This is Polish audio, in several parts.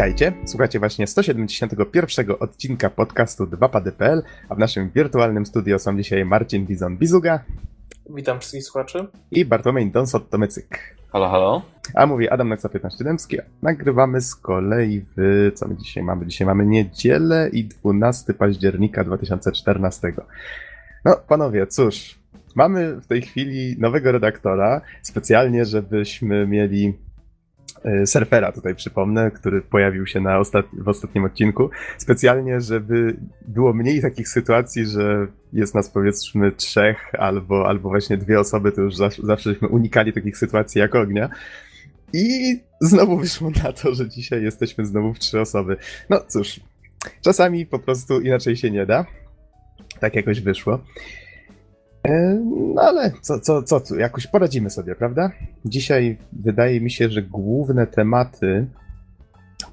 Witajcie, słuchacie właśnie 171 odcinka podcastu 2pady.pl, a w naszym wirtualnym studio są dzisiaj Marcin Bizon-Bizuga. Witam wszystkich słuchaczy. I Bartłomiej Donsot-Tomycyk. Halo, halo. A mówi Adam Naksa 15 Dębski. Nagrywamy z kolei w... co my dzisiaj mamy? Dzisiaj mamy niedzielę i 12 października 2014. No, panowie, cóż, mamy w tej chwili nowego redaktora, specjalnie, żebyśmy mieli surfera tutaj przypomnę, który pojawił się na w ostatnim odcinku, specjalnie, żeby było mniej takich sytuacji, że jest nas powiedzmy trzech albo, albo właśnie dwie osoby, to już zawsze, zawsze unikali takich sytuacji jak ognia. I znowu wyszło na to, że dzisiaj jesteśmy znowu w trzy osoby. No cóż, czasami po prostu inaczej się nie da. Tak jakoś wyszło. E, no ale co, co, co tu, jakoś poradzimy sobie, prawda? Dzisiaj wydaje mi się, że główne tematy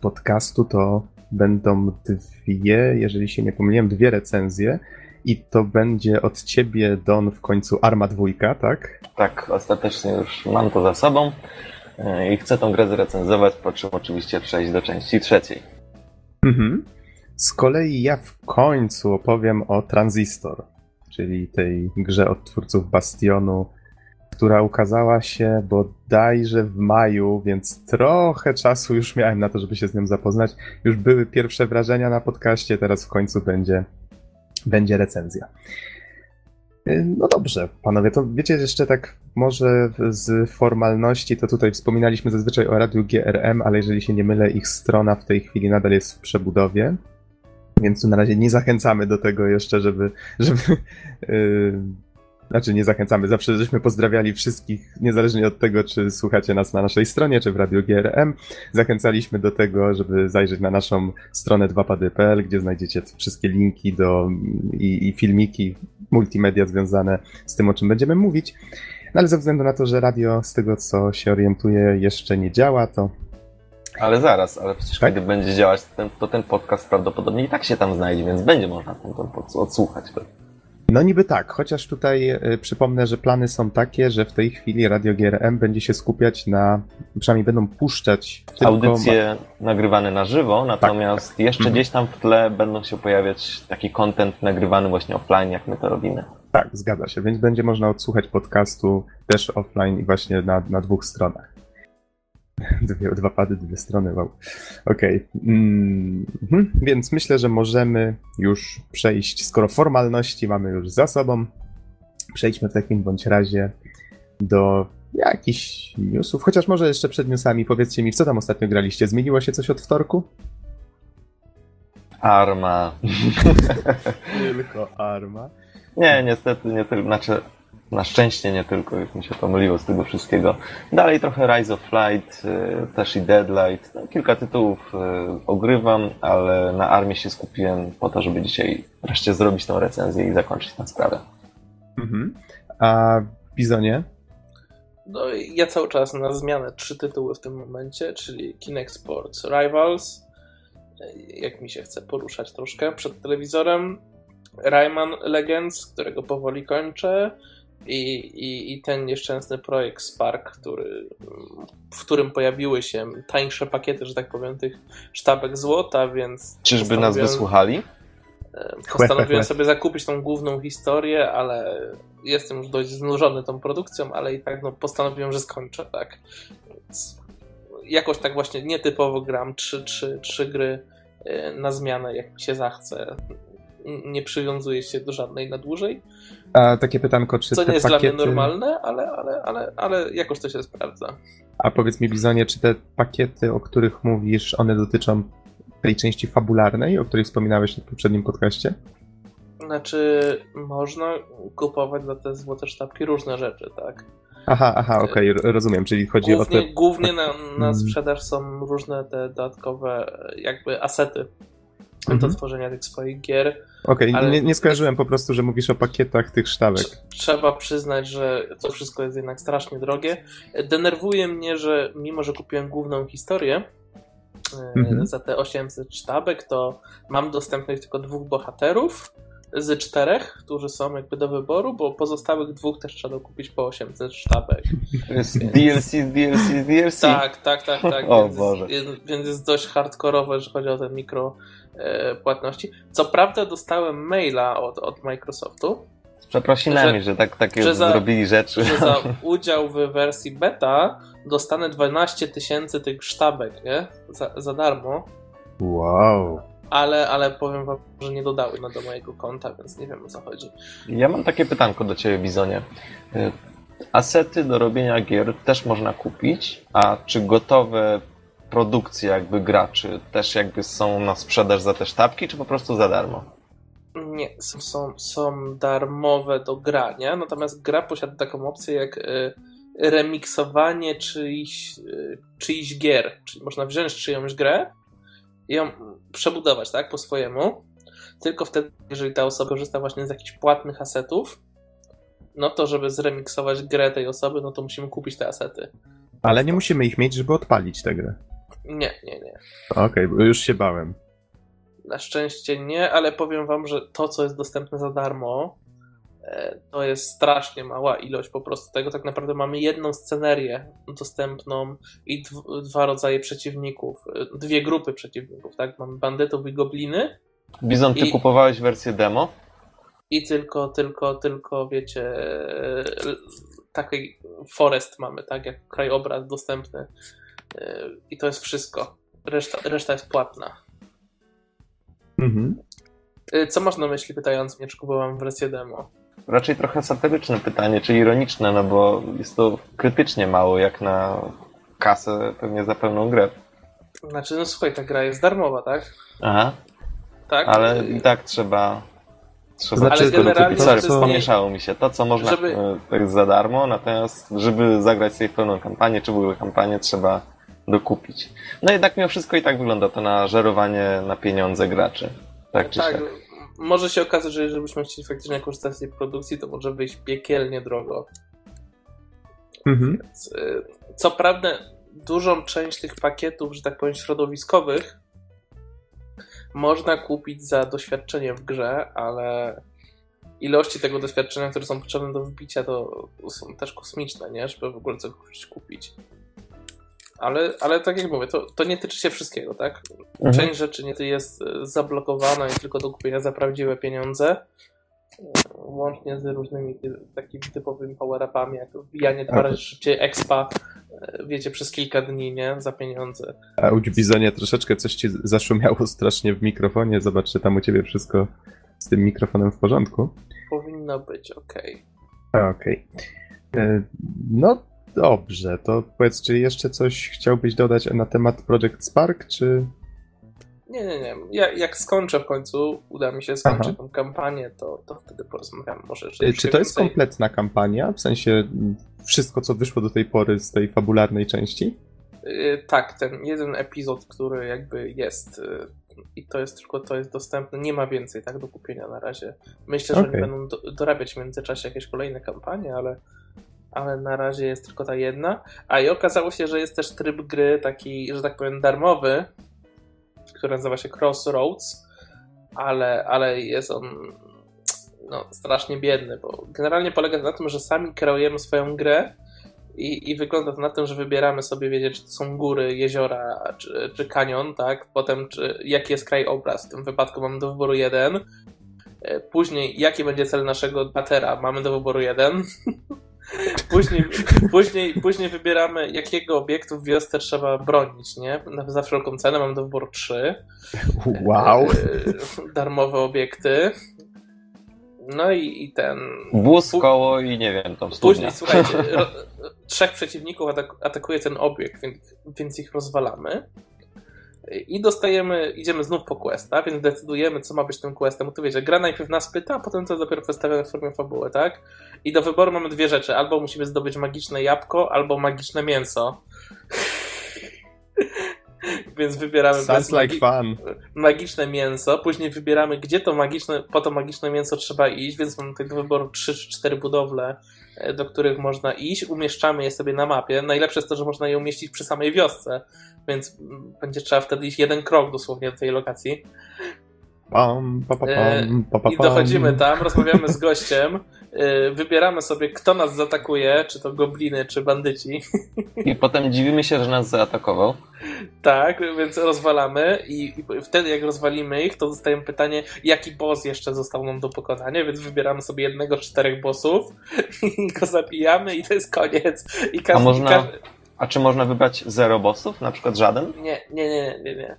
podcastu to będą dwie, jeżeli się nie pomyliłem, dwie recenzje. I to będzie od ciebie, Don, w końcu Arma dwójka, tak? Tak, ostatecznie już mam to za sobą e, i chcę tą grę zrecenzować, po czym oczywiście przejść do części trzeciej. Mhm. Z kolei ja w końcu opowiem o Transistor czyli tej grze od twórców Bastionu, która ukazała się bodajże w maju, więc trochę czasu już miałem na to, żeby się z nią zapoznać. Już były pierwsze wrażenia na podcaście, teraz w końcu będzie, będzie recenzja. Y, no dobrze, panowie, to wiecie jeszcze tak może z formalności, to tutaj wspominaliśmy zazwyczaj o radiu GRM, ale jeżeli się nie mylę, ich strona w tej chwili nadal jest w przebudowie. Więc tu na razie nie zachęcamy do tego jeszcze, żeby. żeby yy, znaczy, nie zachęcamy. Zawsze żeśmy pozdrawiali wszystkich, niezależnie od tego, czy słuchacie nas na naszej stronie, czy w Radio GRM. Zachęcaliśmy do tego, żeby zajrzeć na naszą stronę 2pady.pl, gdzie znajdziecie wszystkie linki do, i, i filmiki, multimedia związane z tym, o czym będziemy mówić. No ale ze względu na to, że radio, z tego co się orientuję, jeszcze nie działa, to ale zaraz, ale przecież tak? kiedy będzie działać, ten, to ten podcast prawdopodobnie i tak się tam znajdzie, więc będzie można ten, ten odsłuchać. No niby tak, chociaż tutaj y, przypomnę, że plany są takie, że w tej chwili Radio GRM będzie się skupiać na, przynajmniej będą puszczać audycje nagrywane na żywo, natomiast tak. jeszcze mhm. gdzieś tam w tle będą się pojawiać taki content nagrywany właśnie offline, jak my to robimy. Tak, zgadza się, więc będzie można odsłuchać podcastu też offline i właśnie na, na dwóch stronach. Dwie, dwa pady, dwie strony, wow. Okej. Okay. Mm -hmm. Więc myślę, że możemy już przejść, skoro formalności mamy już za sobą, przejdźmy w takim bądź razie do jakichś newsów. Chociaż może jeszcze przed newsami powiedzcie mi, w co tam ostatnio graliście? Zmieniło się coś od wtorku? Arma. Tylko arma. Nie, niestety, nie tylko. Znaczy, na szczęście nie tylko, już mi się pomyliło z tego wszystkiego. Dalej trochę Rise of Flight, y, też i Deadlight. No, kilka tytułów y, ogrywam, ale na armię się skupiłem po to, żeby dzisiaj wreszcie zrobić tą recenzję i zakończyć tę sprawę. Mhm. A Bizonie? No, ja cały czas na zmianę trzy tytuły w tym momencie, czyli Kinect Sports Rivals, jak mi się chce poruszać troszkę przed telewizorem, Rayman Legends, którego powoli kończę, i, i, i ten nieszczęsny projekt Spark, który, w którym pojawiły się tańsze pakiety, że tak powiem, tych sztabek złota, więc. Czyżby nas wysłuchali? E, postanowiłem sobie zakupić tą główną historię, ale jestem już dość znużony tą produkcją, ale i tak no, postanowiłem, że skończę, tak. Więc jakoś tak właśnie nietypowo gram trzy, trzy, trzy gry e, na zmianę, jak mi się zachce. Nie przywiązuję się do żadnej na dłużej. A takie pytanko, czy Co te nie jest pakiety... dla mnie normalne, ale, ale, ale, ale jakoś to się sprawdza. A powiedz mi, Bizonie, czy te pakiety, o których mówisz, one dotyczą tej części fabularnej, o której wspominałeś w poprzednim podcaście? Znaczy, można kupować za te złote sztabki różne rzeczy, tak? Aha, aha, okej, okay, rozumiem, czyli chodzi głównie, o te... Głównie na, na sprzedaż są różne te dodatkowe jakby asety mhm. do tworzenia tych swoich gier. Okej, okay, nie, nie skojarzyłem po prostu, że mówisz o pakietach tych sztabek. Trzeba przyznać, że to wszystko jest jednak strasznie drogie. Denerwuje mnie, że mimo, że kupiłem główną historię, mm -hmm. za te 800 sztabek, to mam dostępność tylko dwóch bohaterów, z czterech, którzy są jakby do wyboru, bo pozostałych dwóch też trzeba dokupić po 800 sztabek. To jest DLC, DLC, DLC. Tak, tak, tak, tak. O więc, Boże. Jest, więc jest dość hardkorowe, jeżeli chodzi o te mikro e, płatności. Co prawda dostałem maila od, od Microsoftu, Z przeprosinami, Że- że, tak, takie że za- zrobili rzeczy. że za udział w wersji beta dostanę 12 tysięcy tych sztabek, nie? Za, za darmo. Wow. Ale, ale powiem wam, że nie dodały na do mojego konta, więc nie wiem o co chodzi. Ja mam takie pytanko do Ciebie, Bizonie. Y, Asety do robienia gier też można kupić, a czy gotowe produkcje jakby graczy też jakby są na sprzedaż za te sztabki, czy po prostu za darmo? Nie, są, są, są darmowe do grania, natomiast gra posiada taką opcję jak y, remiksowanie czyichś, y, czyichś gier. Czyli można wziąć czyjąś grę i ją przebudować, tak, po swojemu. Tylko wtedy, jeżeli ta osoba korzysta właśnie z jakichś płatnych asetów, no to żeby zremiksować grę tej osoby, no to musimy kupić te asety. Ale nie musimy ich mieć, żeby odpalić tę grę. Nie, nie, nie. Okej, bo już się bałem. Na szczęście nie, ale powiem wam, że to, co jest dostępne za darmo, e, to jest strasznie mała ilość po prostu tego. Tak naprawdę mamy jedną scenerię dostępną i dw- dwa rodzaje przeciwników, e, dwie grupy przeciwników, tak? Mamy bandytów i gobliny Bizon, Ty I- kupowałeś wersję demo? i tylko, tylko, tylko, wiecie, e, taki forest mamy, tak? Jak krajobraz dostępny i to jest wszystko. Reszta, reszta jest płatna. Mhm. E, Co masz na myśli pytając mnie, czy kupowałem wersję demo? Raczej trochę satyryczne pytanie, czy ironiczne, no bo jest to krytycznie mało jak na kasę pewnie za pełną grę. Znaczy, no słuchaj, ta gra jest darmowa, tak? Aha, Tak. ale i tak trzeba... Trzeba Znaczy, wszystko generalnie. Sorry, to pomieszało mi się. To, co można Żeby- żeby... to jest za darmo, natomiast żeby zagrać sobie w pełną kampanię, czy w ogóle kampanię, trzeba dokupić. No jednak mimo wszystko i tak wygląda to na żerowanie na pieniądze graczy. Tak czy tak, tak. może się okazać, że jeżeli byśmy chcieli faktycznie korzystać z tej produkcji, to może wyjść piekielnie drogo. Mhm. Więc, y, Co prawda, dużą część tych pakietów, że tak powiem, środowiskowych można kupić za doświadczenie w grze, ale ilości tego doświadczenia, które są potrzebne do wbicia, to są też kosmiczne, nie? Żeby w ogóle coś kupić. Ale, ale tak jak mówię, to, to nie tyczy się wszystkiego, tak? Mhm. Część rzeczy nie jest e, zablokowana i tylko do kupienia za prawdziwe pieniądze. Łącznie z różnymi takimi typowymi power-upami, jak wbijanie dwa razy szybciej expa, e, wiecie, przez kilka dni, nie? Za pieniądze. A u Bizonie troszeczkę coś ci zaszumiało strasznie w mikrofonie. Zobacz, czy tam u ciebie wszystko z tym mikrofonem w porządku. Powinno być, okej. A, Okej. E, No dobrze, to powiedz, czy jeszcze coś chciałbyś dodać na temat Project Spark, czy... Nie, nie, nie. Ja, jak skończę w końcu, uda mi się skończyć Aha. tą kampanię, to, to wtedy porozmawiam może. E, Czy to jest więcej. kompletna kampania? W sensie m, wszystko, co wyszło do tej pory z tej fabularnej części? Y, Tak, ten jeden epizod, który jakby jest y, i to jest tylko to jest dostępne, nie ma więcej tak do kupienia na razie. Myślę, że będą do, dorabiać w międzyczasie jakieś kolejne kampanie, ale, ale na razie jest tylko ta jedna. A i okazało się, że jest też tryb gry taki, że tak powiem, darmowy, który nazywa się Crossroads, ale, ale jest on no, strasznie biedny, bo generalnie polega na tym, że sami kreujemy swoją grę i, i wygląda to na tym, że wybieramy sobie, wiecie, czy to są góry, jeziora, czy, czy kanion, tak? Potem, czy, jaki jest krajobraz. W tym wypadku mamy do wyboru jeden. E, Później, jaki będzie cel naszego batera? Mamy do wyboru jeden. Później, później, później wybieramy, jakiego obiektu w wiosce trzeba bronić, nie? Na- Za wszelką cenę mamy do wyboru trzy. Wow! E, Darmowe obiekty. No i, i ten. Wóz, koło i nie wiem, tam studnia. Później, słuchajcie, ro, trzech przeciwników atak, atakuje ten obiekt, więc, więc ich rozwalamy. I dostajemy, idziemy znów po questa, więc decydujemy, co ma być tym questem. Tu wiecie, gra najpierw nas pyta, a potem to jest dopiero przedstawione w formie fabuły, tak? I do wyboru mamy dwie rzeczy. Albo musimy zdobyć magiczne jabłko, albo magiczne mięso. więc wybieramy Sounds like fun. magiczne mięso, później wybieramy, gdzie to magiczne, po to magiczne mięso trzeba iść, więc mamy tak do wyboru 3 czy 4 budowle, e, do których można iść. Umieszczamy je sobie na mapie. Najlepsze jest to, że można je umieścić przy samej wiosce, więc będzie trzeba wtedy iść jeden krok dosłownie do tej lokacji. Pam, pa, pa, pam, pa, pa, I dochodzimy tam, rozmawiamy z gościem, yy, wybieramy sobie, kto nas zaatakuje, czy to gobliny, czy bandyci. I potem dziwimy się, że nas zaatakował. Tak, więc rozwalamy i, i wtedy jak rozwalimy ich, to dostajemy pytanie, jaki boss jeszcze został nam do pokonania, więc wybieramy sobie jednego z czterech bossów i go zabijamy i to jest koniec. I każdy, A można- każdy... A czy można wybrać zero bossów? Na przykład żaden? Nie, nie, nie, nie, nie.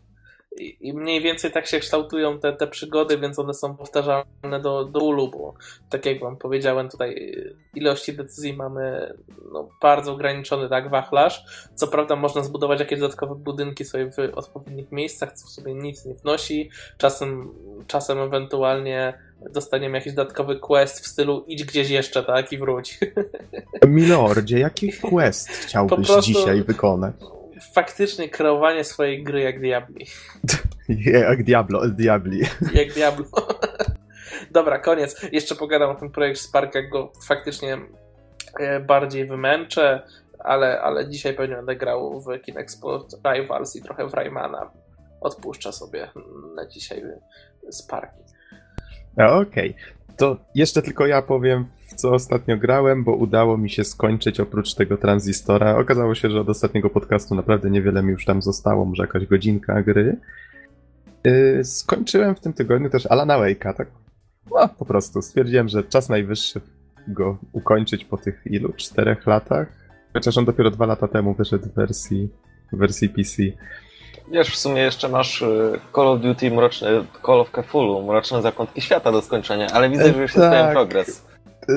I, mniej więcej tak się kształtują te, te przygody, więc one są powtarzalne do, do bólu, bo tak jak wam powiedziałem, tutaj ilości decyzji mamy no, bardzo ograniczony tak, wachlarz. Co prawda można zbudować jakieś dodatkowe budynki sobie w odpowiednich miejscach, co w sobie nic nie wnosi. Czasem, czasem ewentualnie dostaniemy jakiś dodatkowy quest w stylu idź gdzieś jeszcze, tak, i wróć. Milordzie, jaki quest chciałbyś prostu- dzisiaj wykonać? Faktycznie kreowanie swojej gry jak Diabli. Jak Diablo, Diabli. Jak Diablo. Dobra, koniec. Jeszcze pogadam o tym projekcie Spark, jak go faktycznie e, bardziej wymęczę, ale, ale dzisiaj pewnie będę grał w Kinexport Rivals i trochę w Raymana. Odpuszczę sobie na dzisiaj Sparki. Okej, to jeszcze tylko ja powiem, co ostatnio grałem, bo udało mi się skończyć oprócz tego tranzystora. Okazało się, że od ostatniego podcastu naprawdę niewiele mi już tam zostało, może jakaś godzinka gry. Yy, skończyłem w tym tygodniu też Alana Wake'a, tak? No, po prostu stwierdziłem, że czas najwyższy go ukończyć po tych ilu? Czterech latach? Chociaż on dopiero dwa lata temu wyszedł w wersji, w wersji PC. Wiesz, w sumie jeszcze masz y, Call of Duty mroczne, Call of Cthulhu, Mroczne Zakątki Świata do skończenia, ale widzę, że już jest Tak. pewien progres.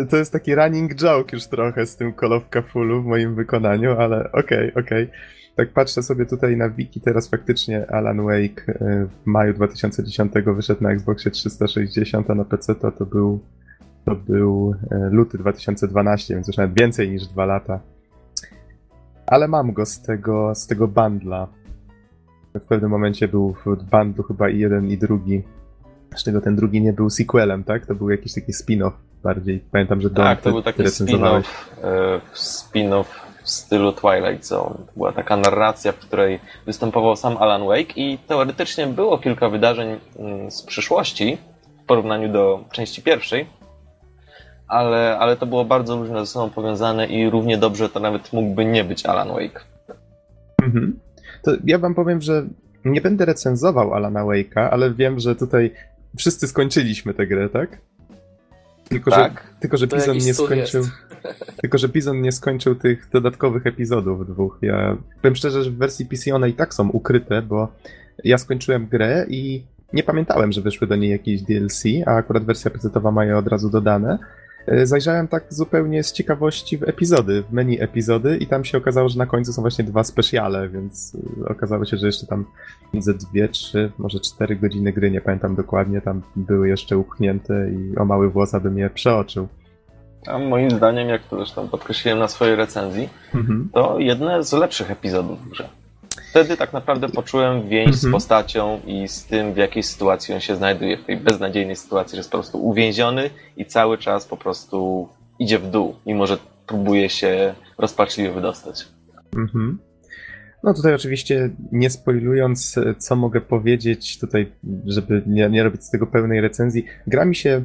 To- jest taki running joke już trochę z tym Call of Cthulhu w moim wykonaniu, ale okej, okej. Tak patrzę sobie tutaj na wiki, teraz faktycznie Alan Wake e, w maju 2010 wyszedł na Xboxie 360, a na PC to, to był to był e, luty 2012, więc już nawet więcej niż dwa lata. Ale mam go z tego, z tego bundla. W pewnym momencie był w bundlu chyba i jeden i drugi. Z czego ten drugi nie był sequelem, tak? To był jakiś taki spin-off bardziej. Pamiętam, że Dom Tak, to był taki spin-off, y, spin-off w stylu Twilight Zone. Była taka narracja, w której występował sam Alan Wake i teoretycznie było kilka wydarzeń mm, z przyszłości w porównaniu do części pierwszej, ale, ale to było bardzo różne ze sobą powiązane i równie dobrze to nawet mógłby nie być Alan Wake. Mhm. To ja wam powiem, że nie będę recenzował Alana Wake'a, ale wiem, że tutaj wszyscy skończylimy tę grę, tak? Tylko, że, Tak. tylko, że To Bizon jakiś nie skończył. Tylko, że Bizon nie skończył tych dodatkowych epizodów dwóch. Ja powiem szczerze, że w wersji PC one i tak są ukryte, bo ja skończyłem grę i nie pamiętałem, że wyszły do niej jakieś DLC, a akurat wersja PC-towa ma je od razu dodane. E, Zajrzałem tak zupełnie z ciekawości w epizody, w menu epizody i tam się okazało, że na końcu są właśnie dwa specjale, więc e, okazało się, że jeszcze tam ze dwie, trzy, może cztery godziny gry, nie pamiętam dokładnie, tam były jeszcze upchnięte i o mały włos abym je przeoczył. A moim zdaniem, jak to zresztą podkreśliłem na swojej recenzji, Mhm. to jedne z lepszych epizodów w grze. Wtedy tak naprawdę poczułem więź z Mhm. postacią i z tym, w jakiej sytuacji on się znajduje, w tej beznadziejnej sytuacji, że jest po prostu uwięziony i cały czas po prostu idzie w dół, mimo że próbuje się rozpaczliwie wydostać. Mhm. No tutaj oczywiście nie spoilując, co mogę powiedzieć tutaj, żeby nie, nie robić z tego pełnej recenzji. Gra mi się,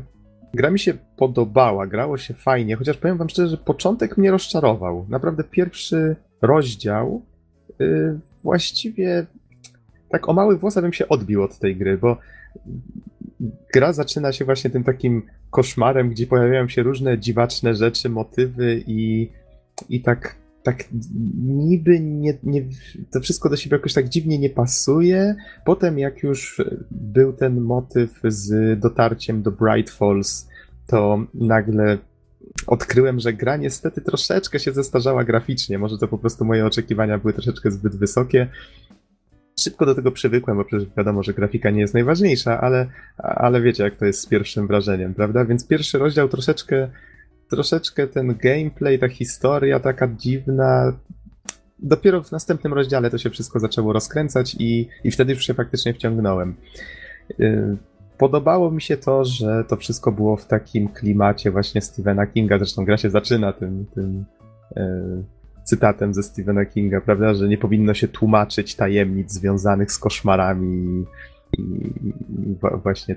gra mi się podobała, grało się fajnie, chociaż powiem wam szczerze, że początek mnie rozczarował. Naprawdę pierwszy rozdział y, właściwie tak o mały włos bym się odbił od tej gry, bo gra zaczyna się właśnie tym takim koszmarem, gdzie pojawiają się różne dziwaczne rzeczy, motywy i, i tak, tak niby nie, nie, to wszystko do siebie jakoś tak dziwnie nie pasuje. Potem jak już był ten motyw z dotarciem do Bright Falls, to nagle odkryłem, że gra niestety troszeczkę się zestarzała graficznie. Może to po prostu moje oczekiwania były troszeczkę zbyt wysokie. Szybko do tego przywykłem, bo przecież wiadomo, że grafika nie jest najważniejsza, ale, ale wiecie, jak to jest z pierwszym wrażeniem, prawda? Więc pierwszy rozdział troszeczkę, troszeczkę ten gameplay, ta historia taka dziwna. Dopiero w następnym rozdziale to się wszystko zaczęło rozkręcać i, i wtedy już się faktycznie wciągnąłem. Yy, Podobało mi się to, że to wszystko było w takim klimacie właśnie Stephena Kinga. Zresztą gra się zaczyna tym, tym e, cytatem ze Stephena Kinga, prawda? Że nie powinno się tłumaczyć tajemnic związanych z koszmarami i właśnie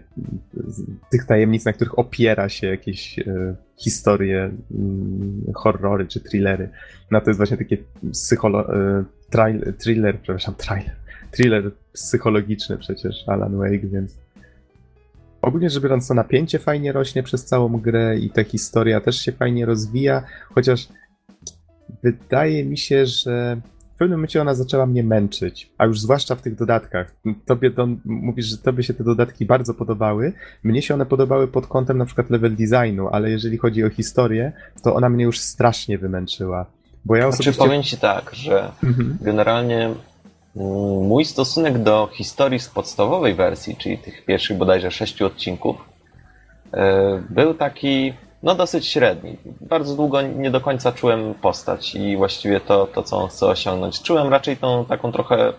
tych tajemnic, na których opiera się jakieś e, historie, mm, horrory czy thrillery. No to jest właśnie takie psycholo... E, trail, thriller, przepraszam, trailer, thriller psychologiczny przecież Alan Wake, więc ogólnie rzecz biorąc to napięcie fajnie rośnie przez całą grę i ta historia też się fajnie rozwija, chociaż wydaje mi się, że w pewnym momencie ona zaczęła mnie męczyć, a już zwłaszcza w tych dodatkach. Tobie Don, mówisz, że tobie się te dodatki bardzo podobały. Mnie się one podobały pod kątem na przykład level designu, ale jeżeli chodzi o historię, to ona mnie już strasznie wymęczyła. Bo ja znaczy, osobiście... Znaczy powiem ci tak, że mhm. generalnie mój stosunek do historii z podstawowej wersji, czyli tych pierwszych bodajże sześciu odcinków, e, był taki no dosyć średni. Bardzo długo nie do końca czułem postać i właściwie to, to co on chce osiągnąć. Czułem raczej tą taką trochę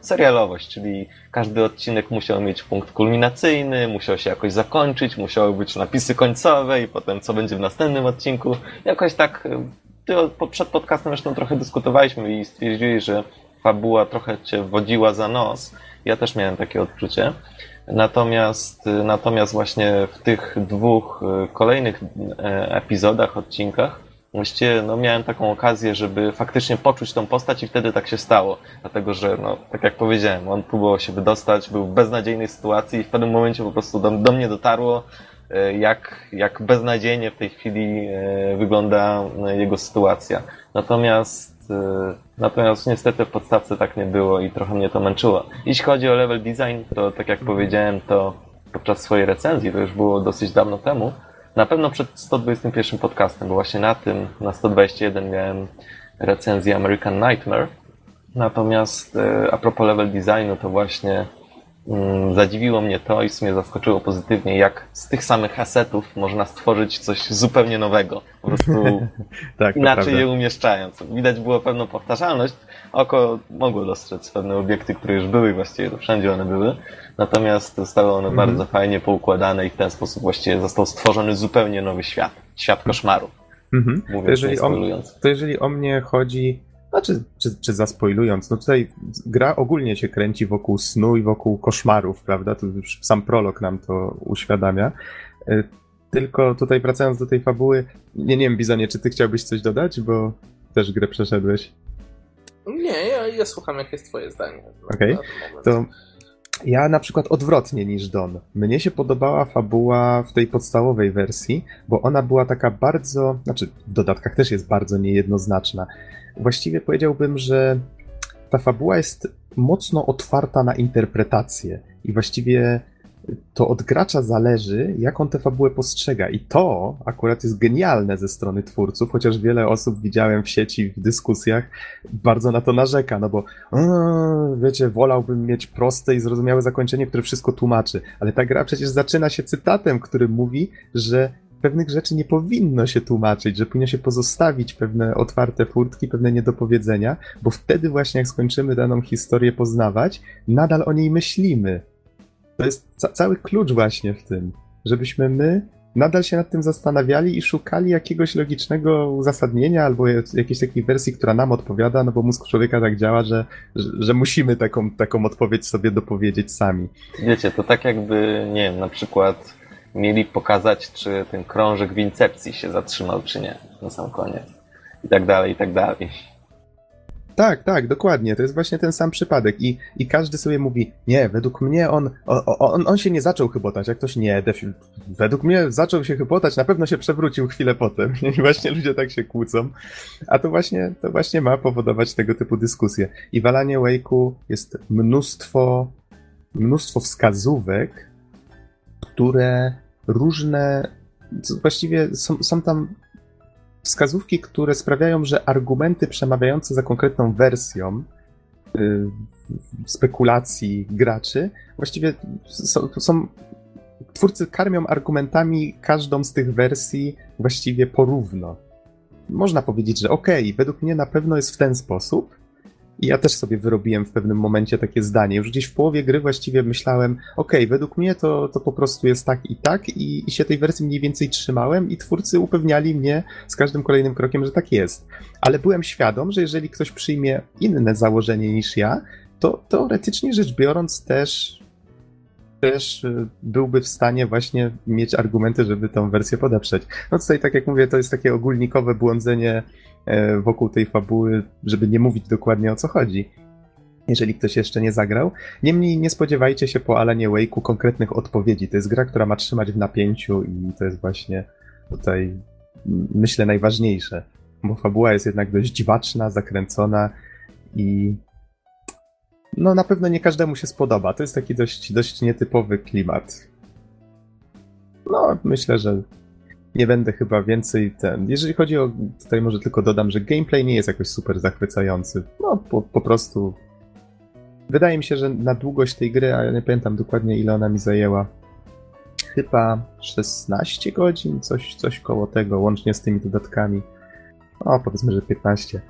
serialowość, czyli każdy odcinek musiał mieć punkt kulminacyjny, musiał się jakoś zakończyć, musiały być napisy końcowe i potem co będzie w następnym odcinku. Jakoś tak, ty przed podcastem zresztą trochę dyskutowaliśmy i stwierdziłeś, że fabuła trochę cię wodziła za nos. Ja też miałem takie odczucie. Natomiast, natomiast właśnie w tych dwóch y, kolejnych e, epizodach, odcinkach, właściwie no, miałem taką okazję, żeby faktycznie poczuć tą postać i wtedy tak się stało. Dlatego, że no, tak jak powiedziałem, on próbował się wydostać, był w beznadziejnej sytuacji i w pewnym momencie po prostu do, do mnie dotarło, e, jak, jak beznadziejnie w tej chwili e, wygląda jego sytuacja. Natomiast natomiast niestety w podstawce tak nie było i trochę mnie to męczyło. Jeśli chodzi o level design, to tak jak powiedziałem, to podczas swojej recenzji, to już było dosyć dawno temu, na pewno przed 121 podcastem, bo właśnie na tym, na 121 miałem recenzję American Nightmare. Natomiast y, a propos level designu, to właśnie zadziwiło mnie to i w sumie zaskoczyło pozytywnie, jak z tych samych asetów można stworzyć coś zupełnie nowego. Po prostu tak, inaczej je umieszczając. Widać było pewną powtarzalność. Oko mogło dostrzec pewne obiekty, które już były właściwie, to wszędzie one były. Natomiast zostały one mm. bardzo fajnie poukładane i w ten sposób właściwie został stworzony zupełnie nowy świat. Świat koszmaru. Mm -hmm. to, jeżeli o, to jeżeli o mnie chodzi, znaczy, czy, czy zaspoilując, no tutaj gra ogólnie się kręci wokół snu i wokół koszmarów, prawda? To już sam prolog nam to uświadamia. E, tylko tutaj wracając do tej fabuły, nie, nie wiem, Bizonie, czy ty chciałbyś coś dodać, bo też grę przeszedłeś? Nie, ja, ja słucham, jakie jest twoje zdanie. Okej, okay. to ja na przykład odwrotnie niż Don. Mnie się podobała fabuła w tej podstawowej wersji, bo ona była taka bardzo, znaczy w dodatkach też jest bardzo niejednoznaczna właściwie powiedziałbym, że ta fabuła jest mocno otwarta na interpretację i właściwie to od gracza zależy, jak on tę fabułę postrzega. I to akurat jest genialne ze strony twórców, chociaż wiele osób widziałem w sieci, w dyskusjach, bardzo na to narzeka, no bo wiecie, wolałbym mieć proste i zrozumiałe zakończenie, które wszystko tłumaczy. Ale ta gra przecież zaczyna się cytatem, który mówi, że pewnych rzeczy nie powinno się tłumaczyć, że powinno się pozostawić pewne otwarte furtki, pewne niedopowiedzenia, bo wtedy właśnie jak skończymy daną historię poznawać, nadal o niej myślimy. To jest ca cały klucz właśnie w tym, żebyśmy my nadal się nad tym zastanawiali i szukali jakiegoś logicznego uzasadnienia albo jakiejś takiej wersji, która nam odpowiada, no bo mózg człowieka tak działa, że, że, że, musimy taką, taką odpowiedź sobie dopowiedzieć sami. Wiecie, to tak jakby, nie wiem, na przykład mieli pokazać, czy ten krążek w incepcji się zatrzymał, czy nie, na sam koniec. I tak dalej, i tak dalej. Tak, tak, dokładnie. To jest właśnie ten sam przypadek. I, i każdy sobie mówi, nie, według mnie on, on, on się nie zaczął chybotać. Jak ktoś nie, defi- według mnie zaczął się chybotać, na pewno się przewrócił chwilę potem. I właśnie ludzie tak się kłócą. A to właśnie, to właśnie ma powodować tego typu dyskusje. I w Alanie Wake'u jest mnóstwo, mnóstwo wskazówek, które różne, właściwie są, są tam wskazówki, które sprawiają, że argumenty przemawiające za konkretną wersją yy, spekulacji graczy właściwie są, są twórcy karmią argumentami każdą z tych wersji właściwie porówno. Można powiedzieć, że okej, okay, według mnie na pewno jest w ten sposób, ja też sobie wyrobiłem w pewnym momencie takie zdanie. Już gdzieś w połowie gry właściwie myślałem, ok, według mnie to, to po prostu jest tak i tak, i, i się tej wersji mniej więcej trzymałem, i twórcy upewniali mnie z każdym kolejnym krokiem, że tak jest. Ale byłem świadom, że jeżeli ktoś przyjmie inne założenie niż ja, to teoretycznie rzecz biorąc też też y, byłby w stanie właśnie mieć argumenty, żeby tą wersję podeprzeć. No tutaj, tak jak mówię, to jest takie ogólnikowe błądzenie wokół tej fabuły, żeby nie mówić dokładnie o co chodzi. Jeżeli ktoś jeszcze nie zagrał. Niemniej nie spodziewajcie się po Alanie Wake'u konkretnych odpowiedzi. To jest gra, która ma trzymać w napięciu i to jest właśnie tutaj myślę najważniejsze. Bo fabuła jest jednak dość dziwaczna, zakręcona i no na pewno nie każdemu się spodoba. To jest taki dość, dość nietypowy klimat. No, myślę, że nie będę chyba więcej ten. Jeżeli chodzi o. Tutaj może tylko dodam, że gameplay nie jest jakoś super zachwycający. No, po, po prostu. Wydaje mi się, że na długość tej gry, a ja nie pamiętam dokładnie ile ona mi zajęła. Chyba 16 godzin, coś, coś koło tego, łącznie z tymi dodatkami. O, powiedzmy, że 15.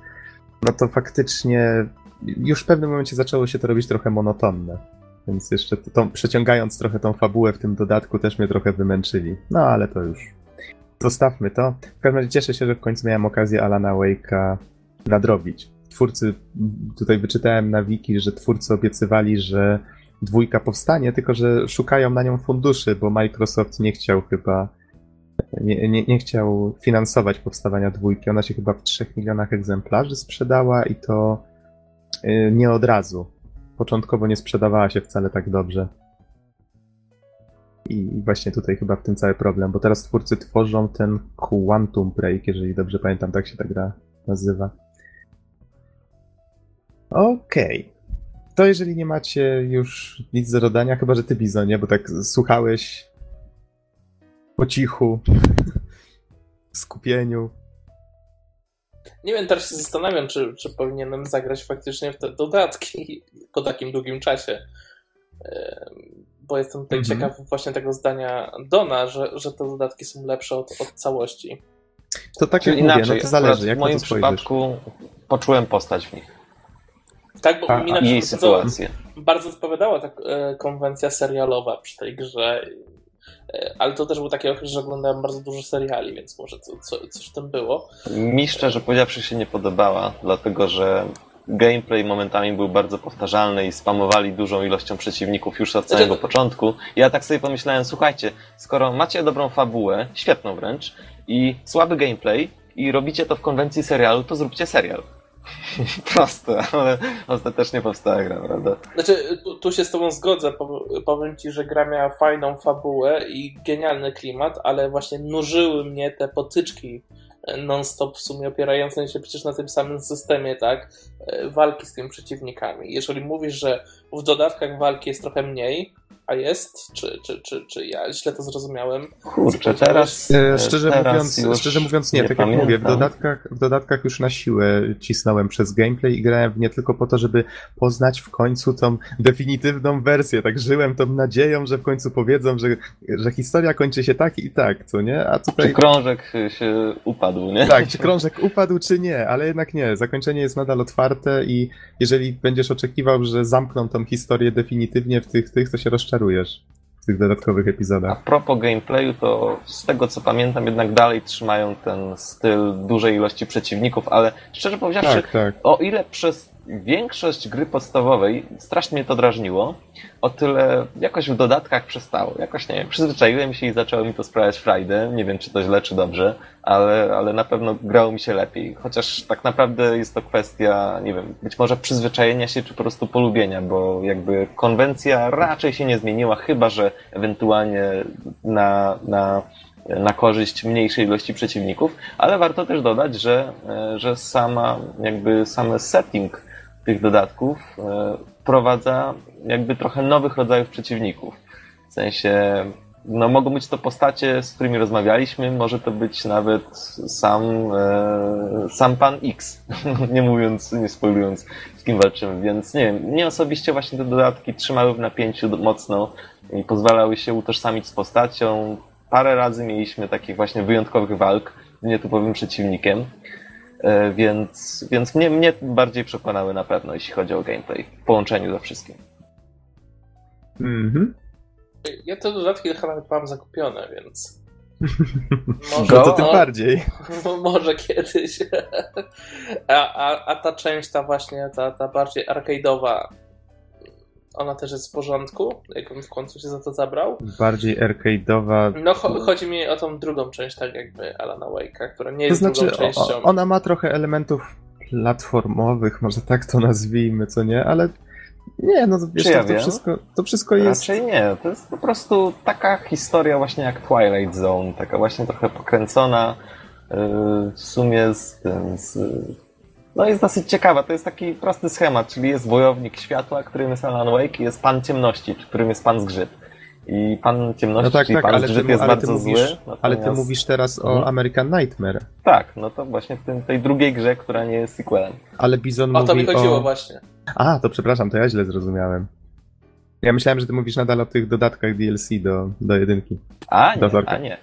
No to faktycznie już w pewnym momencie zaczęło się to robić trochę monotonne. Więc jeszcze to, przeciągając trochę tą fabułę w tym dodatku też mnie trochę wymęczyli. No ale to już. Zostawmy to. W każdym razie cieszę się, że w końcu miałem okazję Alana Wake'a nadrobić. Twórcy, tutaj wyczytałem na wiki, że twórcy obiecywali, że dwójka powstanie, tylko że szukają na nią funduszy, bo Microsoft nie chciał chyba nie, nie, nie chciał finansować powstawania dwójki. Ona się chyba w 3 milionach egzemplarzy sprzedała i to Y, nie od razu. Początkowo nie sprzedawała się wcale tak dobrze. I właśnie tutaj chyba w tym cały problem, bo teraz twórcy tworzą ten Quantum Break, jeżeli dobrze pamiętam, tak się ta gra nazywa. Okej. Okay. To jeżeli nie macie już nic do dodania, chyba że ty Bizonie, bo tak słuchałeś po cichu, w skupieniu. Nie wiem, teraz się zastanawiam, czy, czy powinienem zagrać faktycznie w te dodatki po takim długim czasie. Bo jestem tutaj mhm. ciekaw właśnie tego zdania Dona, że, że te dodatki są lepsze od, od całości. To tak jak inaczej, mówię, no to zależy, jak w moim przypadku poczułem postać w nich. Tak, bo A, mi na jej sytuację. Bardzo odpowiadała ta e, konwencja serialowa przy tej grze E, ale to też był taki okres, że oglądałem bardzo dużo seriali, więc może to, co, coś w tym było. Mi szczerze powiedziawszy się nie podobała, dlatego że gameplay momentami był bardzo powtarzalny i spamowali dużą ilością przeciwników już od znaczy, samego początku. Ja tak sobie pomyślałem, słuchajcie, skoro macie dobrą fabułę, świetną wręcz, i słaby gameplay, i robicie to w konwencji serialu, to zróbcie serial. Proste, ale ostatecznie powstała gra, prawda? Znaczy, tu, tu, się z tobą zgodzę. Powiem ci, że gra miała fajną fabułę i genialny klimat, ale właśnie nużyły mnie te potyczki non-stop w sumie opierające się przecież na tym samym systemie, tak? E, walki z tymi przeciwnikami. Jeżeli mówisz, że w dodatkach walki jest trochę mniej, a jest? Czy, czy, czy, czy ja źle to zrozumiałem? Kurczę, teraz. E, szczerze, teraz mówiąc, szczerze mówiąc, nie, nie tak pamiętam. jak mówię, w dodatkach, w dodatkach już na siłę cisnąłem przez gameplay i grałem w nie tylko po to, żeby poznać w końcu tą definitywną wersję. Tak żyłem tą nadzieją, że w końcu powiedzą, że, że historia kończy się tak i tak, co nie? A tutaj. Czy krążek się upadł, nie? Tak, czy krążek upadł, czy nie, ale jednak nie. Zakończenie jest nadal otwarte i jeżeli będziesz oczekiwał, że zamkną tą historię definitywnie w tych, tych, to się rozczarujesz czarujesz w tych dodatkowych epizodach. A propos gameplayu, to z tego co pamiętam, jednak dalej trzymają ten styl dużej ilości przeciwników, ale szczerze powiedziawszy, tak, tak. o ile przez większość gry podstawowej strasznie mnie to drażniło, o tyle jakoś w dodatkach przestało. Jakoś nie wiem, przyzwyczaiłem się i zaczęło mi to sprawiać frajdę. Nie wiem, czy to źle, czy dobrze, ale, ale na pewno grało mi się lepiej. Chociaż tak naprawdę jest to kwestia, nie wiem, być może przyzwyczajenia się, czy po prostu polubienia, bo jakby konwencja raczej się nie zmieniła, chyba że ewentualnie na, na na korzyść mniejszej ilości przeciwników, ale warto też dodać, że, że sama, jakby sam setting tych dodatków e, wprowadza jakby trochę nowych rodzajów przeciwników. W sensie, no mogą być to postacie, z którymi rozmawialiśmy, może to być nawet sam, e, sam pan X, nie mówiąc, nie spoilując, z kim walczymy, więc nie wiem, mnie osobiście właśnie te dodatki trzymały w napięciu mocno i pozwalały się utożsamić z postacią. Parę razy mieliśmy takich właśnie wyjątkowych walk z nietypowym przeciwnikiem. E, więc, więc mnie, mnie bardziej przekonały na pewno, jeśli chodzi o gameplay, w połączeniu ze wszystkim. Mhm. Ja te dodatki chyba nawet mam zakupione, więc. Może, no to tym bardziej. Może kiedyś. A, a, a ta część, ta właśnie, ta, ta bardziej arcade'owa, ona też jest w porządku, jak on w końcu się za to zabrał. Bardziej arcade'owa. No cho chodzi mi o tą drugą część, tak jakby Alana Wake'a, która nie To jest znaczy, drugą częścią. o, ona ma trochę elementów platformowych, może tak to nazwijmy, co nie, ale nie, no wiesz, Czy ja to, to, wszystko, to wszystko jest... Raczej nie, to jest po prostu taka historia właśnie jak Twilight Zone, taka właśnie trochę pokręcona yy, w sumie z tym, z, no jest dosyć ciekawa, to jest taki prosty schemat, czyli jest wojownik światła, którym jest Alan Wake i jest pan ciemności, którym jest pan zgrzyt. I pan ciemności, No tak, tak, pan ale zgrzyt ty, jest ale, bardzo mówisz, zły. ale ty natomiast- mówisz teraz o Mhm. American Nightmare, Tak, no to właśnie w tym, tej drugiej grze, która nie jest sequelem. ale Bizon O to mi mówi chodziło o... właśnie. A, to przepraszam, to ja źle zrozumiałem. Ja myślałem, że ty mówisz nadal o tych dodatkach DLC do, do jedynki. A nie, Dozorka. a nie.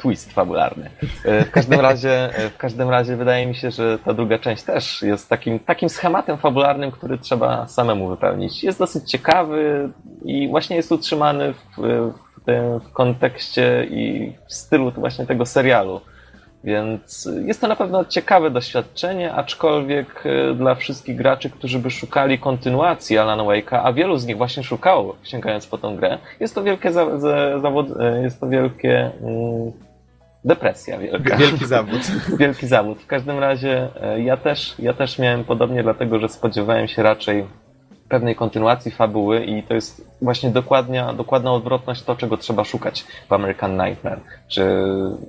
Twist fabularny. E, W każdym razie, e, w każdym razie wydaje mi się, że ta druga część też jest takim, takim schematem fabularnym, który trzeba samemu wypełnić. Jest dosyć ciekawy i właśnie jest utrzymany w, w tym w kontekście i w stylu właśnie tego serialu. Więc jest to na pewno ciekawe doświadczenie, aczkolwiek e, dla wszystkich graczy, którzy by szukali kontynuacji Alan Wake'a, a wielu z nich właśnie szukało, sięgając po tą grę, jest to wielkie za, za, e, jest to wielkie mm, depresja wielka. Wielki zawód. Wielki zawód. W każdym razie e, ja też, ja też miałem podobnie, dlatego że spodziewałem się raczej pewnej kontynuacji fabuły i to jest właśnie dokładnia, dokładna odwrotność to, czego trzeba szukać w American Nightmare. Czy,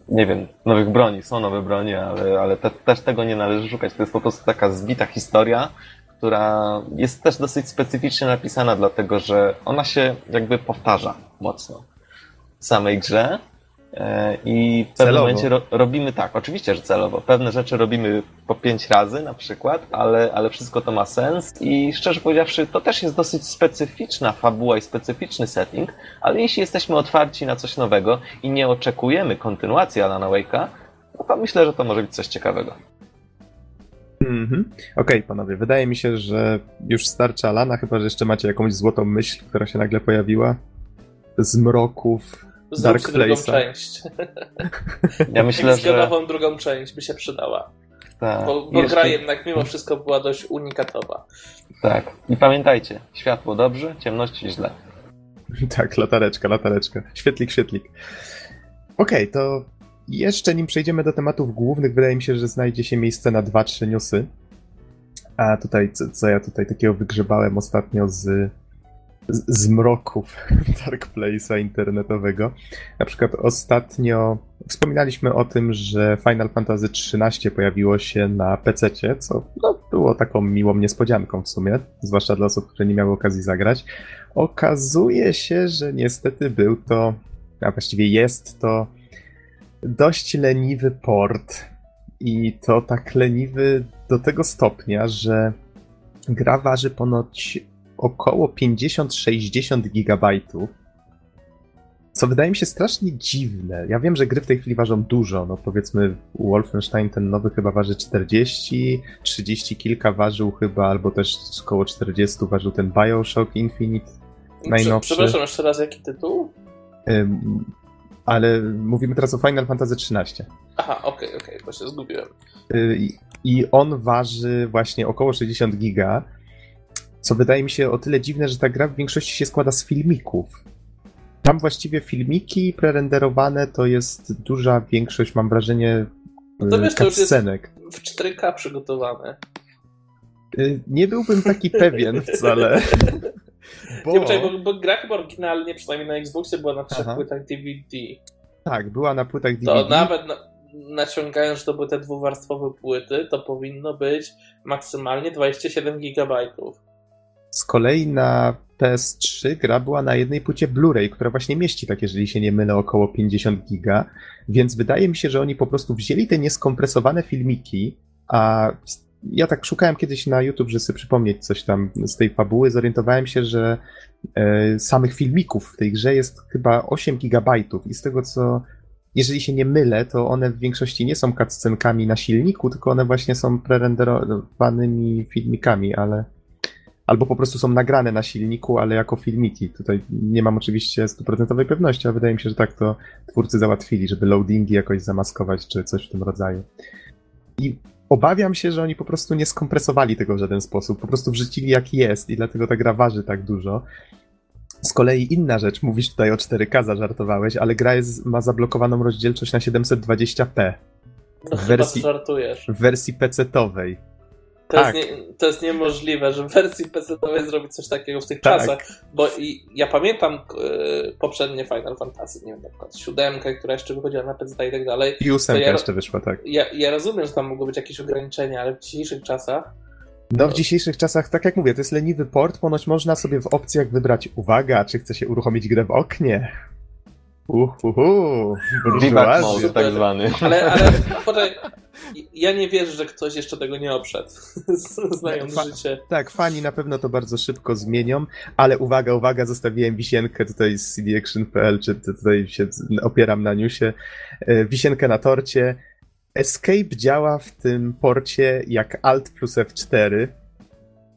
nie wiem, nowych broni, są nowe broni, ale, ale te, też tego nie należy szukać. To jest po prostu taka zbita historia, która jest też dosyć specyficznie napisana, dlatego że ona się jakby powtarza mocno w samej grze. E, I w pewnym Celowo. momencie ro, robimy tak, oczywiście, że celowo. Pewne rzeczy robimy po pięć razy na przykład, ale, ale wszystko to ma sens i szczerze powiedziawszy, to też jest dosyć specyficzna fabuła i specyficzny setting, ale jeśli jesteśmy otwarci na coś nowego i nie oczekujemy kontynuacji Alana Wake'a, no to myślę, że to może być coś ciekawego. Mhm. Okej, panowie, wydaje mi się, że już starczy Alana, chyba że jeszcze macie jakąś złotą myśl, która się nagle pojawiła. Z mroków. Zrób Dark drugą Place'a. część. Ja myślę, że... Drugą część by się przydała. Tak, Bo, bo Jeszcze- gra jednak mimo wszystko była dość unikatowa. tak. I pamiętajcie, światło dobrze, ciemność źle. Tak, latareczka, latareczka. Świetlik, świetlik. Okej, to jeszcze nim przejdziemy do tematów głównych, wydaje mi się, że znajdzie się miejsce na dwa, trzy newsy. A tutaj, co, co ja tutaj takiego wygrzebałem ostatnio z, z, z mroków Dark Place'a internetowego. Na przykład ostatnio wspominaliśmy o tym, że Final Fantasy XIII pojawiło się na PC, co no, było taką miłą niespodzianką w sumie, zwłaszcza dla osób, które nie miały okazji zagrać. Okazuje się, że niestety był to, a właściwie jest to dość leniwy port. I to tak leniwy do tego stopnia, że gra waży ponoć około 50-60 gigabajtów. Co wydaje mi się strasznie dziwne. Ja wiem, że gry w tej chwili ważą dużo. No powiedzmy, Wolfenstein ten nowy chyba waży 40, 30 kilka ważył chyba, albo też około 40 ważył ten Bioshock Infinite. Najnowszy. Przepraszam jeszcze raz, jaki tytuł? Ym, ale mówimy teraz o Final Fantasy XIII. Aha, okej, okej, bo się zgubiłem. Y, I on waży właśnie około 60 giga, co wydaje mi się o tyle dziwne, że ta gra w większości się składa z filmików. Tam właściwie filmiki prerenderowane to jest duża większość, mam wrażenie, No to y, wiesz, to już jest-. W 4K przygotowane. Y, Nie byłbym taki pewien wcale. Nie, poczekaj, bo, bo gra chyba oryginalnie, przynajmniej na Xboxie, była na trzech Aha. płytach DVD. Tak, była na płytach To DVD. nawet na, naciągając, że to były te dwuwarstwowe płyty, to powinno być maksymalnie 27 gigabajtów. Z kolei na PS3 gra była na jednej płycie Blu-ray, która właśnie mieści tak, jeżeli się nie mylę, około 50 giga, więc wydaje mi się, że oni po prostu wzięli te nieskompresowane filmiki, a ja tak szukałem kiedyś na YouTube, żeby sobie przypomnieć coś tam z tej fabuły, zorientowałem się, że e, samych filmików w tej grze jest chyba 8 gigabajtów i z tego co, jeżeli się nie mylę, to one w większości nie są cutscenkami na silniku, tylko one właśnie są prerenderowanymi filmikami, ale albo po prostu są nagrane na silniku, ale jako filmiki. Tutaj nie mam oczywiście stuprocentowej pewności, ale wydaje mi się, że tak to twórcy załatwili, żeby loadingi jakoś zamaskować, czy coś w tym rodzaju. I obawiam się, że oni po prostu nie skompresowali tego w żaden sposób. Po prostu wrzucili jak jest i dlatego ta gra waży tak dużo. Z kolei inna rzecz, mówisz tutaj o 4K, zażartowałeś, ale gra jest, ma zablokowaną rozdzielczość na 720p. No W wersji- żartujesz. W wersji PC-towej. To, Tak. jest nie, to jest niemożliwe, że w wersji PC-owej zrobić coś takiego w tych Tak. czasach. Bo i, ja pamiętam e, poprzednie Final Fantasy, nie wiem, na przykład siódemkę, która jeszcze wychodziła na PC i tak dalej. I ósemka ja- jeszcze wyszła, tak. Ja, ja rozumiem, że tam mogły być jakieś ograniczenia, ale w dzisiejszych czasach No w dzisiejszych czasach, tak jak mówię, to jest leniwy port, ponoć można sobie w opcjach wybrać, uwaga, czy chce się uruchomić grę w oknie. Uhuhu, burżuazja. mode tak zwany. Ale, ale poczekaj, ja nie wierzę, że ktoś jeszcze tego nie obszedł, znając Fa- życie. Tak, fani na pewno to bardzo szybko zmienią, ale uwaga, uwaga, zostawiłem wisienkę tutaj z cdaction.pl, czy tutaj się opieram na newsie. E, Wisienkę na torcie. Escape działa w tym porcie jak Alt plus F4,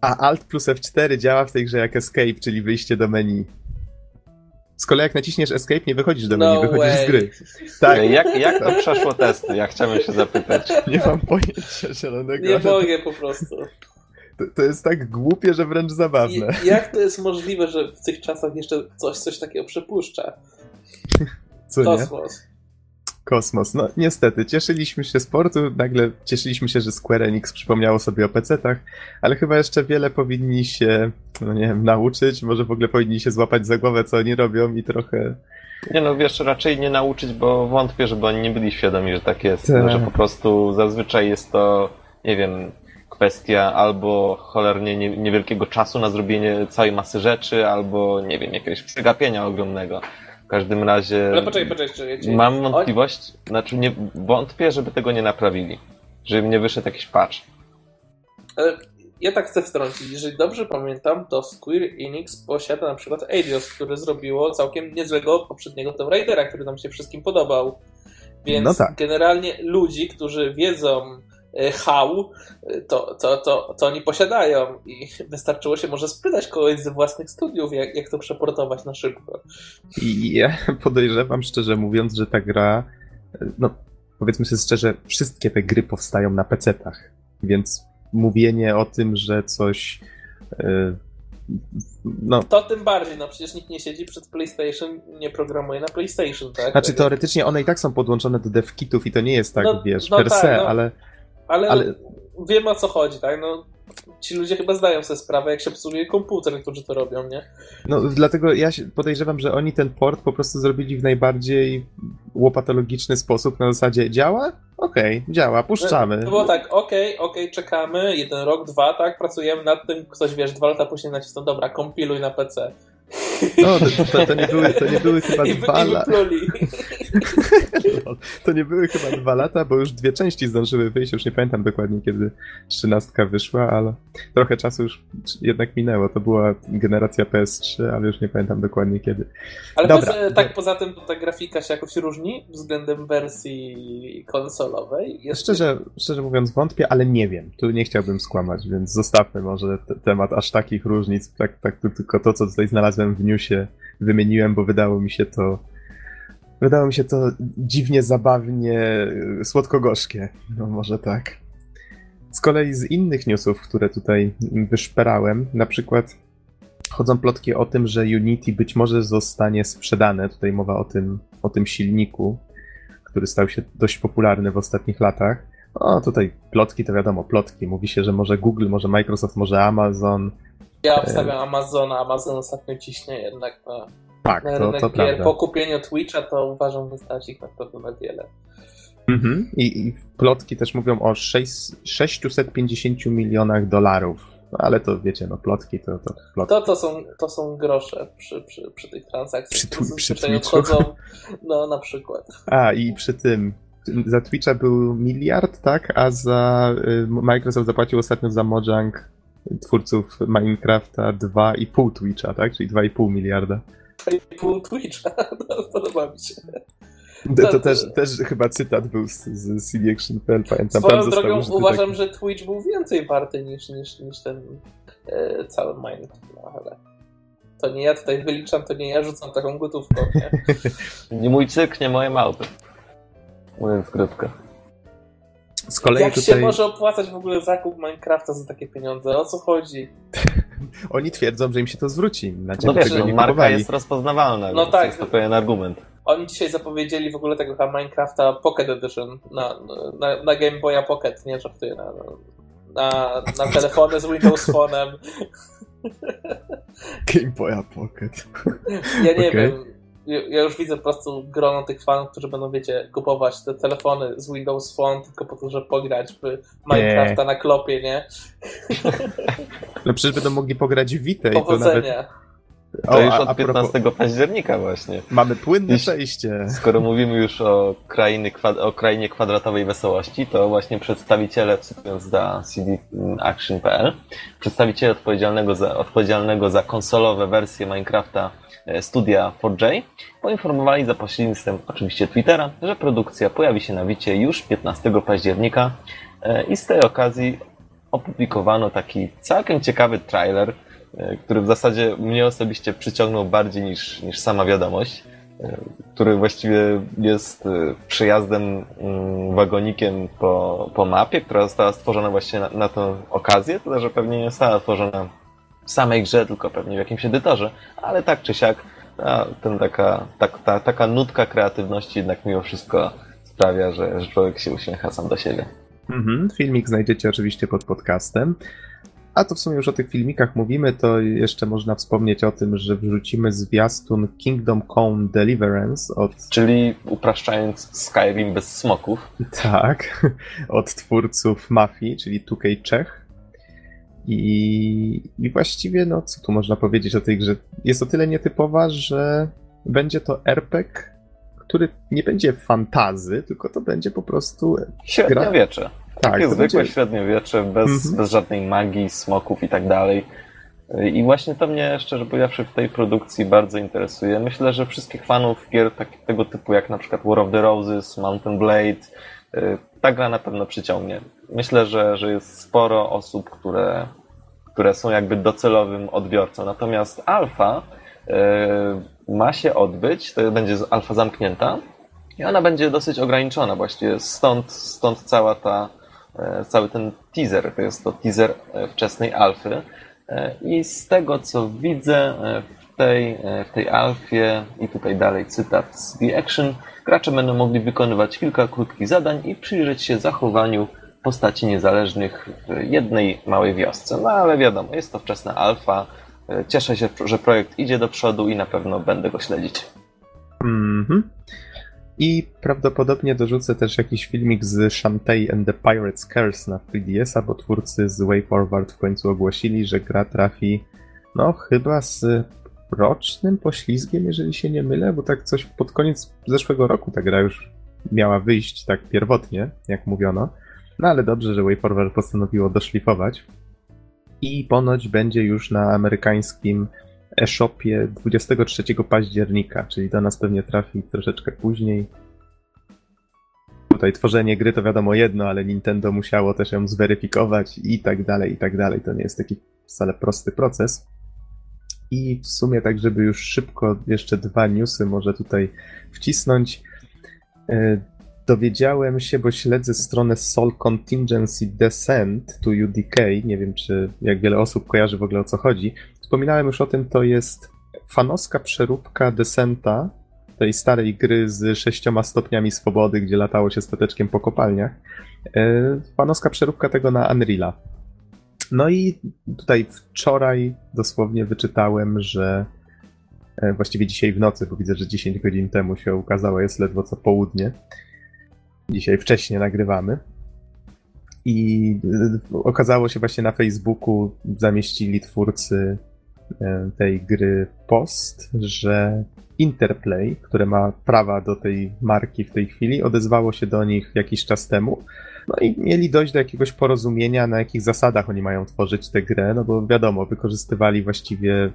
a Alt plus F4 działa w tej grze jak Escape, czyli wyjście do menu. Z kolei jak naciśniesz Escape, nie wychodzisz do menu, No wychodzisz z way. gry. Tak, Jak, jak to przeszło testy? Ja chciałem się zapytać. nie mam pojęcia zielonego. Nie mogę po prostu. to, to jest tak głupie, że wręcz zabawne. I, jak to jest możliwe, że w tych czasach jeszcze coś, coś takiego przepuszcza? Co nie? Kosmos. No niestety, cieszyliśmy się z portu, nagle cieszyliśmy się, że Square Enix przypomniało sobie o PC-tach, ale chyba jeszcze wiele powinni się, no nie wiem, nauczyć, może w ogóle powinni się złapać za głowę, co oni robią i trochę... Nie no, wiesz, raczej nie nauczyć, bo wątpię, żeby oni nie byli świadomi, że tak jest. Tak. Że po prostu zazwyczaj jest to, nie wiem, kwestia albo cholernie nie, niewielkiego czasu na zrobienie całej masy rzeczy, albo, nie wiem, jakiegoś przegapienia ogromnego. W każdym razie Ale poczekaj, poczekaj, czekaj. mam wątpliwość, znaczy nie, wątpię, żeby tego nie naprawili. Żeby nie wyszedł jakiś patch. Ale ja tak chcę wtrącić. Jeżeli dobrze pamiętam, to Square Enix posiada na przykład Eidos, które zrobiło całkiem niezłego poprzedniego Tomb Raidera, który nam się wszystkim podobał. Więc No tak. generalnie ludzi, którzy wiedzą e, how, e, to, to, to, to oni posiadają i wystarczyło się może spytać kogoś ze własnych studiów, jak, jak to przeportować na szybko. I ja podejrzewam, szczerze mówiąc, że ta gra, no powiedzmy sobie szczerze, wszystkie te gry powstają na PC-tach, więc mówienie o tym, że coś... y, No, To tym bardziej, no przecież nikt nie siedzi przed PlayStation, nie programuje na PlayStation, tak? Znaczy teoretycznie one i tak są podłączone do devkitów i to nie jest tak, No, wiesz, no per tak, se, no. ale Ale, Ale- wiem o co chodzi, tak? No, ci ludzie chyba zdają sobie sprawę, jak się psuje komputer, którzy to robią, nie? no dlatego ja się podejrzewam, że oni ten port po prostu zrobili w najbardziej łopatologiczny sposób na zasadzie działa? Okej, działa, puszczamy. To było tak, okej, okej, czekamy, jeden rok, dwa, tak, pracujemy nad tym, ktoś, wiesz, dwa lata później nacisnął, dobra, kompiluj na PC. No, to, to, to, nie były, to nie były chyba I, dwa lata. To nie były chyba dwa lata, bo już dwie części zdążyły wyjść, już nie pamiętam dokładnie kiedy trzynastka wyszła, ale trochę czasu już jednak minęło. To była generacja PS3, ale już nie pamiętam dokładnie kiedy. Ale Dobra. poza, tak poza tym, ta grafika się jakoś różni względem wersji konsolowej. Jest, Szczerze, szczerze mówiąc wątpię, ale nie wiem. Tu nie chciałbym skłamać, więc zostawmy może te, temat aż takich różnic. Tak, tak, tylko to, co tutaj znalazłem w newsie, wymieniłem, bo wydało mi się to wydało mi się to dziwnie, zabawnie, y, słodko-gorzkie. No może tak. Z kolei z innych newsów, które tutaj wyszperałem, na przykład chodzą plotki o tym, że Unity być może zostanie sprzedane. Tutaj mowa o tym, o tym silniku, który stał się dość popularny w ostatnich latach. O, tutaj plotki to wiadomo, plotki. Mówi się, że może Google, może Microsoft, może Amazon. Ja obstawiam Amazona, Amazon ostatnio ciśnie jednak na, Tak, na to, rynek to gier. prawda. Po kupieniu Twitcha to uważam, że stać ich naprawdę na wiele. Mhm. I, I plotki też mówią o 6, 650 milionach dolarów. No, ale to wiecie, no plotki to, to plotki. To, to, są, to są grosze przy, przy, przy tych transakcjach. Przy tu- przy odchodzą, no na przykład. A, i przy tym, za Twitcha był miliard, tak? A za y, Microsoft zapłacił ostatnio za Mojang twórców Minecrafta 2,5 Twitcha, tak? Czyli 2,5 miliarda. Pół Twitcha, no, podoba mi się. To, To- to też, też chyba cytat był z, z CD Action.pl, pamiętam. Swoją drogą uważam, taki- że Twitch był więcej warty niż, niż, niż ten e, cały Minecraft. No, ale to nie ja tutaj wyliczam, to nie ja rzucam taką gotówką. Nie? Nie mój cyrk, nie moje małpy. Mówiąc krótko. Z kolei Jak tutaj się może opłacać w ogóle zakup Minecrafta za takie pieniądze? O co chodzi? oni twierdzą, że im się to zwróci. Na No wiesz, no, nie marka kupowali. jest rozpoznawalna, No tak. jest to pewien argument. Oni dzisiaj zapowiedzieli w ogóle tego Minecrafta Pocket Edition na, na, na Game Boya Pocket, nie żartuję, na, na, na telefony z Windows Phone'em. Game Boy Pocket. Ja nie Okej. wiem. Ja już widzę po prostu grono tych fanów, którzy będą, wiecie, kupować te telefony z Windows Phone tylko po to, żeby pograć w Minecrafta na klopie, nie? No przecież będą mogli pograć w Vita i to nawet... To już od a propos- 15 października właśnie. Mamy płynne Jeśli- przejście. Skoro mówimy już o, krainy, o krainie kwadratowej wesołości, to właśnie przedstawiciele, cytując da cdaction.pl, przedstawiciele odpowiedzialnego za, odpowiedzialnego za konsolowe wersje Minecrafta studia 4J poinformowali za pośrednictwem oczywiście Twittera, że produkcja pojawi się na Wicie już 15 października e, i z tej okazji opublikowano taki całkiem ciekawy trailer, e, który w zasadzie mnie osobiście przyciągnął bardziej niż, niż sama wiadomość e, który właściwie jest e, przejazdem mm, wagonikiem po, po mapie, która została stworzona właśnie na, na tę okazję, tyle że pewnie nie została stworzona samej grze, tylko pewnie w jakimś edytorze, ale tak czy siak ta, ten taka, tak, ta, taka nutka kreatywności jednak mimo wszystko sprawia, że, że człowiek się uśmiecha sam do siebie. Mhm, filmik znajdziecie oczywiście pod podcastem. A to w sumie już o tych filmikach mówimy, to jeszcze można wspomnieć o tym, że wrzucimy zwiastun Kingdom Come Deliverance od Czyli upraszczając Skyrim bez smoków, Tak, od twórców Mafii, czyli 2K Czech. I, I właściwie, no co tu można powiedzieć o tej grze? Jest o tyle nietypowa, że będzie to RPG, który nie będzie fantazy, tylko to będzie po prostu. średniowiecze. Tak, Takie zwykłe będzie, średniowiecze, bez, Mhm. bez żadnej magii, smoków i tak dalej. I właśnie to mnie, szczerze powiedziawszy, w tej produkcji bardzo interesuje. Myślę, że wszystkich fanów gier tak, tego typu, jak na przykład War of the Roses, Mountain Blade, ta gra na pewno przyciągnie. Myślę, że, że jest sporo osób, które, które są jakby docelowym odbiorcą. Natomiast alfa y, ma się odbyć, to będzie alfa zamknięta i ona będzie dosyć ograniczona właściwie. Stąd, stąd cała ta, e, cały ten teaser. To jest to teaser wczesnej alfy. I z tego co widzę tej, e, w tej alfie, i tutaj dalej cytat z The Action, gracze będą mogli wykonywać kilka krótkich zadań i przyjrzeć się zachowaniu postaci niezależnych w jednej małej wiosce. No ale wiadomo, jest to wczesna alfa. E, Cieszę się, że projekt idzie do przodu i na pewno będę go śledzić. Mhm. I prawdopodobnie dorzucę też jakiś filmik z Shantae and the Pirate's Curse na 3DS-a, bo twórcy z Way Forward w końcu ogłosili, że gra trafi, no chyba z rocznym poślizgiem, jeżeli się nie mylę, bo tak coś pod koniec zeszłego roku ta gra już miała wyjść tak pierwotnie, jak mówiono. No ale dobrze, że Way Forward postanowiło doszlifować. I ponoć będzie już na amerykańskim e-shopie 23 października, czyli do nas pewnie trafi troszeczkę później. Tutaj tworzenie gry to wiadomo jedno, ale Nintendo musiało też ją zweryfikować i tak dalej, i tak dalej. To nie jest taki wcale prosty proces. I w sumie tak, żeby już szybko jeszcze dwa newsy może tutaj wcisnąć. E, Dowiedziałem się, bo śledzę stronę Soul Contingency Descent to UDK. Nie wiem, czy jak wiele osób kojarzy w ogóle o co chodzi. Wspominałem już o tym, to jest fanowska przeróbka Descenta, tej starej gry z sześcioma stopniami swobody, gdzie latało się stateczkiem po kopalniach. E, Fanowska przeróbka tego na Unreala. No i tutaj wczoraj dosłownie wyczytałem, że e, właściwie dzisiaj w nocy, bo widzę, że 10 godzin temu się ukazało, jest ledwo co południe. Dzisiaj wcześniej nagrywamy. I y, okazało się właśnie na Facebooku, zamieścili twórcy e, tej gry post, że Interplay, które ma prawa do tej marki w tej chwili, odezwało się do nich jakiś czas temu. No i mieli dojść do jakiegoś porozumienia, na jakich zasadach oni mają tworzyć tę grę, no bo wiadomo, wykorzystywali właściwie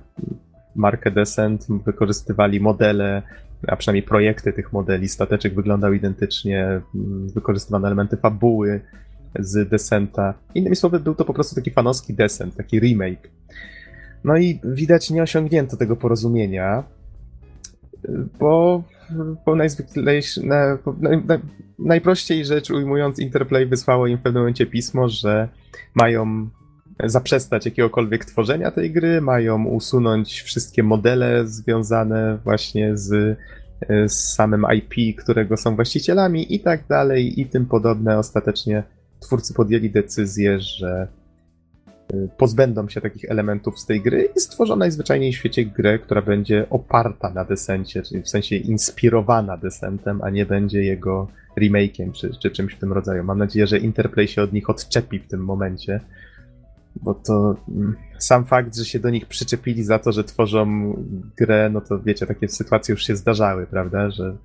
markę Descent, wykorzystywali modele, a przynajmniej projekty tych modeli, stateczek wyglądał identycznie, mm, wykorzystywano elementy fabuły z Descenta. Innymi słowy, był to po prostu taki fanowski Descent, taki remake. No i widać nie osiągnięto tego porozumienia, bo po najprościej rzecz ujmując, Interplay wysłało im w pewnym momencie pismo, że mają zaprzestać jakiegokolwiek tworzenia tej gry, mają usunąć wszystkie modele związane właśnie z, z samym IP, którego są właścicielami i tak dalej i tym podobne. Ostatecznie twórcy podjęli decyzję, że pozbędą się takich elementów z tej gry i stworzą najzwyczajniej w świecie grę, która będzie oparta na Desencie, czyli w sensie inspirowana Desentem, a nie będzie jego remake'iem czy, czy czymś w tym rodzaju. Mam nadzieję, że Interplay się od nich odczepi w tym momencie, bo to mm, sam fakt, że się do nich przyczepili za to, że tworzą grę, no to wiecie, takie sytuacje już się zdarzały, prawda, że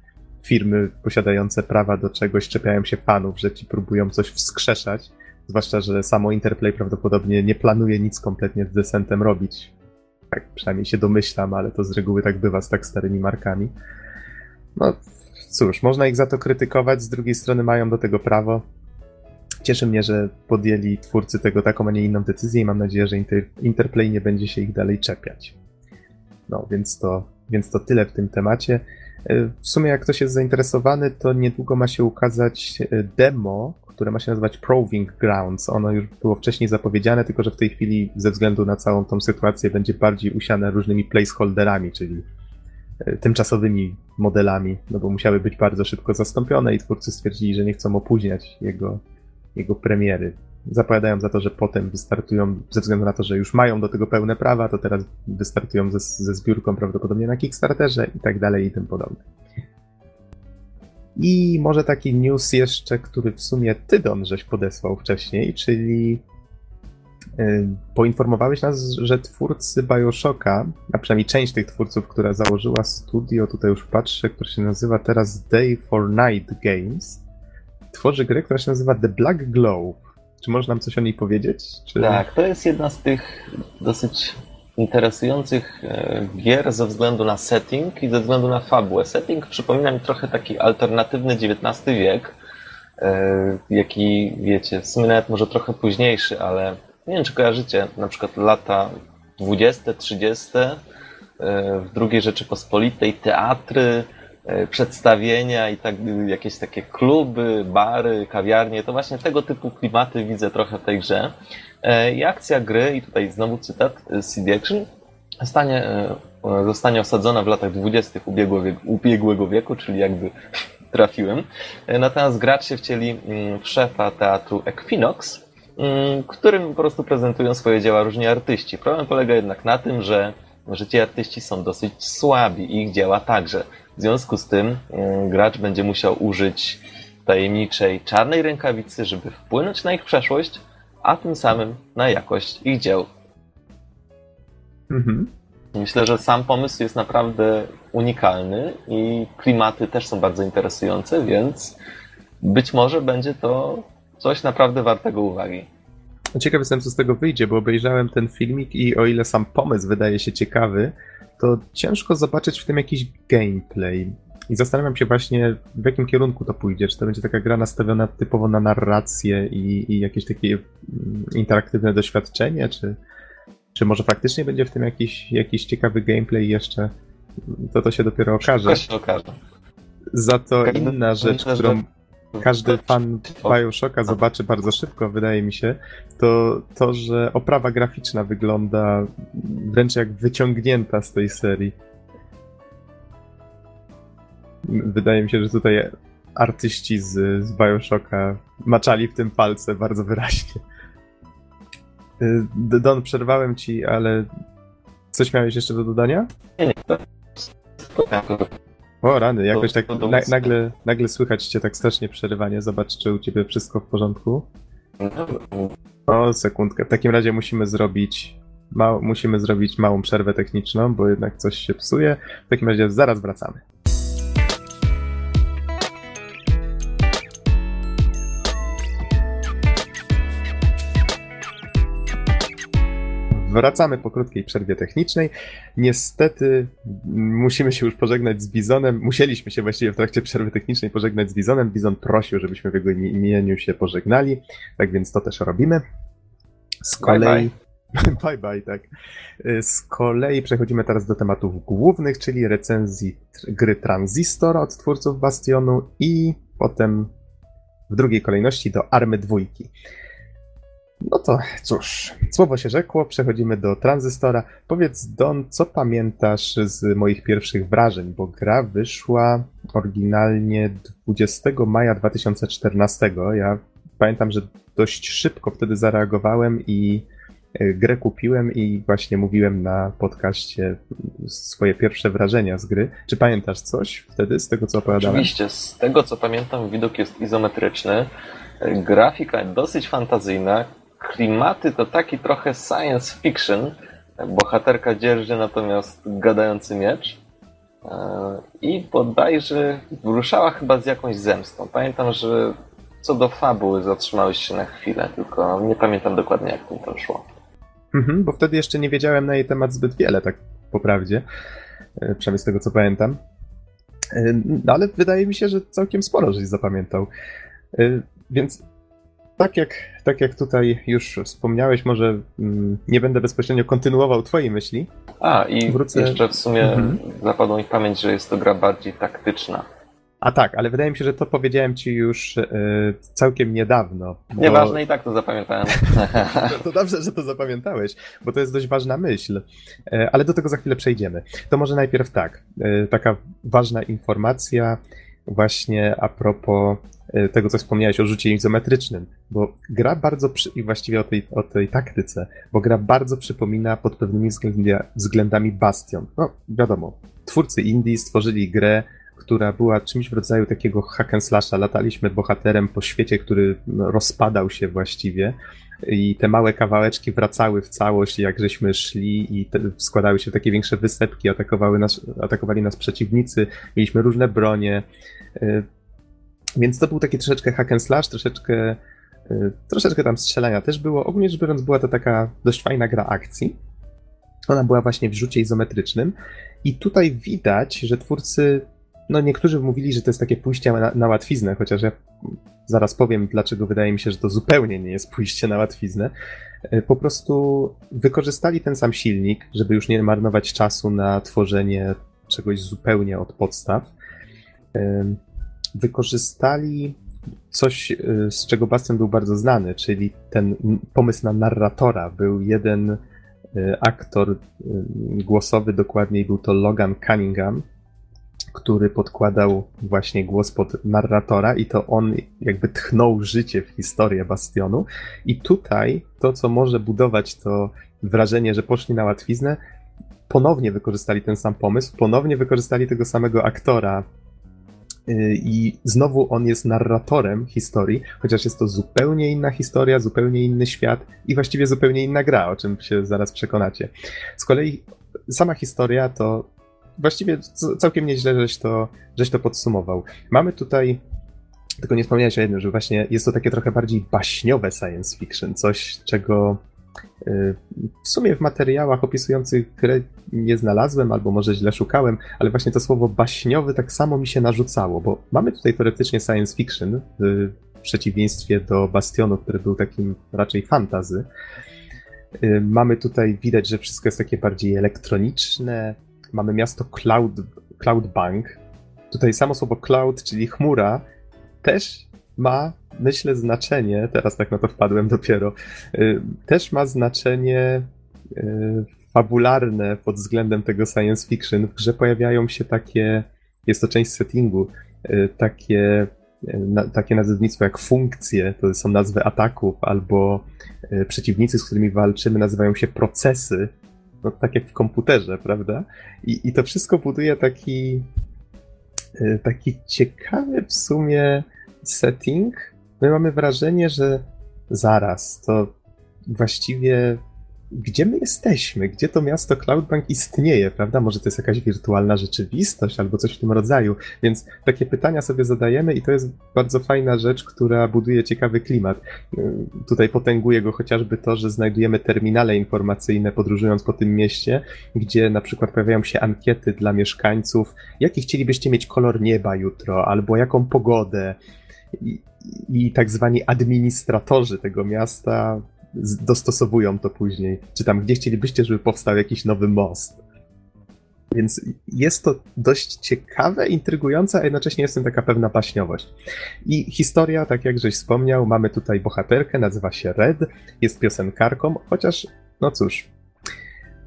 firmy posiadające prawa do czegoś czepiają się fanów, że ci próbują coś wskrzeszać, zwłaszcza, że samo Interplay prawdopodobnie nie planuje nic kompletnie z Descentem robić. Tak przynajmniej się domyślam, ale to z reguły tak bywa z tak starymi markami. No cóż, można ich za to krytykować, z drugiej strony mają do tego prawo. Cieszy mnie, że podjęli twórcy tego taką, a nie inną decyzję i mam nadzieję, że Inter Interplay nie będzie się ich dalej czepiać. No, więc to, więc to tyle w tym temacie. E, w sumie, jak ktoś jest zainteresowany, to niedługo ma się ukazać e, demo, które ma się nazywać Proving Grounds. Ono już było wcześniej zapowiedziane, tylko że w tej chwili, ze względu na całą tą sytuację, będzie bardziej usiane różnymi placeholderami, czyli e, tymczasowymi modelami, no bo musiały być bardzo szybko zastąpione i twórcy stwierdzili, że nie chcą opóźniać jego jego premiery. Zapowiadają za to, że potem wystartują, ze względu na to, że już mają do tego pełne prawa, to teraz wystartują ze, ze zbiórką prawdopodobnie na Kickstarterze i tak dalej i tym podobne. I może taki news jeszcze, który w sumie ty, Don, żeś podesłał wcześniej, czyli yy, poinformowałeś nas, że twórcy Bioshocka, a przynajmniej część tych twórców, która założyła studio, tutaj już patrzę, które się nazywa teraz Day for Night Games, tworzy grę, która się nazywa The Black Glove. Czy można nam coś o niej powiedzieć? Czy... Tak, to jest jedna z tych dosyć interesujących e, gier ze względu na setting i ze względu na fabułę. Setting przypomina mi trochę taki alternatywny XIX wiek, e, jaki, wiecie, w sumie nawet może trochę późniejszy, ale nie wiem, czy kojarzycie, na przykład lata 20, 30 e, w II Rzeczypospolitej, teatry, przedstawienia i tak, jakieś takie kluby, bary, kawiarnie, to właśnie tego typu klimaty widzę trochę w tej grze. E, I akcja gry, i tutaj znowu cytat CD Action, zostanie, e, zostanie osadzona w latach 20. Ubiegłego, ubiegłego wieku, czyli jakby trafiłem. Natomiast gracz się wcieli mm, w szefa teatru Equinox, mm, którym po prostu prezentują swoje dzieła różni artyści. Problem polega jednak na tym, że że ci artyści są dosyć słabi ich dzieła także. W związku z tym mm, gracz będzie musiał użyć tajemniczej czarnej rękawicy, żeby wpłynąć na ich przeszłość, a tym samym na jakość ich dzieł. Mhm. Myślę, że sam pomysł jest naprawdę unikalny i klimaty też są bardzo interesujące, więc być może będzie to coś naprawdę wartego uwagi. Ciekawy jestem, co z tego wyjdzie, bo obejrzałem ten filmik i o ile sam pomysł wydaje się ciekawy, to ciężko zobaczyć w tym jakiś gameplay. I zastanawiam się właśnie, w jakim kierunku to pójdzie. Czy to będzie taka gra nastawiona typowo na narrację i, i jakieś takie mm, interaktywne doświadczenie, czy, czy może faktycznie będzie w tym jakiś, jakiś ciekawy gameplay jeszcze? To to się dopiero okaże. Się okaże. Za to inna rzecz, którą każdy fan Bioshocka zobaczy bardzo szybko, wydaje mi się, to to, że oprawa graficzna wygląda wręcz jak wyciągnięta z tej serii. Wydaje mi się, że tutaj artyści z, z Bioshocka maczali w tym palce bardzo wyraźnie. Y, Don, przerwałem ci, ale coś miałeś jeszcze do dodania? Nie, nie. O rany, jakoś tak na, nagle, nagle słychać cię tak strasznie przerywanie. Zobacz, czy u ciebie wszystko w porządku. O, sekundkę. W takim razie musimy zrobić ma, musimy zrobić małą przerwę techniczną, bo jednak coś się psuje. W takim razie zaraz wracamy. Wracamy po krótkiej przerwie technicznej. Niestety musimy się już pożegnać z Bizonem. Musieliśmy się właściwie w trakcie przerwy technicznej pożegnać z Bizonem. Bizon prosił, żebyśmy w jego imieniu się pożegnali, tak więc to też robimy. Z kolei, bye bye, tak. Z kolei przechodzimy teraz do tematów głównych, czyli recenzji gry Transistor od twórców Bastionu i potem w drugiej kolejności do Army Dwójki. No to cóż, słowo się rzekło, przechodzimy do Tranzystora. Powiedz Don, co pamiętasz z moich pierwszych wrażeń, bo gra wyszła oryginalnie 20 maja 2014. Ja pamiętam, że dość szybko wtedy zareagowałem i e, grę kupiłem i właśnie mówiłem na podcaście swoje pierwsze wrażenia z gry. Czy pamiętasz coś wtedy z tego, co opowiadałem? Oczywiście, z tego co pamiętam, widok jest izometryczny, grafika dosyć fantazyjna, klimaty to taki trochę science fiction. Bohaterka dzierży natomiast gadający miecz. E, I bodajże ruszała chyba z jakąś zemstą. Pamiętam, że co do fabuły zatrzymałeś się na chwilę, tylko nie pamiętam dokładnie jak to szło. Mhm, bo wtedy jeszcze nie wiedziałem na jej temat zbyt wiele, tak po prawdzie. E, przynajmniej z tego co pamiętam. E, no, ale wydaje mi się, że całkiem sporo żeś zapamiętał. Więc tak jak, tak jak tutaj już wspomniałeś, może mm, nie będę bezpośrednio kontynuował twojej myśli. A, i Wrócę... jeszcze w sumie mhm. zapadło mi pamięć, że jest to gra bardziej taktyczna. A tak, ale wydaje mi się, że to powiedziałem ci już y, całkiem niedawno. Bo... Nieważne, i tak to zapamiętałem. to, dobrze, że to zapamiętałeś, bo to jest dość ważna myśl. Y, ale do tego za chwilę przejdziemy. To może najpierw tak, y, taka ważna informacja właśnie a propos E, tego, co wspomniałeś o rzucie izometrycznym, bo gra bardzo, przy... i właściwie o tej, o tej taktyce, bo gra bardzo przypomina pod pewnymi względami Bastion. No, wiadomo, twórcy indie stworzyli grę, która była czymś w rodzaju takiego hack and slasha. Lataliśmy bohaterem po świecie, który no, rozpadał się właściwie i te małe kawałeczki wracały w całość, jak żeśmy szli i te, składały się w takie większe wysepki, atakowały nas, atakowali nas przeciwnicy, mieliśmy różne bronie. Więc to był taki troszeczkę hack and slash, troszeczkę, y, troszeczkę tam strzelania też było. Ogólnie rzecz biorąc była to taka dość fajna gra akcji. Ona była właśnie w rzucie izometrycznym i tutaj widać, że twórcy, no niektórzy mówili, że to jest takie pójście na, na łatwiznę, chociaż ja zaraz powiem, dlaczego wydaje mi się, że to zupełnie nie jest pójście na łatwiznę. Y, po prostu wykorzystali ten sam silnik, żeby już nie marnować czasu na tworzenie czegoś zupełnie od podstaw wykorzystali coś, y, z czego Bastian był bardzo znany, czyli ten pomysł na narratora. Był jeden y, aktor y, głosowy, dokładniej był to Logan Cunningham, który podkładał właśnie głos pod narratora i to on jakby tchnął życie w historię Bastionu. I tutaj to, co może budować to wrażenie, że poszli na łatwiznę, ponownie wykorzystali ten sam pomysł, ponownie wykorzystali tego samego aktora I znowu on jest narratorem historii, chociaż jest to zupełnie inna historia, zupełnie inny świat i właściwie zupełnie inna gra, o czym się zaraz przekonacie. Z kolei sama historia to właściwie całkiem nieźle, żeś to, żeś to podsumował. Mamy tutaj tylko nie wspomniałeś o jednym, że właśnie jest to takie trochę bardziej baśniowe science fiction, coś, czego y, w sumie w materiałach opisujących grę nie znalazłem, albo może źle szukałem, ale właśnie to słowo baśniowy tak samo mi się narzucało, bo mamy tutaj teoretycznie science fiction w przeciwieństwie do Bastionu, który był takim raczej fantazy. Y, mamy tutaj widać, że wszystko jest takie bardziej elektroniczne. Mamy miasto Cloud, Cloud Bank. Tutaj samo słowo cloud, czyli chmura, też ma, myślę, znaczenie, teraz tak na to wpadłem dopiero, y, też ma znaczenie y, fabularne pod względem tego science fiction. Grze pojawiają się takie, jest to część settingu, y, takie, takie nazewnictwo jak funkcje, to są nazwy ataków, albo przeciwnicy, z którymi walczymy, nazywają się procesy, no, tak jak w komputerze, prawda? I, i to wszystko buduje taki, taki ciekawy w sumie setting, my mamy wrażenie, że zaraz, to właściwie gdzie my jesteśmy? Gdzie to miasto Cloudbank istnieje, prawda? Może to jest jakaś wirtualna rzeczywistość albo coś w tym rodzaju. Więc takie pytania sobie zadajemy i to jest bardzo fajna rzecz, która buduje ciekawy klimat. Tutaj potęguje go chociażby to, że znajdujemy terminale informacyjne podróżując po tym mieście, gdzie na przykład pojawiają się ankiety dla mieszkańców, jaki chcielibyście mieć kolor nieba jutro, albo jaką pogodę i tak zwani administratorzy tego miasta dostosowują to później. Czy tam gdzie chcielibyście, żeby powstał jakiś nowy most. Więc jest to dość ciekawe, intrygujące, a jednocześnie jest w tym taka pewna baśniowość. I historia, tak jak żeś wspomniał, mamy tutaj bohaterkę, nazywa się Red, jest piosenkarką, chociaż, no cóż,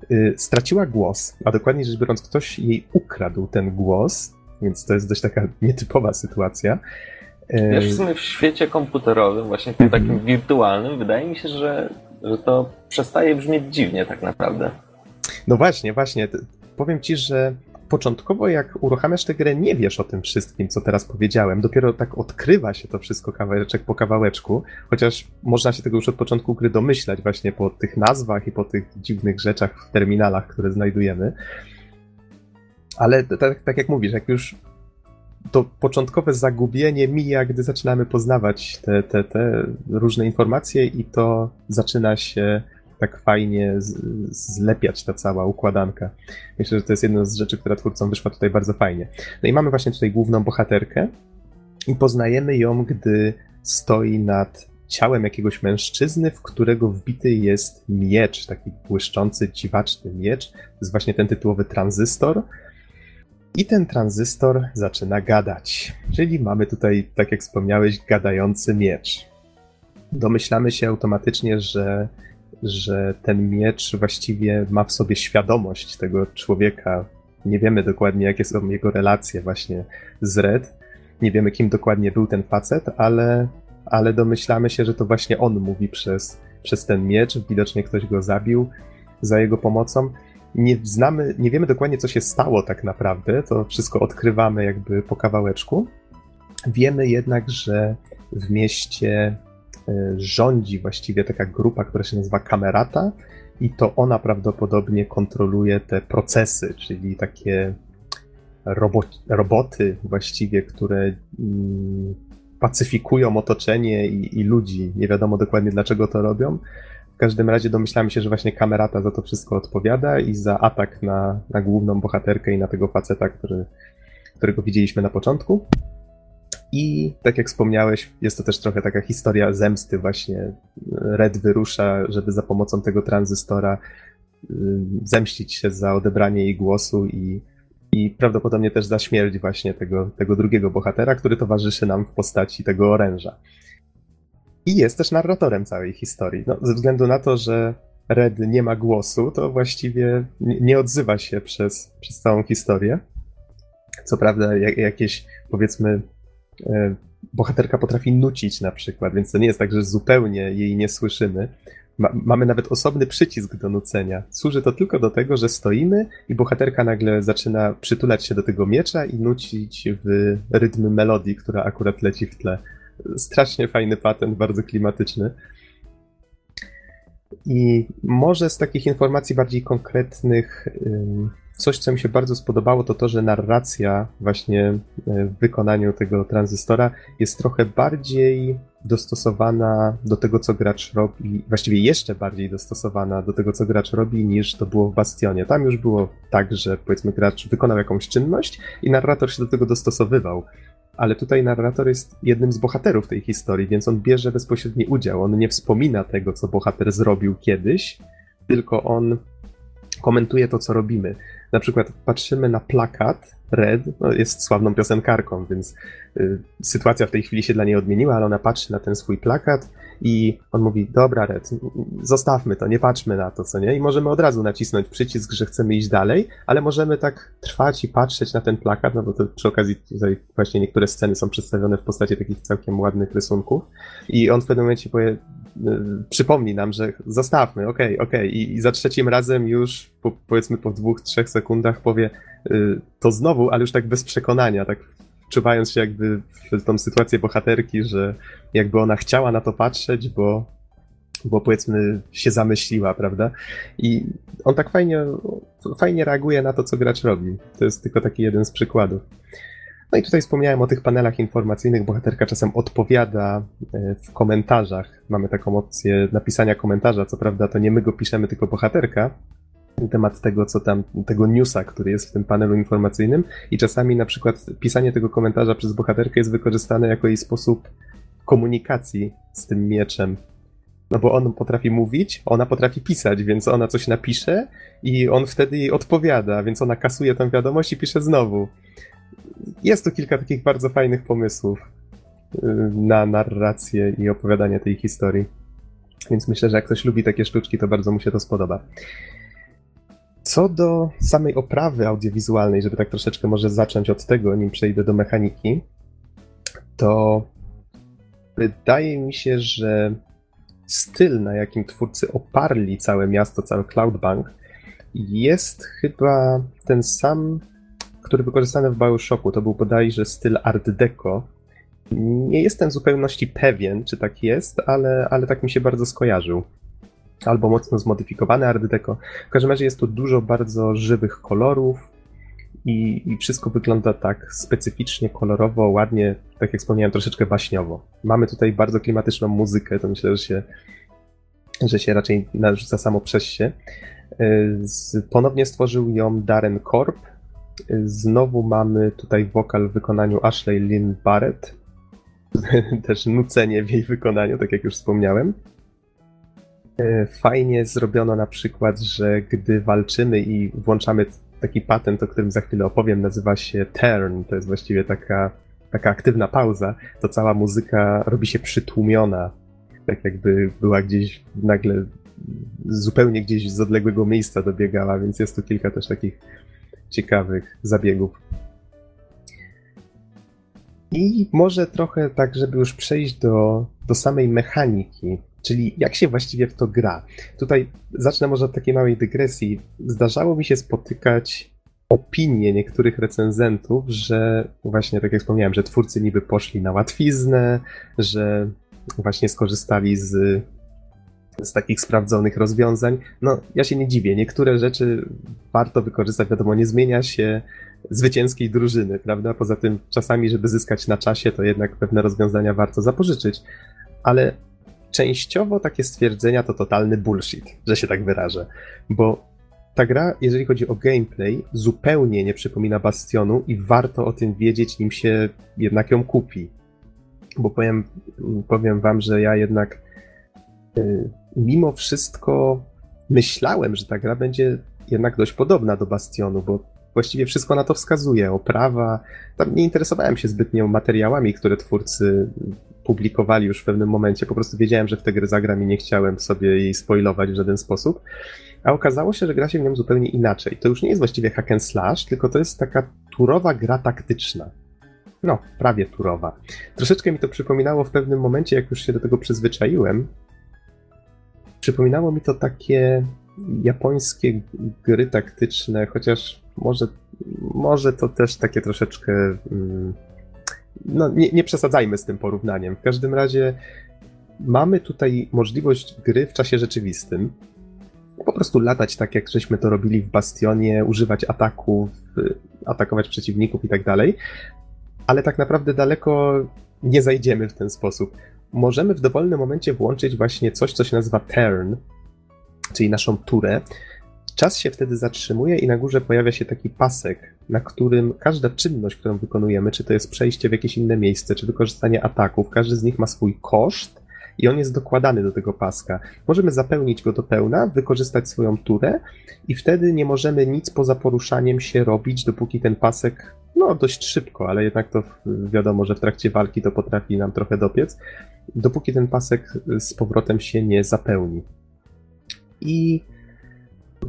yy, straciła głos, a dokładniej rzecz biorąc, ktoś jej ukradł ten głos, więc to jest dość taka nietypowa sytuacja. Wiesz, w sumie w świecie komputerowym, właśnie tym takim mhm. wirtualnym, wydaje mi się, że, że to przestaje brzmieć dziwnie tak naprawdę. No właśnie, właśnie powiem ci, że początkowo jak uruchamiasz tę grę, nie wiesz o tym wszystkim, co teraz powiedziałem. Dopiero tak odkrywa się to wszystko kawałeczek po kawałeczku, chociaż można się tego już od początku gry domyślać właśnie po tych nazwach i po tych dziwnych rzeczach w terminalach, które znajdujemy. Ale tak, tak jak mówisz, jak już to początkowe zagubienie mija, gdy zaczynamy poznawać te, te, te różne informacje i to zaczyna się tak fajnie zlepiać ta cała układanka. Myślę, że to jest jedna z rzeczy, która twórcom wyszła tutaj bardzo fajnie. No i mamy właśnie tutaj główną bohaterkę i poznajemy ją, gdy stoi nad ciałem jakiegoś mężczyzny, w którego wbity jest miecz, taki błyszczący, dziwaczny miecz. To jest właśnie ten tytułowy tranzystor. I ten tranzystor zaczyna gadać. Czyli mamy tutaj, tak jak wspomniałeś, gadający miecz. Domyślamy się automatycznie, że że ten miecz właściwie ma w sobie świadomość tego człowieka. Nie wiemy dokładnie, jakie są jego relacje właśnie z Red. Nie wiemy, kim dokładnie był ten facet, ale, ale domyślamy się, że to właśnie on mówi przez, przez ten miecz. Widocznie ktoś go zabił za jego pomocą. Nie znamy, nie wiemy dokładnie, co się stało tak naprawdę. To wszystko odkrywamy jakby po kawałeczku. Wiemy jednak, że w mieście E, rządzi właściwie taka grupa, która się nazywa Kamerata i to ona prawdopodobnie kontroluje te procesy, czyli takie robo roboty właściwie, które mm, pacyfikują otoczenie i, i, ludzi. Nie wiadomo dokładnie dlaczego to robią. W każdym razie domyślamy się, że właśnie Kamerata za to wszystko odpowiada i za atak na, na główną bohaterkę i na tego faceta, który, którego widzieliśmy na początku. I tak jak wspomniałeś, jest to też trochę taka historia zemsty właśnie. Red wyrusza, żeby za pomocą tego tranzystora y, zemścić się za odebranie jej głosu i, i prawdopodobnie też za śmierć właśnie tego, tego drugiego bohatera, który towarzyszy nam w postaci tego oręża. I jest też narratorem całej historii. No, ze względu na to, że Red nie ma głosu, to właściwie nie odzywa się przez, przez całą historię. Co prawda, jakieś powiedzmy E, bohaterka potrafi nucić na przykład, więc to nie jest tak, że zupełnie jej nie słyszymy. Ma, mamy nawet osobny przycisk do nucenia. Służy to tylko do tego, że stoimy i bohaterka nagle zaczyna przytulać się do tego miecza i nucić w rytm melodii, która akurat leci w tle. Strasznie fajny patent, bardzo klimatyczny. I może z takich informacji bardziej konkretnych. Coś, co mi się bardzo spodobało, to to, że narracja właśnie e, w wykonaniu tego tranzystora jest trochę bardziej dostosowana do tego, co gracz robi, właściwie jeszcze bardziej dostosowana do tego, co gracz robi, niż to było w Bastionie. Tam już było tak, że powiedzmy gracz wykonał jakąś czynność i narrator się do tego dostosowywał. Ale tutaj narrator jest jednym z bohaterów tej historii, więc on bierze bezpośredni udział. On nie wspomina tego, co bohater zrobił kiedyś, tylko on komentuje to, co robimy. Na przykład patrzymy na plakat, Red no jest sławną piosenkarką, więc y, sytuacja w tej chwili się dla niej odmieniła, ale ona patrzy na ten swój plakat i on mówi, dobra Red, zostawmy to, nie patrzmy na to, co nie? I możemy od razu nacisnąć przycisk, że chcemy iść dalej, ale możemy tak trwać i patrzeć na ten plakat, no bo to przy okazji tutaj właśnie niektóre sceny są przedstawione w postaci takich całkiem ładnych rysunków i on w pewnym momencie powie, Y, przypomni nam, że zostawmy, okej, okay, okej. Okay. I, za trzecim razem już, po, powiedzmy po dwóch, trzech sekundach powie y, to znowu, ale już tak bez przekonania, tak czuwając się jakby w tą sytuację bohaterki, że jakby ona chciała na to patrzeć, bo, bo powiedzmy się zamyśliła, prawda? I on tak fajnie, fajnie reaguje na to, co gracz robi. To jest tylko taki jeden z przykładów. No i tutaj wspomniałem o tych panelach informacyjnych. Bohaterka czasem odpowiada e, w komentarzach. Mamy taką opcję napisania komentarza. Co prawda to nie my go piszemy, tylko bohaterka. Temat tego, co tam, tego newsa, który jest w tym panelu informacyjnym. I czasami na przykład pisanie tego komentarza przez bohaterkę jest wykorzystane jako jej sposób komunikacji z tym mieczem. No bo on potrafi mówić, ona potrafi pisać, więc ona coś napisze i on wtedy jej odpowiada, więc ona kasuje tę wiadomość i pisze znowu. Jest tu kilka takich bardzo fajnych pomysłów y, na narrację i opowiadanie tej historii. Więc myślę, że jak ktoś lubi takie sztuczki, to bardzo mu się to spodoba. Co do samej oprawy audiowizualnej, żeby tak troszeczkę może zacząć od tego, nim przejdę do mechaniki, to wydaje mi się, że styl, na jakim twórcy oparli całe miasto, cały Cloudbank, jest chyba ten sam, który wykorzystany w Bioshocku. To był bodajże styl Art Deco. Nie jestem w zupełności pewien, czy tak jest, ale, ale tak mi się bardzo skojarzył. Albo mocno zmodyfikowany Art Deco. W każdym razie jest tu dużo bardzo żywych kolorów, i, i wszystko wygląda tak specyficznie, kolorowo, ładnie, tak jak wspomniałem, troszeczkę baśniowo. Mamy tutaj bardzo klimatyczną muzykę, to myślę, że się, że się raczej narzuca samo przez się. Y, ponownie stworzył ją Darren Korb. Znowu mamy tutaj wokal w wykonaniu Ashley Lynn Barrett. Też nucenie w jej wykonaniu, tak jak już wspomniałem. Y, fajnie zrobiono na przykład, że gdy walczymy i włączamy taki patent, o którym za chwilę opowiem, nazywa się turn. To jest właściwie taka, taka aktywna pauza. To cała muzyka robi się przytłumiona, tak jakby była gdzieś nagle zupełnie gdzieś z odległego miejsca dobiegała, więc jest tu kilka też takich ciekawych zabiegów. I może trochę tak, żeby już przejść do, do samej mechaniki, czyli jak się właściwie w to gra. Tutaj zacznę może od takiej małej dygresji. Zdarzało mi się spotykać opinie niektórych recenzentów, że właśnie tak jak wspomniałem, że twórcy niby poszli na łatwiznę, że właśnie skorzystali z, z takich sprawdzonych rozwiązań. No, ja się nie dziwię. Niektóre rzeczy warto wykorzystać, wiadomo, nie zmienia się zwycięskiej drużyny, prawda? Poza tym czasami, żeby zyskać na czasie, to jednak pewne rozwiązania warto zapożyczyć. Ale częściowo takie stwierdzenia to totalny bullshit, że się tak wyrażę. Bo ta gra, jeżeli chodzi o gameplay, zupełnie nie przypomina Bastionu i warto o tym wiedzieć, nim się jednak ją kupi. Bo powiem, powiem wam, że ja jednak y, mimo wszystko myślałem, że ta gra będzie jednak dość podobna do Bastionu, bo właściwie wszystko na to wskazuje. Oprawa. Tam nie interesowałem się zbytnio materiałami, które twórcy publikowali już w pewnym momencie. Po prostu wiedziałem, że w tę grę zagram i nie chciałem sobie jej spoilować w żaden sposób. A okazało się, że gra się w nią zupełnie inaczej. To już nie jest właściwie hack and slash, tylko to jest taka turowa gra taktyczna. No, prawie turowa. Troszeczkę mi to przypominało w pewnym momencie, jak już się do tego przyzwyczaiłem. Przypominało mi to takie japońskie gry taktyczne, chociaż może, może to też takie troszeczkę. Mm, no, nie, nie przesadzajmy z tym porównaniem. W każdym razie mamy tutaj możliwość gry w czasie rzeczywistym. Po prostu latać tak, jak żeśmy to robili w Bastionie, używać ataków, atakować przeciwników i tak dalej. Ale tak naprawdę daleko nie zajdziemy w ten sposób. Możemy w dowolnym momencie włączyć właśnie coś, co się nazywa turn, czyli naszą turę, Czas się wtedy zatrzymuje i na górze pojawia się taki pasek, na którym każda czynność, którą wykonujemy, czy to jest przejście w jakieś inne miejsce, czy wykorzystanie ataków, każdy z nich ma swój koszt i on jest dokładany do tego paska. Możemy zapełnić go do pełna, wykorzystać swoją turę i wtedy nie możemy nic poza poruszaniem się robić, dopóki ten pasek, no dość szybko, ale jednak to wiadomo, że w trakcie walki to potrafi nam trochę dopiec, dopóki ten pasek z powrotem się nie zapełni. I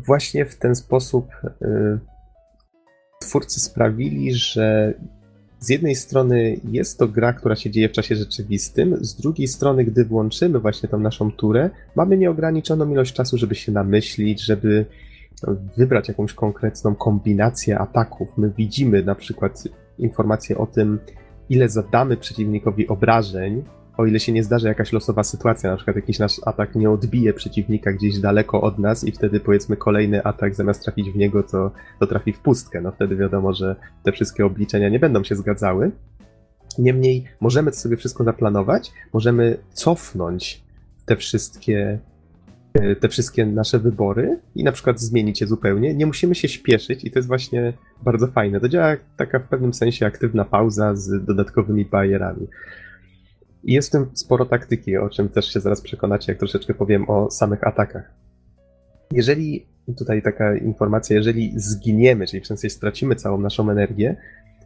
właśnie w ten sposób y, twórcy sprawili, że z jednej strony jest to gra, która się dzieje w czasie rzeczywistym, z drugiej strony, gdy włączymy właśnie tą naszą turę, mamy nieograniczoną ilość czasu, żeby się namyślić, żeby wybrać jakąś konkretną kombinację ataków. My widzimy na przykład informacje o tym, ile zadamy przeciwnikowi obrażeń, o ile się nie zdarzy jakaś losowa sytuacja, na przykład jakiś nasz atak nie odbije przeciwnika gdzieś daleko od nas i wtedy powiedzmy kolejny atak zamiast trafić w niego, to, to trafi w pustkę. No wtedy wiadomo, że te wszystkie obliczenia nie będą się zgadzały. Niemniej możemy sobie wszystko zaplanować, możemy cofnąć te wszystkie te wszystkie nasze wybory i na przykład zmienić je zupełnie. Nie musimy się śpieszyć i to jest właśnie bardzo fajne. To działa taka w pewnym sensie aktywna pauza z dodatkowymi barierami. Jest w tym sporo taktyki, o czym też się zaraz przekonacie, jak troszeczkę powiem o samych atakach. Jeżeli, tutaj taka informacja, jeżeli zginiemy, czyli w sensie stracimy całą naszą energię,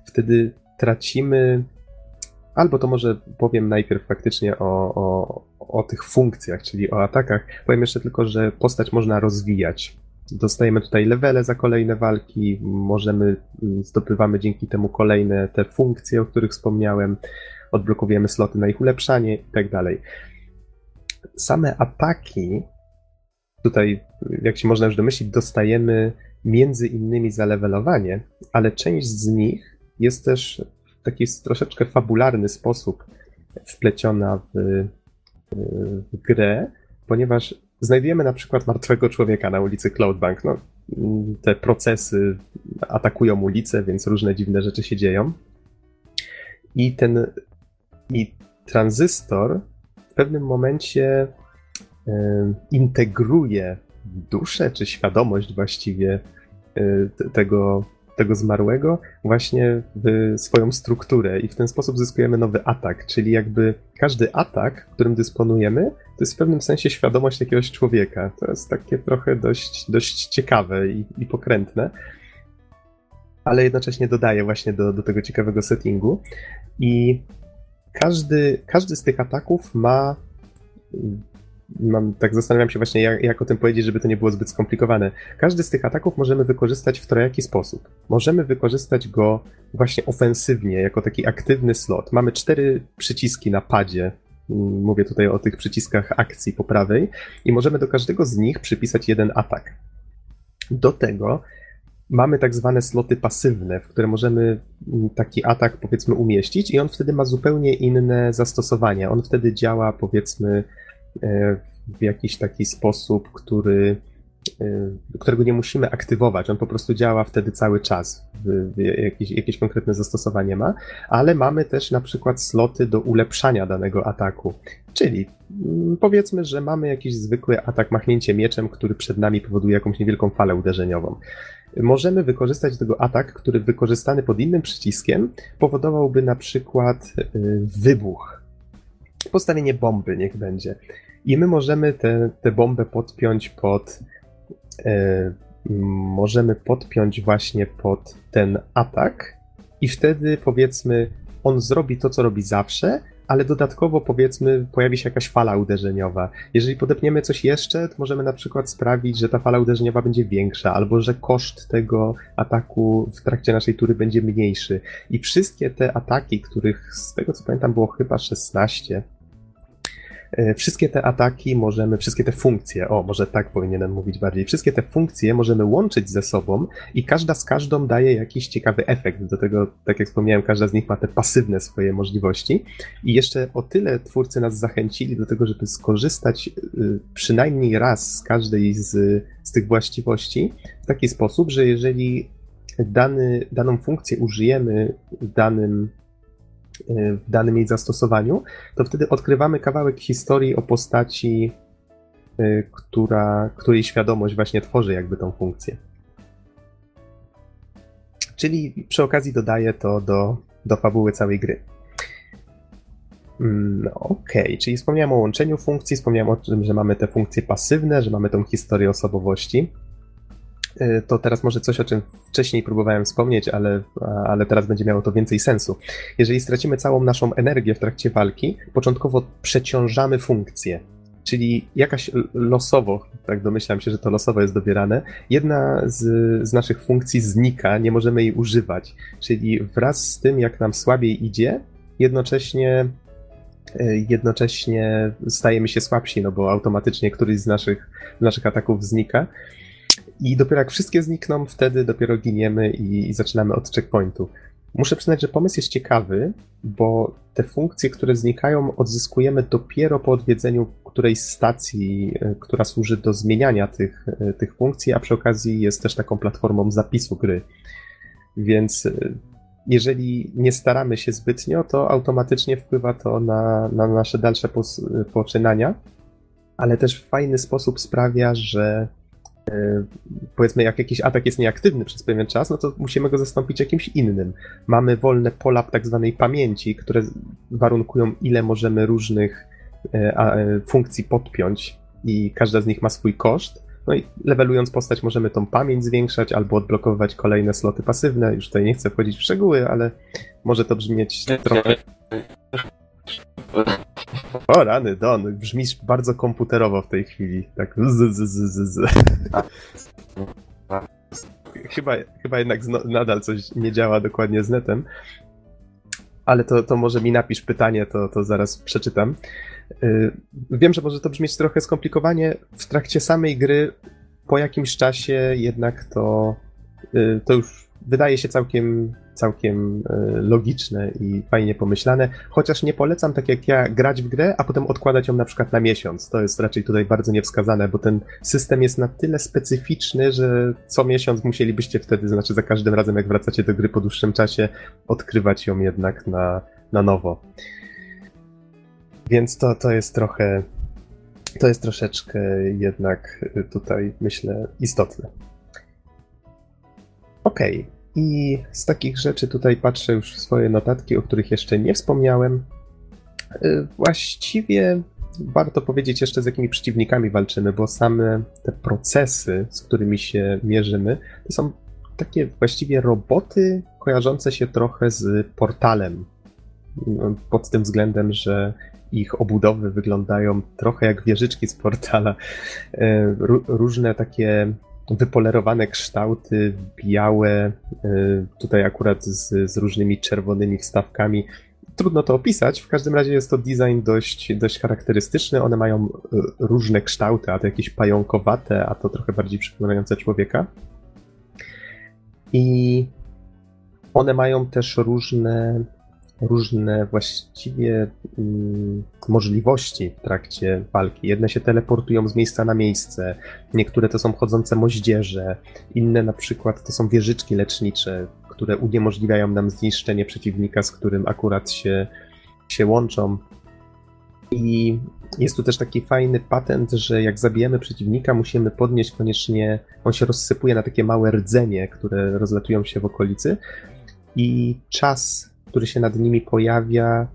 wtedy tracimy Albo to może powiem najpierw faktycznie o, o, o tych funkcjach, czyli o atakach. Powiem jeszcze tylko, że postać można rozwijać. Dostajemy tutaj levele za kolejne walki, możemy, mm, zdobywamy dzięki temu kolejne te funkcje, o których wspomniałem, odblokowujemy sloty na ich ulepszanie i tak dalej. Same ataki, tutaj, jak się można już domyślić, dostajemy między innymi za levelowanie, ale część z nich jest też w taki troszeczkę fabularny sposób wpleciona w, w grę, ponieważ znajdujemy na przykład martwego człowieka na ulicy Cloudbank. No, te procesy atakują ulicę, więc różne dziwne rzeczy się dzieją. I ten i tranzystor w pewnym momencie y, integruje duszę czy świadomość właściwie y, tego, tego zmarłego właśnie w swoją strukturę. I w ten sposób zyskujemy nowy atak, czyli jakby każdy atak, którym dysponujemy, to jest w pewnym sensie świadomość jakiegoś człowieka. To jest takie trochę dość, dość ciekawe i, i pokrętne, ale jednocześnie dodaje właśnie do, do tego ciekawego settingu. I każdy, każdy z tych ataków ma mam, tak zastanawiam się właśnie, jak, jak, o tym powiedzieć, żeby to nie było zbyt skomplikowane. Każdy z tych ataków możemy wykorzystać w trojaki sposób. Możemy wykorzystać go właśnie ofensywnie, jako taki aktywny slot. Mamy cztery przyciski na padzie. Mówię tutaj o tych przyciskach akcji po prawej, i możemy do każdego z nich przypisać jeden atak. Do tego mamy tak zwane sloty pasywne, w które możemy taki atak powiedzmy umieścić i on wtedy ma zupełnie inne zastosowania. On wtedy działa powiedzmy E, w jakiś taki sposób, który, którego nie musimy aktywować. On po prostu działa wtedy cały czas. Jakieś, jakieś konkretne zastosowanie ma, ale mamy też na przykład sloty do ulepszania danego ataku. Czyli mm, powiedzmy, że mamy jakiś zwykły atak machnięcie mieczem, który przed nami powoduje jakąś niewielką falę uderzeniową. Możemy wykorzystać tego atak, który wykorzystany pod innym przyciskiem powodowałby na przykład wybuch postawienie bomby niech będzie. I my możemy tę bombę podpiąć pod. E, możemy podpiąć właśnie pod ten atak, i wtedy powiedzmy, on zrobi to, co robi zawsze, ale dodatkowo powiedzmy pojawi się jakaś fala uderzeniowa. Jeżeli podepniemy coś jeszcze, to możemy na przykład sprawić, że ta fala uderzeniowa będzie większa, albo że koszt tego ataku w trakcie naszej tury będzie mniejszy. I wszystkie te ataki, których z tego co pamiętam było chyba 16, E, wszystkie te ataki możemy, wszystkie te funkcje, o może tak powinienem mówić bardziej, wszystkie te funkcje możemy łączyć ze sobą i każda z każdą daje jakiś ciekawy efekt. Do tego, tak jak wspomniałem, każda z nich ma te pasywne swoje możliwości. I jeszcze o tyle twórcy nas zachęcili do tego, żeby skorzystać y, przynajmniej raz z każdej z, z tych właściwości w taki sposób, że jeżeli dany, daną funkcję użyjemy w danym w danym jej zastosowaniu, to wtedy odkrywamy kawałek historii o postaci, y, która, której świadomość właśnie tworzy jakby tą funkcję. Czyli przy okazji dodaję to do, do fabuły całej gry. Mm, no, Okej, okay. czyli wspomniałem o łączeniu funkcji, wspomniałem o tym, że mamy te funkcje pasywne, że mamy tą historię osobowości. E, to teraz może coś, o czym wcześniej próbowałem wspomnieć, ale, ale teraz będzie miało to więcej sensu. Jeżeli stracimy całą naszą energię w trakcie walki, początkowo przeciążamy funkcję. Czyli jakaś losowo, tak domyślam się, że to losowo jest dobierane, jedna z, z naszych funkcji znika, nie możemy jej używać. Czyli wraz z tym, jak nam słabiej idzie, jednocześnie e, jednocześnie stajemy się słabsi, no bo automatycznie któryś z naszych, naszych ataków znika. I dopiero jak wszystkie znikną, wtedy dopiero giniemy i, i zaczynamy od checkpointu. Muszę przyznać, że pomysł jest ciekawy, bo te funkcje, które znikają, odzyskujemy dopiero po odwiedzeniu którejś stacji, e, która służy do zmieniania tych, e, tych funkcji, a przy okazji jest też taką platformą zapisu gry. Więc e, jeżeli nie staramy się zbytnio, to automatycznie wpływa to na, na nasze dalsze poczynania, ale też w fajny sposób sprawia, że powiedzmy, jak jakiś atak jest nieaktywny przez pewien czas, no to musimy go zastąpić jakimś innym. Mamy wolne pola tak zwanej pamięci, które warunkują, ile możemy różnych e, funkcji podpiąć i każda z nich ma swój koszt. No i levelując postać możemy tą pamięć zwiększać albo odblokowywać kolejne sloty pasywne. Już tutaj nie chcę wchodzić w szczegóły, ale może to brzmieć trochę... O rany, Don, brzmisz bardzo komputerowo w tej chwili. Tak z, z, z, z. Chyba, chyba jednak nadal coś nie działa dokładnie z netem. Ale to, to może mi napisz pytanie, to, to zaraz przeczytam. Y, wiem, że może to brzmieć trochę skomplikowanie. W trakcie samej gry po jakimś czasie jednak to, y, to już wydaje się całkiem, całkiem y, logiczne i fajnie pomyślane, chociaż nie polecam tak jak ja grać w grę, a potem odkładać ją na przykład na miesiąc. To jest raczej tutaj bardzo niewskazane, bo ten system jest na tyle specyficzny, że co miesiąc musielibyście wtedy, znaczy za każdym razem jak wracacie do gry po dłuższym czasie, odkrywać ją jednak na, na nowo. Więc to, to jest trochę, to jest troszeczkę jednak tutaj, myślę, istotne. Okej. Okay. I z takich rzeczy tutaj patrzę już w swoje notatki, o których jeszcze nie wspomniałem. Y, właściwie warto powiedzieć jeszcze, z jakimi przeciwnikami walczymy, bo same te procesy, z którymi się mierzymy, to są takie właściwie roboty kojarzące się trochę z portalem. Pod tym względem, że ich obudowy wyglądają trochę jak wieżyczki z portala. E, różne takie wypolerowane kształty, białe, e, tutaj akurat z, z różnymi czerwonymi wstawkami. Trudno to opisać, w każdym razie jest to design dość, dość charakterystyczny. One mają e, różne kształty, a to jakieś pająkowate, a to trochę bardziej przypominające człowieka. I one mają też różne różne właściwie mm, możliwości w trakcie walki. Jedne się teleportują z miejsca na miejsce, niektóre to są chodzące moździerze, inne na przykład to są wieżyczki lecznicze, które uniemożliwiają nam zniszczenie przeciwnika, z którym akurat się, się łączą. I jest tu też taki fajny patent, że jak zabijemy przeciwnika, musimy podnieść koniecznie, on się rozsypuje na takie małe rdzenie, które rozlatują się w okolicy i czas który się nad nimi pojawia,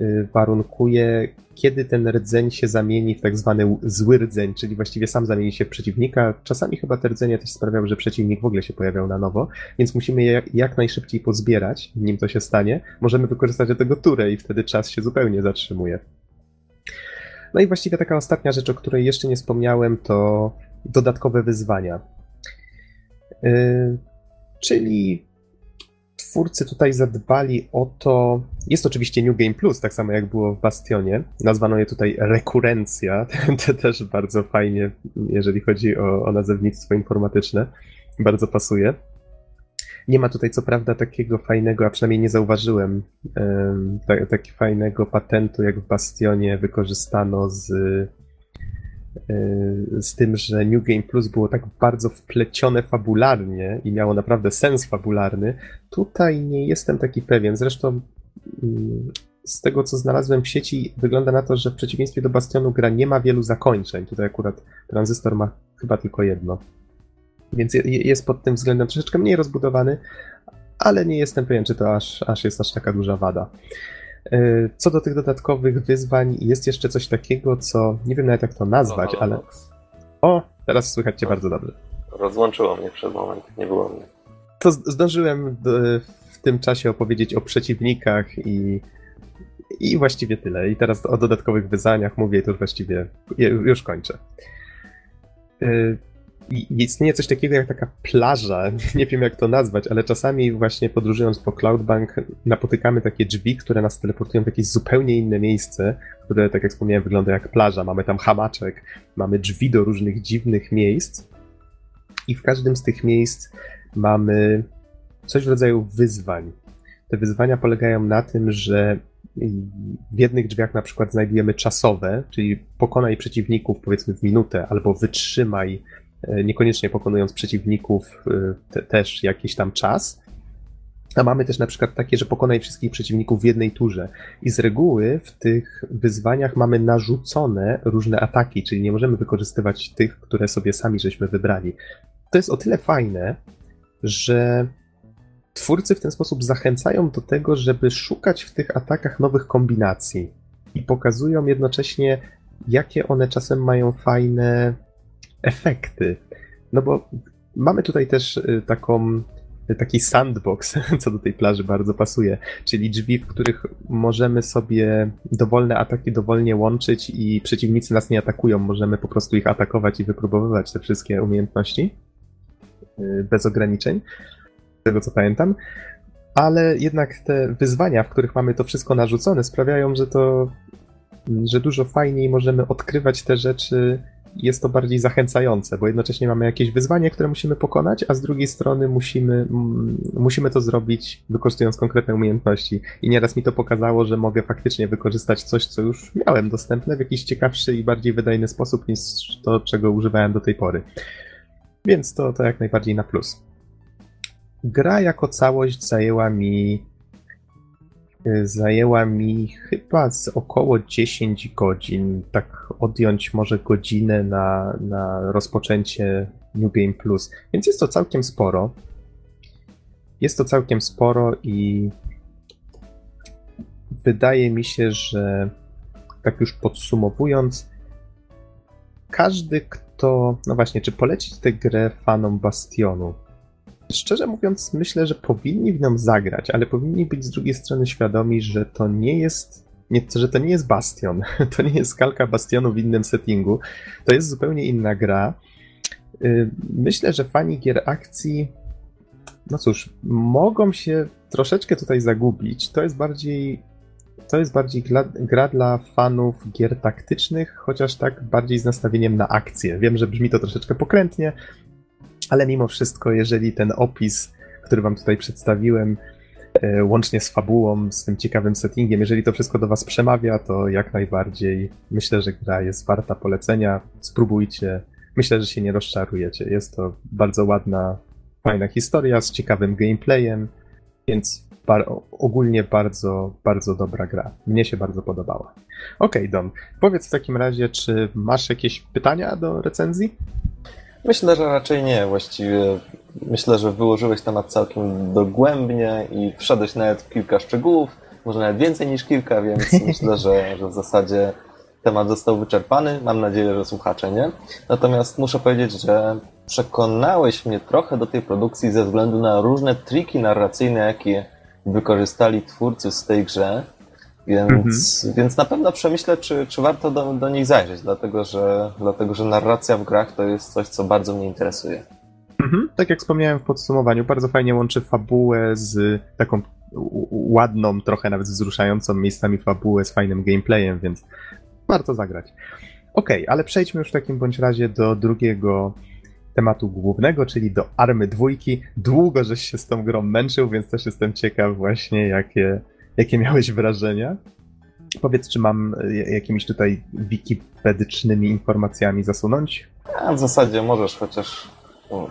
y, warunkuje, kiedy ten rdzeń się zamieni w tak zwany zły rdzeń, czyli właściwie sam zamieni się w przeciwnika. Czasami chyba te rdzenie też sprawiały, że przeciwnik w ogóle się pojawiał na nowo, więc musimy je jak najszybciej pozbierać, nim to się stanie. Możemy wykorzystać do tego turę i wtedy czas się zupełnie zatrzymuje. No i właściwie taka ostatnia rzecz, o której jeszcze nie wspomniałem, to dodatkowe wyzwania. Yy, czyli twórcy tutaj zadbali o to. Jest oczywiście New Game Plus, tak samo jak było w Bastionie. Nazwano je tutaj rekurencja. To też bardzo fajnie, jeżeli chodzi o, o nazewnictwo informatyczne. Bardzo pasuje. Nie ma tutaj co prawda takiego fajnego, a przynajmniej nie zauważyłem, takiego fajnego patentu, jak w Bastionie wykorzystano z z tym, że New Game Plus było tak bardzo wplecione fabularnie i miało naprawdę sens fabularny, tutaj nie jestem taki pewien. Zresztą mm, z tego, co znalazłem w sieci, wygląda na to, że w przeciwieństwie do Bastionu gra nie ma wielu zakończeń. Tutaj akurat Transystor ma chyba tylko jedno. Więc jest pod tym względem troszeczkę mniej rozbudowany, ale nie jestem pewien, czy to aż, aż jest aż taka duża wada. E, co do tych dodatkowych wyzwań, jest jeszcze coś takiego, co nie wiem nawet jak to nazwać, ale. O, teraz słychać Cię no. bardzo dobrze. Rozłączyło mnie przed momentem, nie było mnie. To zdążyłem w tym czasie opowiedzieć o przeciwnikach i, i właściwie tyle. I teraz o dodatkowych wyzwaniach mówię i to właściwie już kończę. Istnieje coś takiego jak taka plaża, nie wiem jak to nazwać, ale czasami właśnie podróżując po Cloudbank napotykamy takie drzwi, które nas teleportują w jakieś zupełnie inne miejsce, które, tak jak wspomniałem, wygląda jak plaża. Mamy tam hamaczek, mamy drzwi do różnych dziwnych miejsc i w każdym z tych miejsc mamy coś w rodzaju wyzwań. Te wyzwania polegają na tym, że w jednych drzwiach na przykład znajdujemy czasowe, czyli pokonaj przeciwników powiedzmy w minutę, albo wytrzymaj niekoniecznie pokonując przeciwników e, te, też jakiś tam czas. A mamy też na przykład takie, że pokonaj wszystkich przeciwników w jednej turze. I z reguły w tych wyzwaniach mamy narzucone różne ataki, czyli nie możemy wykorzystywać tych, które sobie sami żeśmy wybrali. To jest o tyle fajne, że twórcy w ten sposób zachęcają do tego, żeby szukać w tych atakach nowych kombinacji i pokazują jednocześnie, jakie one czasem mają fajne efekty. No bo mamy tutaj też y, taką taki sandbox, co do tej plaży bardzo pasuje, czyli drzwi, w których możemy sobie dowolne ataki dowolnie łączyć i przeciwnicy nas nie atakują, możemy po prostu ich atakować i wypróbowywać te wszystkie umiejętności y, bez ograniczeń, z tego co pamiętam. Ale jednak te wyzwania, w których mamy to wszystko narzucone, sprawiają, że to, że dużo fajniej możemy odkrywać te rzeczy jest to bardziej zachęcające, bo jednocześnie mamy jakieś wyzwanie, które musimy pokonać, a z drugiej strony musimy, musimy to zrobić wykorzystując konkretne umiejętności. I nieraz mi to pokazało, że mogę faktycznie wykorzystać coś, co już miałem dostępne w jakiś ciekawszy i bardziej wydajny sposób niż to, czego używałem do tej pory. Więc to, to jak najbardziej na plus. Gra jako całość zajęła mi zajęła mi chyba z około 10 godzin, tak odjąć może godzinę na, na rozpoczęcie New Game Plus, więc jest to całkiem sporo. Jest to całkiem sporo i wydaje mi się, że tak już podsumowując, każdy, kto. No właśnie, czy polecić tę grę fanom Bastionu? Szczerze mówiąc, myślę, że powinni w nią zagrać, ale powinni być z drugiej strony świadomi, że to nie jest. Nie, że to nie jest Bastion. To nie jest kalka Bastionu w innym settingu. To jest zupełnie inna gra. Y, myślę, że fani gier akcji. No cóż, mogą się troszeczkę tutaj zagubić. To jest bardziej. To jest bardziej gra, gra dla fanów gier taktycznych, chociaż tak bardziej z nastawieniem na akcję. Wiem, że brzmi to troszeczkę pokrętnie, ale mimo wszystko, jeżeli ten opis, który wam tutaj przedstawiłem, e, łącznie z fabułą, z tym ciekawym settingiem, jeżeli to wszystko do was przemawia, to jak najbardziej myślę, że gra jest warta polecenia. Spróbujcie. Myślę, że się nie rozczarujecie. Jest to bardzo ładna, fajna historia z ciekawym gameplayem, więc bar ogólnie bardzo, bardzo dobra gra. Mnie się bardzo podobała. Okej, okay, Don, powiedz w takim razie, czy masz jakieś pytania do recenzji? Myślę, że raczej nie. Właściwie myślę, że wyłożyłeś temat całkiem dogłębnie i wszedłeś nawet w kilka szczegółów, może nawet więcej niż kilka, więc myślę, że, że w zasadzie temat został wyczerpany. Mam nadzieję, że słuchacze nie. Natomiast muszę powiedzieć, że przekonałeś mnie trochę do tej produkcji ze względu na różne triki narracyjne, jakie wykorzystali twórcy z tej grze. Więc, mhm. więc na pewno przemyślę, czy, czy warto do, do nich zajrzeć, dlatego że, dlatego że narracja w grach to jest coś, co bardzo mnie interesuje. Mhm. Tak jak wspomniałem w podsumowaniu, bardzo fajnie łączy fabułę z taką ładną, trochę nawet wzruszającą miejscami fabułę z fajnym gameplayem, więc warto zagrać. Okej, okay, ale przejdźmy już w takim bądź razie do drugiego tematu głównego, czyli do Army Dwójki. Długo żeś się z tą grą męczył, więc też jestem ciekaw właśnie, jakie, Jakie miałeś wrażenia? Powiedz, czy mam e, jakimiś tutaj wikipedycznymi informacjami zasunąć? A w zasadzie możesz, chociaż,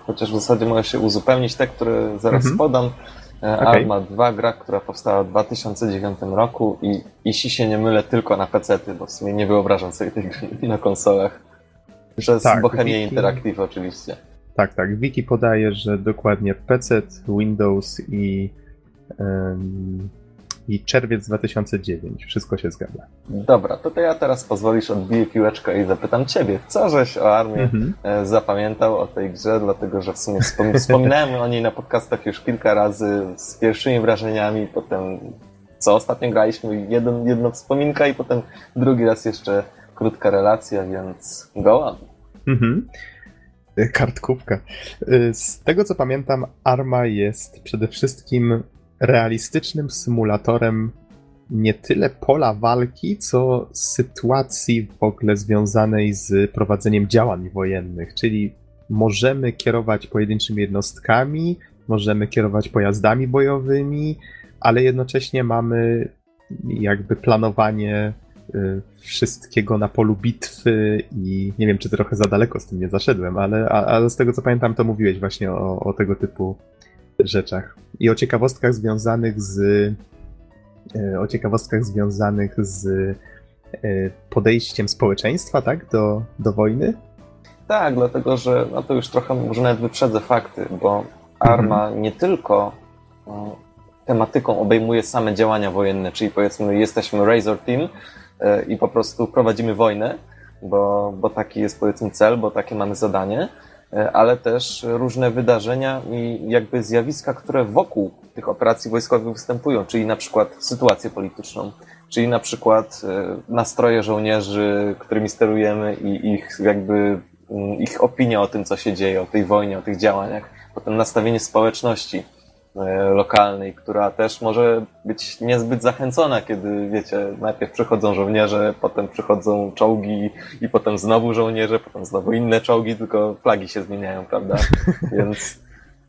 chociaż w zasadzie możesz się uzupełnić te, które zaraz mhm. podam. E, okay. Arma 2, gra, która powstała w 2009 roku i jeśli się nie mylę, tylko na PC, bo w sumie nie wyobrażam sobie tej gry na konsolach. Przez tak, Bohemia Wiki... Interactive oczywiście. Tak, tak. Wiki podaje, że dokładnie PC, Windows i um, i czerwiec 2009. Wszystko się zgadza. Dobra, to, to ja teraz pozwolisz odbiję piłeczkę i zapytam Ciebie, co żeś o armii mhm. E, zapamiętał o tej grze, dlatego że w sumie wspominałem o niej na podcastach już kilka razy z pierwszymi wrażeniami, potem co ostatnio graliśmy, jeden, jedna wspominka i potem drugi raz jeszcze krótka relacja, więc go on. Mhm. E, kartkówka. E, z tego co pamiętam, Arma jest przede wszystkim realistycznym symulatorem nie tyle pola walki, co sytuacji w ogóle związanej z prowadzeniem działań wojennych, czyli możemy kierować pojedynczymi jednostkami, możemy kierować pojazdami bojowymi, ale jednocześnie mamy jakby planowanie y, wszystkiego na polu bitwy i nie wiem, czy trochę za daleko z tym nie zaszedłem, ale, ale z tego co pamiętam, to mówiłeś właśnie o, o tego typu rzeczach. I o ciekawostkach związanych z o ciekawostkach związanych z podejściem społeczeństwa, tak, do, do wojny. Tak, dlatego że no to już trochę może nawet wyprzedzę fakty, bo Arma mhm. nie tylko tematyką obejmuje same działania wojenne, czyli powiedzmy jesteśmy Razor Team e, i po prostu prowadzimy wojnę, bo, bo taki jest powiedzmy cel, bo takie mamy zadanie, e, ale też różne wydarzenia i jakby zjawiska, które wokół tych operacji wojskowych występują, czyli na przykład sytuację polityczną, czyli na przykład e, nastroje żołnierzy, którymi sterujemy i ich jakby mm, ich opinia o tym, co się dzieje, o tej wojnie, o tych działaniach, potem nastawienie społeczności. E, lokalnej, która też może być niezbyt zachęcona, kiedy wiecie, najpierw przychodzą żołnierze, potem przychodzą czołgi i potem znowu żołnierze, potem znowu inne czołgi, tylko flagi się zmieniają, prawda? Więc,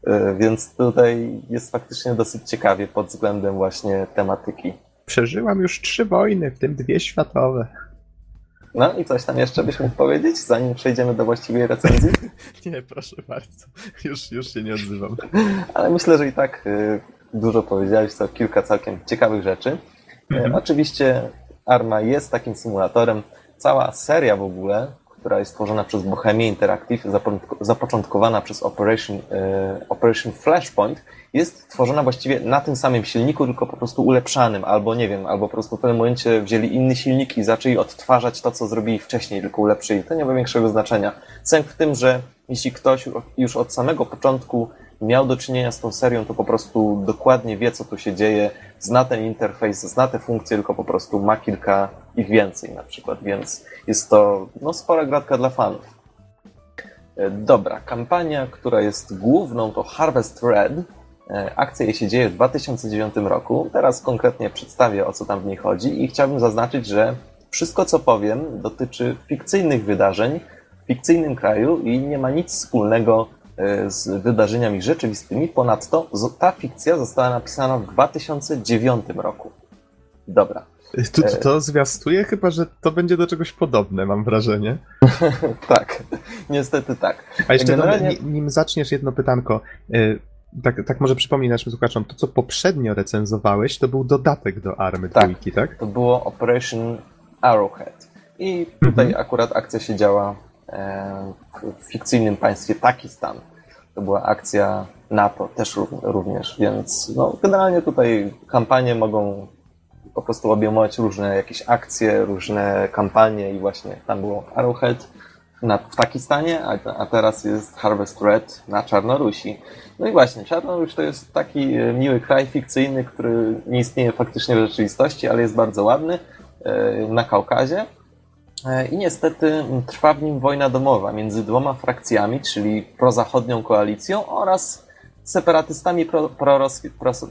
e, więc tutaj jest faktycznie dosyć ciekawie pod względem właśnie tematyki. Przeżyłam już trzy wojny, w tym dwie światowe. No i coś tam jeszcze byś mógł powiedzieć, zanim przejdziemy do właściwej recenzji? nie, proszę bardzo. Już, już się nie odzywam. Ale myślę, że i tak y, dużo powiedziałeś, to kilka całkiem ciekawych rzeczy. Y, mhm. Oczywiście Arma jest takim symulatorem. Cała seria w ogóle która jest tworzona przez Bohemia Interactive, zapoczątkowana przez Operation, e, Operation Flashpoint, jest tworzona właściwie na tym samym silniku, tylko po prostu ulepszanym, albo nie wiem, albo po prostu w pewnym momencie wzięli inny silnik i zaczęli odtwarzać to, co zrobili wcześniej, tylko ulepszyli. To nie ma większego znaczenia. Sęk w tym, że jeśli ktoś już od samego początku miał do czynienia z tą serią, to po prostu dokładnie wie, co tu się dzieje, zna ten interfejs, zna te funkcje, tylko po prostu ma kilka ich więcej na przykład, więc jest to no, spora gratka dla fanów. E, dobra, kampania, która jest główną, to Harvest Red. E, akcja jej się dzieje w 2009 roku. Teraz konkretnie przedstawię, o co tam w niej chodzi i chciałbym zaznaczyć, że wszystko, co powiem, dotyczy fikcyjnych wydarzeń w fikcyjnym kraju i nie ma nic wspólnego E, z wydarzeniami rzeczywistymi. Ponadto ta fikcja została napisana w 2009 roku. Dobra. To, e, to zwiastuje chyba, że to będzie do czegoś podobne, mam wrażenie. tak, niestety tak. A jeszcze Generalnie... no, nim zaczniesz jedno pytanko. E, tak, tak może przypomnij naszym słuchaczom, to co poprzednio recenzowałeś, to był dodatek do Army tak, Trójki, tak? to było Operation Arrowhead. I tutaj mhm. akurat akcja się działa w fikcyjnym państwie Pakistan. To była akcja NATO też również, więc no, generalnie tutaj kampanie mogą po prostu obejmować różne jakieś akcje, różne kampanie i właśnie tam było Arrowhead na, w Pakistanie, a, a teraz jest Harvest Red na Czarnorusi. No i właśnie, Czarnoruś to jest taki e, miły kraj fikcyjny, który nie istnieje faktycznie w rzeczywistości, ale jest bardzo ładny e, na Kaukazie. E, I niestety trwa w nim wojna domowa między dwoma frakcjami, czyli prozachodnią koalicją oraz separatystami pro, proros,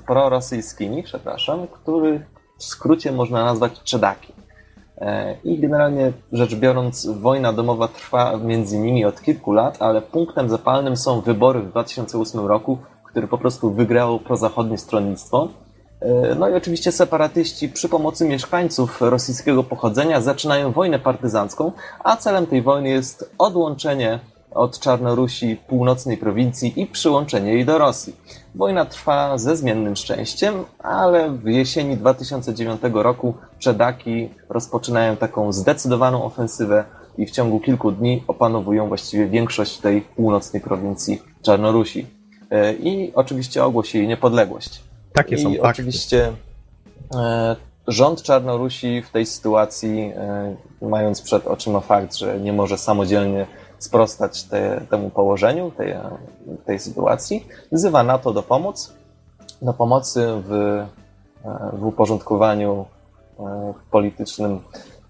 prorosyjskimi, przepraszam, których w skrócie można nazwać Czedaki. E, I generalnie rzecz biorąc, wojna domowa trwa między nimi od kilku lat, ale punktem zapalnym są wybory w 2008 roku, które po prostu wygrało prozachodnie stronnictwo. E, no i oczywiście separatyści przy pomocy mieszkańców rosyjskiego pochodzenia zaczynają wojnę partyzancką, a celem tej wojny jest odłączenie od Czarnorusi północnej prowincji i przyłączenie jej do Rosji. Wojna trwa ze zmiennym szczęściem, ale w jesieni 2009 roku Przedaki rozpoczynają taką zdecydowaną ofensywę i w ciągu kilku dni opanowują właściwie większość tej północnej prowincji Czarnorusi. E, I oczywiście ogłosili niepodległość. Takie są I fakty. oczywiście e, rząd Czarnorusi w tej sytuacji, e, mając przed oczyma fakt, że nie może samodzielnie sprostać te, temu położeniu, tej, tej sytuacji, wzywa NATO do pomocy, do pomocy w, e, w uporządkowaniu politycznym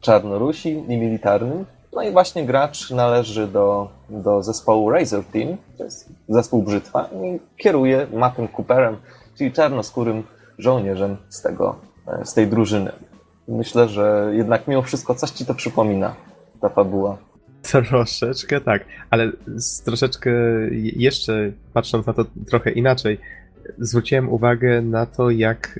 Czarnorusi i militarnym. No i właśnie gracz należy do, do zespołu Razor Team, to jest zespół Brzytwa i kieruje Mattem Cooperem, czyli czarnoskórym żołnierzem z, tego, e, z tej drużyny. Myślę, że jednak mimo wszystko coś ci to przypomina, ta fabuła. Troszeczkę tak, ale troszeczkę jeszcze patrząc na to trochę inaczej, zwróciłem uwagę na to, jak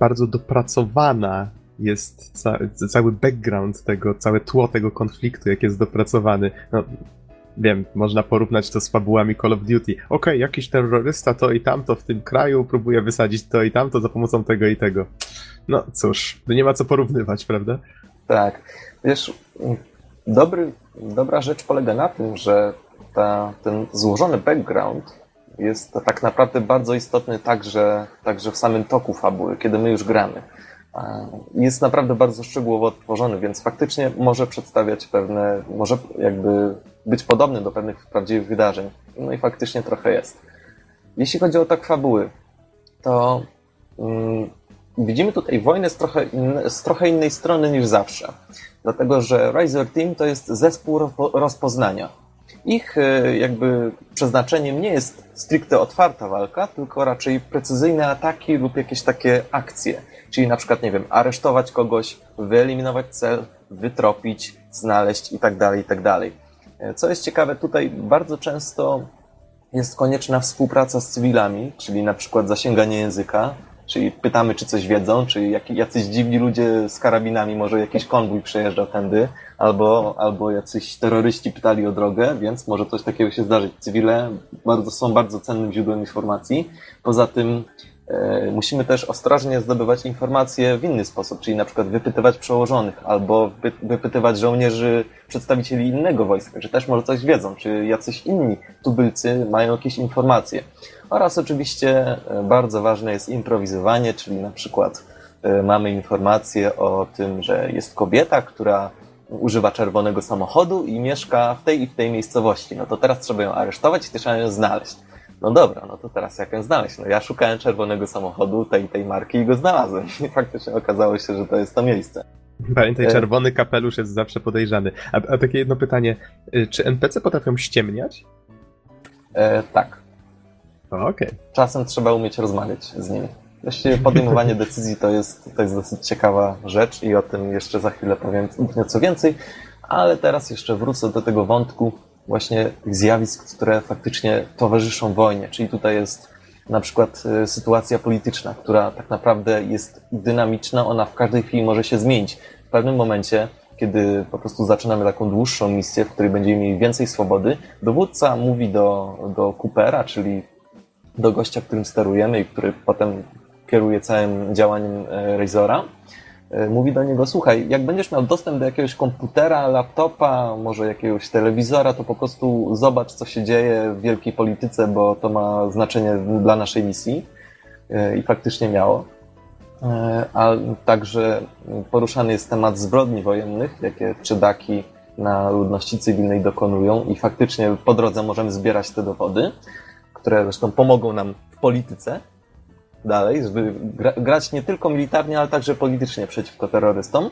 bardzo dopracowana jest ca cały background tego, całe tło tego konfliktu, jak jest dopracowany. No, wiem, można porównać to z fabułami Call of Duty. Okej, okay, jakiś terrorysta to i tamto w tym kraju próbuje wysadzić to i tamto za pomocą tego i tego. No cóż, nie ma co porównywać, prawda? Tak. Wiesz, dobry, dobra rzecz polega na tym, że ta, ten złożony background jest tak naprawdę bardzo istotny także, także w samym toku fabuły, kiedy my już gramy. Jest naprawdę bardzo szczegółowo tworzony, więc faktycznie może przedstawiać pewne, może jakby być podobny do pewnych prawdziwych wydarzeń. No i faktycznie trochę jest. Jeśli chodzi o tok fabuły, to mm, widzimy tutaj wojnę z trochę, z trochę innej strony niż zawsze. Dlatego, że Riser Team to jest zespół rozpoznania. Ich e, jakby przeznaczeniem nie jest stricte otwarta walka, tylko raczej precyzyjne ataki lub jakieś takie akcje. Czyli na przykład, nie wiem, aresztować kogoś, wyeliminować cel, wytropić, znaleźć itd., tak. Tak e, co jest ciekawe, tutaj bardzo często jest konieczna współpraca z cywilami, czyli na przykład zasięganie języka, Czyli pytamy, czy coś wiedzą, czy jak, jacyś dziwni ludzie z karabinami, może jakiś konwój przejeżdżał tędy, albo, albo jacyś terroryści pytali o drogę, więc może coś takiego się zdarzyć. Cywile bardzo, są bardzo cennym źródłem informacji. Poza tym E, musimy też ostrożnie zdobywać informacje w inny sposób, czyli na przykład wypytywać przełożonych albo wypytywać żołnierzy, przedstawicieli innego wojska, czy też może coś wiedzą, czy jacyś inni tubylcy mają jakieś informacje. Oraz oczywiście e, bardzo ważne jest improwizowanie, czyli na przykład e, mamy informację o tym, że jest kobieta, która używa czerwonego samochodu i mieszka w tej i w tej miejscowości. No to teraz trzeba ją aresztować i trzeba ją znaleźć. No dobra, no to teraz jak ją znaleźć? No ja szukałem czerwonego samochodu tej tej marki i go znalazłem. I faktycznie okazało się, że to jest to miejsce. Pamiętaj, e, czerwony kapelusz jest zawsze podejrzany. A, a takie jedno pytanie, czy NPC potrafią ściemniać? E, tak. Okay. Czasem trzeba umieć rozmawiać z nimi. Właściwie podejmowanie decyzji to jest, to jest dosyć ciekawa rzecz i o tym jeszcze za chwilę powiem nieco więcej, ale teraz jeszcze wrócę do tego wątku, właśnie zjawisk, które faktycznie towarzyszą wojnie. Czyli tutaj jest na przykład e, sytuacja polityczna, która tak naprawdę jest dynamiczna, ona w każdej chwili może się zmienić. W pewnym momencie, kiedy po prostu zaczynamy taką dłuższą misję, w której będziemy mieli więcej swobody, dowódca mówi do, do Coopera, czyli do gościa, którym sterujemy i który potem kieruje całym działaniem e, Razora, E, mówi do niego, słuchaj, jak będziesz miał dostęp do jakiegoś komputera, laptopa, może jakiegoś telewizora, to po prostu zobacz, co się dzieje w wielkiej polityce, bo to ma znaczenie dla naszej misji. E, I faktycznie miało. A także poruszany jest temat zbrodni wojennych, jakie przedaki na ludności cywilnej dokonują i faktycznie po drodze możemy zbierać te dowody, które zresztą pomogą nam w polityce, dalej, żeby gra, grać nie tylko militarnie, ale także politycznie przeciwko terrorystom.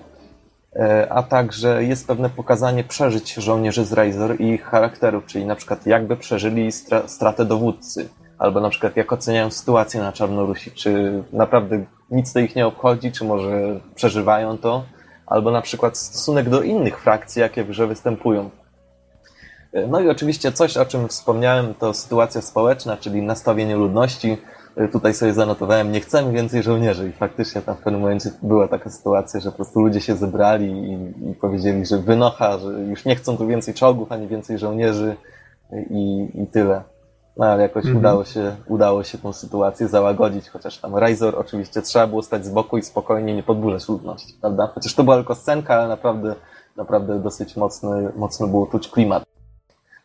E, a także jest pewne pokazanie przeżyć żołnierzy z Razor i ich charakterów, czyli na przykład jakby przeżyli stra stratę dowódcy, albo na przykład jak oceniają sytuację na Czarnorusi, czy naprawdę nic to ich nie obchodzi, czy może przeżywają to, albo na przykład stosunek do innych frakcji, jakie w grze występują. No i oczywiście coś, o czym wspomniałem, to sytuacja społeczna, czyli nastawienie ludności, Y, tutaj sobie zanotowałem, nie chcemy więcej żołnierzy i faktycznie tam w pewnym momencie była taka sytuacja, że po prostu ludzie się zebrali i, i powiedzieli, że wynocha, że już nie chcą tu więcej czołgów, ani więcej żołnierzy i, i tyle. No ale jakoś mhm. udało, się, udało się tą sytuację załagodzić, chociaż tam Razor oczywiście trzeba było stać z boku i spokojnie nie podburzać ludności, prawda? Chociaż to była tylko scenka, ale naprawdę, naprawdę dosyć mocny, mocno było czuć klimat.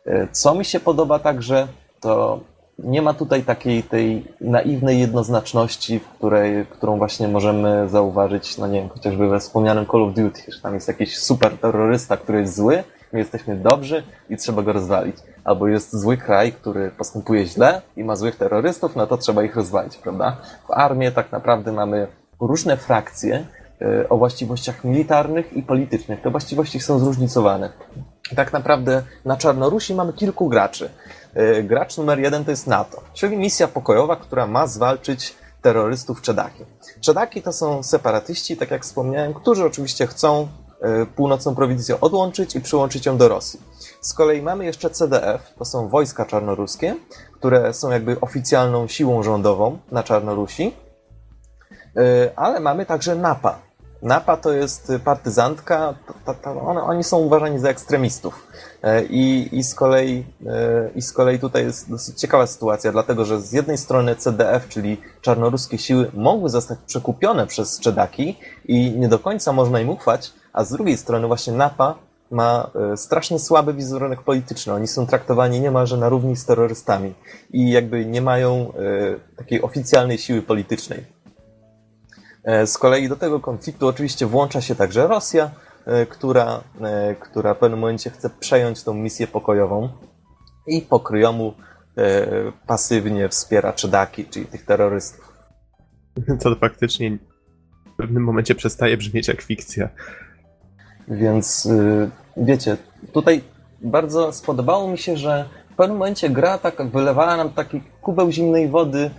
Y, co mi się podoba także, to nie ma tutaj takiej tej naiwnej jednoznaczności, w której, którą właśnie możemy zauważyć, no nie wiem, chociażby we wspomnianym Call of Duty, że tam jest jakiś super terrorysta, który jest zły, my jesteśmy dobrzy i trzeba go rozwalić. Albo jest zły kraj, który postępuje źle i ma złych terrorystów, no to trzeba ich rozwalić, prawda? W armii tak naprawdę mamy różne frakcje e, o właściwościach militarnych i politycznych. Te właściwości są zróżnicowane. Tak naprawdę na Czarnorusi mamy kilku graczy. E, gracz numer jeden to jest NATO, czyli misja pokojowa, która ma zwalczyć terrorystów Czedaki. Czedaki to są separatyści, tak jak wspomniałem, którzy oczywiście chcą e, północną prowincję odłączyć i przyłączyć ją do Rosji. Z kolei mamy jeszcze CDF, to są wojska czarnoruskie, które są jakby oficjalną siłą rządową na Czarnorusi, e, ale mamy także NAPA. Napa to jest partyzantka, ta, ta, one, oni są uważani za ekstremistów. E, I, i, z kolei, e, I z kolei tutaj jest dosyć ciekawa sytuacja, dlatego że z jednej strony CDF, czyli czarnoruskie siły, mogły zostać przekupione przez Czedaki i nie do końca można im ufać, a z drugiej strony właśnie Napa ma e, strasznie słaby wizerunek polityczny. Oni są traktowani niemalże na równi z terrorystami i jakby nie mają takiej oficjalnej siły politycznej. Z kolei do tego konfliktu oczywiście włącza się także Rosja, E, która, e, która w pewnym momencie chce przejąć tą misję pokojową i pokryjomu e, pasywnie wspiera Czedaki, czyli tych terrorystów. To faktycznie w pewnym momencie przestaje brzmieć jak fikcja. Więc wiecie, tutaj bardzo spodobało mi się, że w pewnym momencie gra tak wylewała nam taki kubeł zimnej wody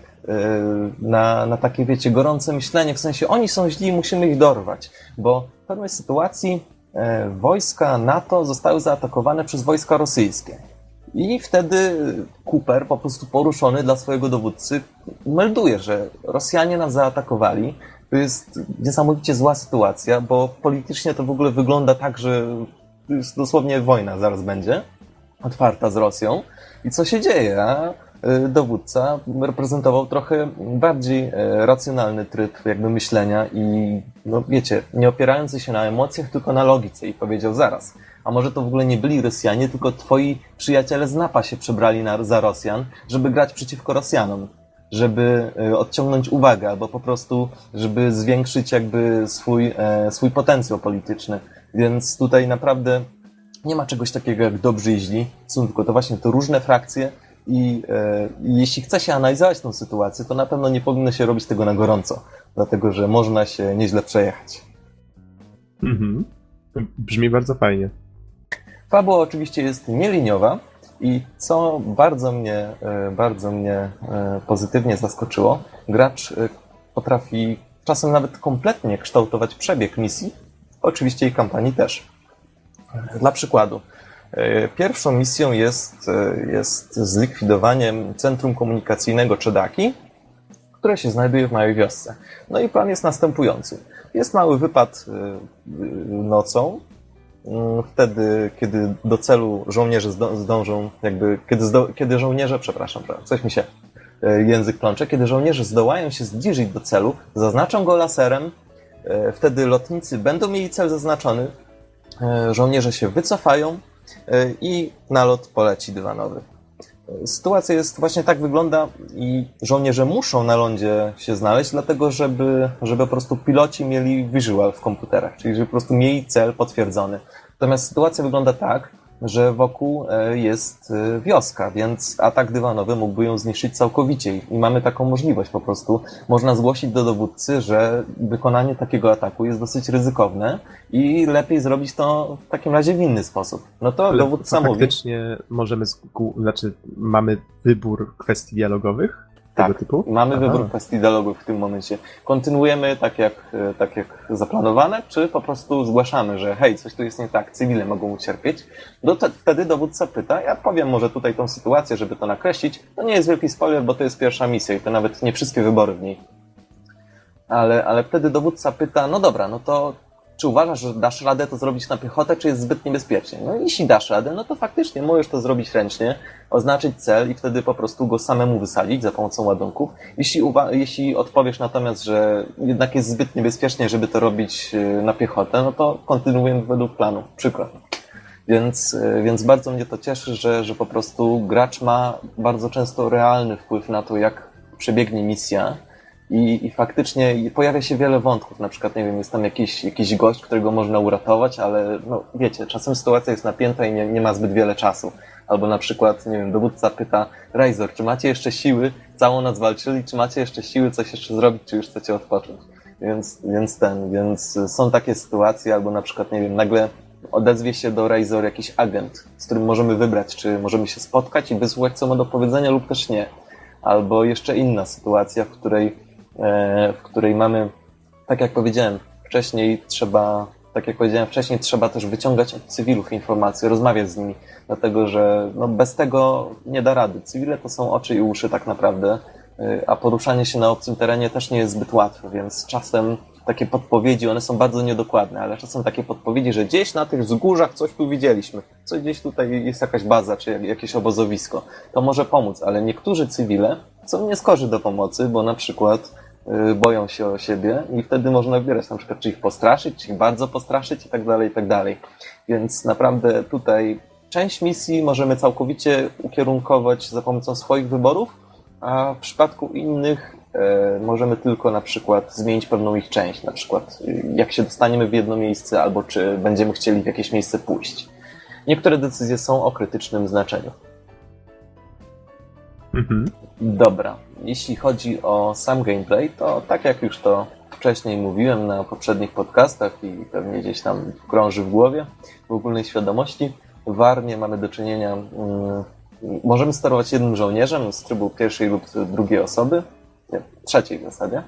na, na takie, wiecie, gorące myślenie, w sensie oni są źli, musimy ich dorwać, bo w pewnej sytuacji e, wojska NATO zostały zaatakowane przez wojska rosyjskie. I wtedy Cooper, po prostu poruszony dla swojego dowódcy, melduje, że Rosjanie nas zaatakowali. To jest niesamowicie zła sytuacja, bo politycznie to w ogóle wygląda tak, że dosłownie wojna zaraz będzie otwarta z Rosją. I co się dzieje? A Y, dowódca reprezentował trochę bardziej e, racjonalny tryb jakby myślenia i no wiecie, nie opierający się na emocjach, tylko na logice i powiedział zaraz, a może to w ogóle nie byli Rosjanie, tylko twoi przyjaciele z Napa się przebrali na, za Rosjan, żeby grać przeciwko Rosjanom, żeby e, odciągnąć uwagę albo po prostu, żeby zwiększyć jakby swój, e, swój potencjał polityczny. Więc tutaj naprawdę nie ma czegoś takiego jak dobrzy i źli, są tylko to właśnie to różne frakcje, i, e, jeśli chce się analizować tę sytuację, to na pewno nie powinno się robić tego na gorąco, dlatego że można się nieźle przejechać. Mhm. Brzmi bardzo fajnie. Fabuła oczywiście jest nieliniowa i co bardzo mnie, e, bardzo mnie e, pozytywnie zaskoczyło, gracz e, potrafi czasem nawet kompletnie kształtować przebieg misji, oczywiście i kampanii też. Dla przykładu, pierwszą misją jest, e, jest zlikwidowanie centrum komunikacyjnego Czedaki, które się znajduje w małej wiosce. No i plan jest następujący. Jest mały wypad e, nocą, mm, wtedy, kiedy do celu żołnierze zdążą, jakby, kiedy, zdo, kiedy żołnierze, przepraszam, coś mi się język plącze, kiedy żołnierze zdołają się zbliżyć do celu, zaznaczą go laserem, wtedy lotnicy będą mieli cel zaznaczony, żołnierze się wycofają, E, i nalot poleci dywanowy. Sytuacja jest właśnie tak wygląda i żołnierze muszą na lądzie się znaleźć, dlatego żeby, żeby po prostu piloci mieli visual w komputerach, czyli żeby po prostu mieli cel potwierdzony. Natomiast sytuacja wygląda tak, że wokół e, jest e, wioska, więc atak dywanowy mógłby ją zniszczyć całkowicie i mamy taką możliwość po prostu. Można zgłosić do dowódcy, że wykonanie takiego ataku jest dosyć ryzykowne i lepiej zrobić to w takim razie w inny sposób. No to Ale dowódca mówi... Faktycznie możemy, znaczy mamy wybór kwestii dialogowych? Tak, tego typu? Mamy Aha. wybór kwestii dialogu w tym momencie. Kontynuujemy tak jak, e, tak jak zaplanowane, czy po prostu zgłaszamy, że hej, coś tu jest nie tak, cywile mogą ucierpieć. Do, wtedy dowódca pyta, ja powiem może tutaj tą sytuację, żeby to nakreślić. To nie jest wielki spoiler, bo to jest pierwsza misja i to nawet nie wszystkie wybory w niej. Ale, ale wtedy dowódca pyta, no dobra, no to czy uważasz, że dasz radę to zrobić na piechotę, czy jest zbyt niebezpiecznie? No jeśli dasz radę, no to faktycznie możesz to zrobić ręcznie, oznaczyć cel i wtedy po prostu go samemu wysadzić za pomocą ładunków. Jeśli, jeśli odpowiesz natomiast, że jednak jest zbyt niebezpiecznie, żeby to robić y, na piechotę, no to kontynuujemy według planu. Przykład. Więc, y, więc bardzo mnie to cieszy, że, że po prostu gracz ma bardzo często realny wpływ na to, jak przebiegnie misja i, I faktycznie pojawia się wiele wątków. Na przykład, nie wiem, jest tam jakiś, jakiś gość, którego można uratować, ale no, wiecie, czasem sytuacja jest napięta i nie, nie ma zbyt wiele czasu. Albo na przykład, nie wiem, dowódca pyta, Razor, czy macie jeszcze siły? Całą noc walczyli, czy macie jeszcze siły coś jeszcze zrobić, czy już chcecie odpocząć? Więc, więc ten, więc są takie sytuacje, albo na przykład, nie wiem, nagle odezwie się do Razor jakiś agent, z którym możemy wybrać, czy możemy się spotkać i wysłuchać, co ma do powiedzenia, lub też nie. Albo jeszcze inna sytuacja, w której w której mamy, tak jak powiedziałem wcześniej, trzeba, tak jak powiedziałem wcześniej, trzeba też wyciągać od cywilów informacje, rozmawiać z nimi, dlatego że no, bez tego nie da rady. Cywile to są oczy i uszy tak naprawdę, e, a poruszanie się na obcym terenie też nie jest zbyt łatwe, więc czasem takie podpowiedzi, one są bardzo niedokładne, ale czasem takie podpowiedzi, że gdzieś na tych wzgórzach coś tu widzieliśmy, coś gdzieś tutaj jest jakaś baza, czy jakieś obozowisko. To może pomóc, ale niektórzy cywile są nieskorzy do pomocy, bo na przykład boją się o siebie i wtedy można wybierać na przykład, czy ich postraszyć, czy ich bardzo postraszyć i tak dalej, i tak dalej. Więc naprawdę tutaj część misji możemy całkowicie ukierunkować za pomocą swoich wyborów, a w przypadku innych e, możemy tylko na przykład zmienić pewną ich część, na przykład y, jak się dostaniemy w jedno miejsce, albo czy będziemy chcieli w jakieś miejsce pójść. Niektóre decyzje są o krytycznym znaczeniu. Mhm. Dobra, jeśli chodzi o sam gameplay, to tak jak już to wcześniej mówiłem na poprzednich podcastach i pewnie gdzieś tam krąży w głowie, w ogólnej świadomości, w Armie mamy do czynienia mm, Możemy sterować jednym żołnierzem z trybu pierwszej lub drugiej osoby, nie, trzeciej w zasadzie,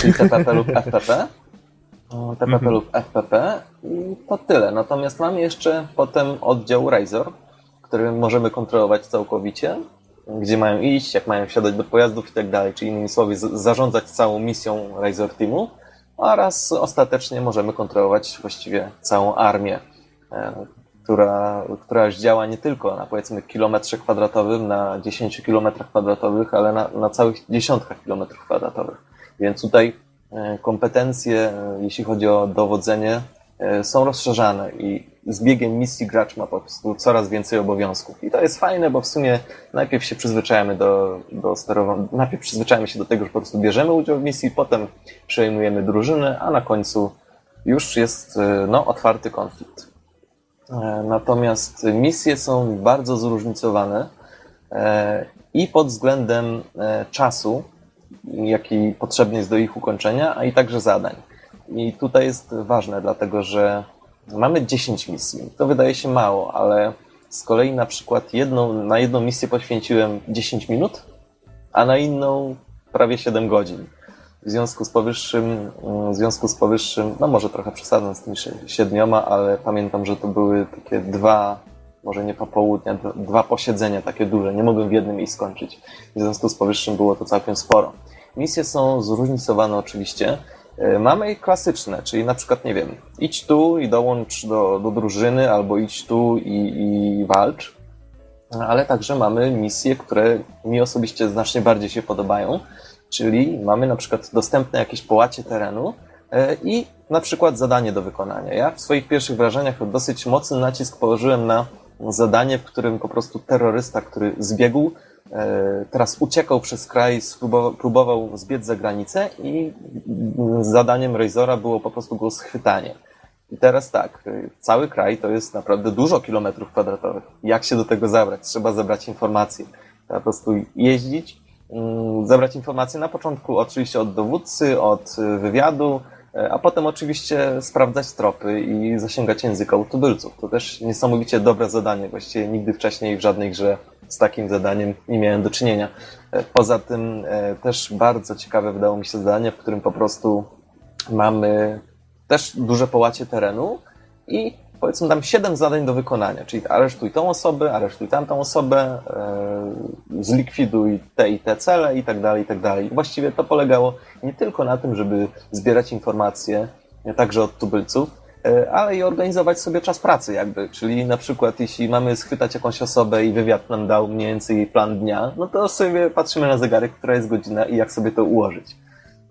czyli TPP lub FPP. TPP mhm. lub FPP i to tyle. Natomiast mamy jeszcze potem oddział Razor, który możemy kontrolować całkowicie, gdzie mają iść, jak mają wsiadać do pojazdów i tak dalej, czyli innymi słowy zarządzać całą misją Razor Teamu oraz ostatecznie możemy kontrolować właściwie całą armię e, która, która już działa nie tylko na powiedzmy kilometrze kwadratowym, na 10 kilometrach kwadratowych, ale na, na całych dziesiątkach kilometrów kwadratowych. Więc tutaj e, kompetencje, e, jeśli chodzi o dowodzenie, są rozszerzane i z biegiem misji gracz ma po prostu coraz więcej obowiązków. I to jest fajne, bo w sumie najpierw się przyzwyczajamy do, do sterowania, najpierw przyzwyczajamy się do tego, że po prostu bierzemy udział w misji, potem przejmujemy drużynę, a na końcu już jest no, otwarty konflikt. E, natomiast misje są bardzo zróżnicowane e, i pod względem e, czasu, jaki potrzebny jest do ich ukończenia, a i także zadań. I tutaj jest ważne, dlatego że mamy 10 misji. To wydaje się mało, ale z kolei na przykład jedną, na jedną misję poświęciłem 10 minut, a na inną prawie 7 godzin. W związku z powyższym, mm, w związku z powyższym, no może trochę przesadzam z tymi siedmioma, ale pamiętam, że to były takie dwa, może nie popołudnia, dwa posiedzenia takie duże. Nie mogłem w jednym jej skończyć. W związku z powyższym było to całkiem sporo. Misje są zróżnicowane oczywiście. E, mamy klasyczne, czyli na przykład, nie wiem, idź tu i dołącz do, do drużyny, albo idź tu i, i walcz. Ale także mamy misje, które mi osobiście znacznie bardziej się podobają Czyli mamy na przykład dostępne jakieś połacie terenu e, i na przykład zadanie do wykonania. Ja w swoich pierwszych wrażeniach dosyć mocny nacisk położyłem na zadanie, w którym po prostu terrorysta, który zbiegł, teraz uciekał przez kraj, próbował zbiec za granicę i zadaniem Razora było po prostu go schwytanie. I teraz tak, cały kraj to jest naprawdę dużo kilometrów kwadratowych. Jak się do tego zabrać? Trzeba zebrać informacje. Trzeba po prostu jeździć, Mm, zebrać informacje na początku oczywiście od dowódcy, od y, wywiadu, a potem oczywiście sprawdzać tropy i zasięgać języka u tubylców. To też niesamowicie dobre zadanie. Właściwie nigdy wcześniej w żadnej grze z takim zadaniem nie miałem do czynienia. E, poza tym e, też bardzo ciekawe wydało mi się zadanie, w którym po prostu mamy też duże połacie terenu i powiedzmy tam siedem zadań do wykonania, czyli aresztuj tą osobę, aresztuj tamtą osobę, e, zlikwiduj te i te cele i tak dalej, i tak dalej. Właściwie to polegało nie tylko na tym, żeby zbierać informacje, także od tubylców, ale i organizować sobie czas pracy jakby, czyli na przykład jeśli mamy schwytać jakąś osobę i wywiad nam dał mniej więcej plan dnia, no to sobie patrzymy na zegarek, która jest godzina i jak sobie to ułożyć.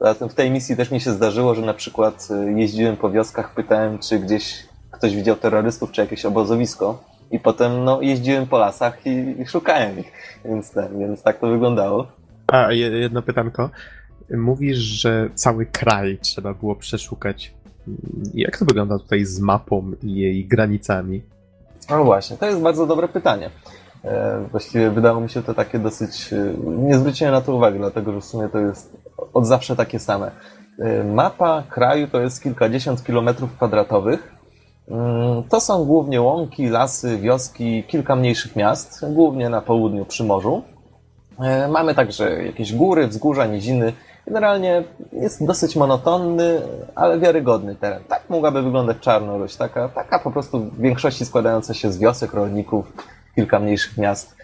Zatem w tej misji też mi się zdarzyło, że na przykład e, jeździłem po wioskach, pytałem, czy gdzieś ktoś widział terrorystów czy jakieś obozowisko i potem no, jeździłem po lasach i, i szukałem ich, więc, ten, więc tak to wyglądało. A jedno pytanko. Mówisz, że cały kraj trzeba było przeszukać. Jak to wygląda tutaj z mapą i jej granicami? No właśnie, to jest bardzo dobre pytanie. E, właściwie wydało mi się to takie dosyć. E, nie zwróciłem na to uwagi, dlatego że w sumie to jest od zawsze takie same. E, mapa kraju to jest kilkadziesiąt kilometrów kwadratowych Mm, to są głównie łąki, lasy, wioski, kilka mniejszych miast, głównie na południu przy morzu. Mamy także jakieś góry, wzgórza, niziny. Generalnie jest dosyć monotonny, ale wiarygodny teren. Tak mogłaby wyglądać Czarnoruś, taka, taka po prostu w większości składająca się z wiosek, rolników kilka mniejszych miast.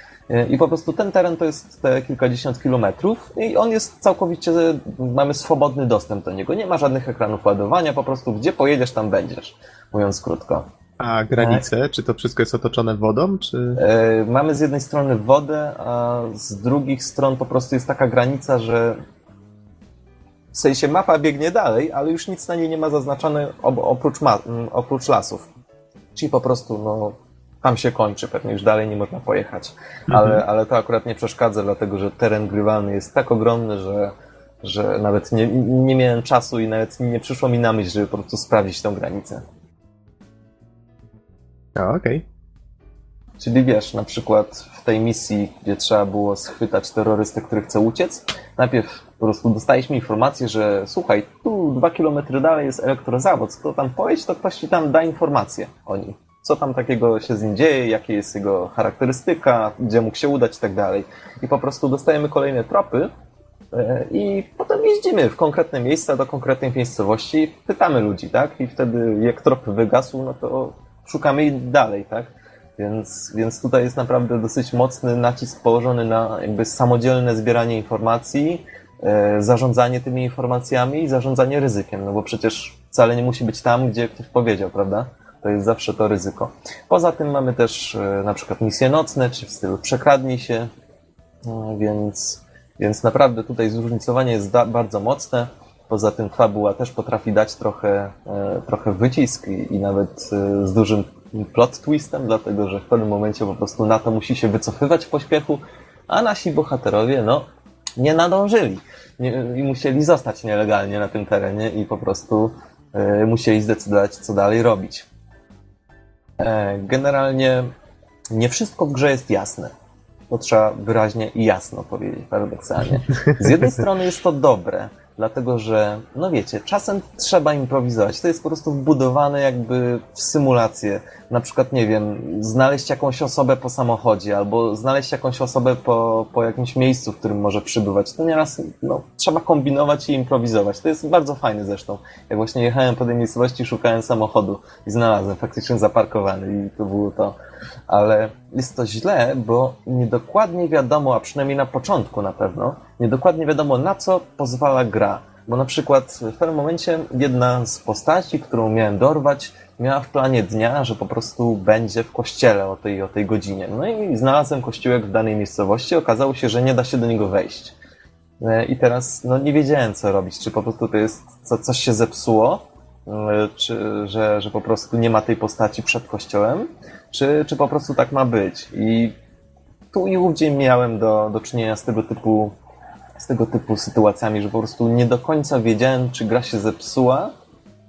I po prostu ten teren to jest te kilkadziesiąt kilometrów i on jest całkowicie, mamy swobodny dostęp do niego. Nie ma żadnych ekranów ładowania, po prostu gdzie pojedziesz, tam będziesz, mówiąc krótko. A granice, tak. czy to wszystko jest otoczone wodą, czy... E, mamy z jednej strony wodę, a z drugich stron po prostu jest taka granica, że w sensie mapa biegnie dalej, ale już nic na niej nie ma zaznaczone oprócz, oprócz lasów. Czyli po prostu, no, tam się kończy, pewnie już dalej nie można pojechać. Mhm. Ale, ale to akurat nie przeszkadza, dlatego że teren grywalny jest tak ogromny, że, że nawet nie, nie miałem czasu i nawet nie przyszło mi na myśl, żeby po prostu sprawdzić tą granicę. A, okej. Okay. Czyli wiesz, na przykład w tej misji, gdzie trzeba było schwytać terrorystę, który chce uciec, najpierw po prostu dostaliśmy informację, że słuchaj, tu dwa kilometry dalej jest elektrozawód, to tam pojedź, to ktoś ci tam da informację o nim. Co tam takiego się z nim dzieje, jakie jest jego charakterystyka, gdzie mógł się udać i tak dalej. I po prostu dostajemy kolejne tropy e, i potem jeździmy w konkretne miejsca do konkretnej miejscowości, pytamy ludzi, tak? I wtedy jak trop wygasł, no to szukamy ich dalej, tak? Więc, więc tutaj jest naprawdę dosyć mocny nacisk położony na jakby samodzielne zbieranie informacji, zarządzanie tymi informacjami i zarządzanie ryzykiem, no bo przecież wcale nie musi być tam, gdzie ktoś powiedział, prawda? To jest zawsze to ryzyko. Poza tym mamy też e, na przykład misje nocne, czy w stylu przekradnij się, no, więc, więc naprawdę tutaj zróżnicowanie jest bardzo mocne. Poza tym fabuła też potrafi dać trochę, e, trochę wycisk i, i nawet e, z dużym plot twistem, dlatego że w pewnym momencie po prostu NATO musi się wycofywać w pośpiechu, a nasi bohaterowie, no, nie nadążyli nie, i musieli zostać nielegalnie na tym terenie i po prostu y, musieli zdecydować, co dalej robić. E, generalnie nie wszystko w grze jest jasne. To trzeba wyraźnie i jasno powiedzieć, paradoksalnie. Z jednej strony jest to dobre, dlatego że, no wiecie, czasem trzeba improwizować. To jest po prostu wbudowane jakby w symulację. Na przykład, nie wiem, znaleźć jakąś osobę po samochodzie, albo znaleźć jakąś osobę po, po jakimś miejscu, w którym może przybywać. To nieraz no, trzeba kombinować i improwizować. To jest bardzo fajne zresztą. Jak właśnie jechałem po tej miejscowości, szukałem samochodu i znalazłem faktycznie zaparkowany i to było to. Ale jest to źle, bo niedokładnie wiadomo, a przynajmniej na początku na pewno, niedokładnie wiadomo na co pozwala gra. Bo na przykład w pewnym momencie jedna z postaci, którą miałem dorwać, miała w planie dnia, że po prostu będzie w kościele o tej, o tej godzinie. No i znalazłem kościółek w danej miejscowości, okazało się, że nie da się do niego wejść. E, I teraz no, nie wiedziałem, co robić. Czy po prostu to jest, co, coś się zepsuło, e, czy że, że po prostu nie ma tej postaci przed kościołem, czy, czy po prostu tak ma być. I tu i ówdzie miałem do, do czynienia z tego typu z tego typu sytuacjami, że po prostu nie do końca wiedziałem, czy gra się zepsuła,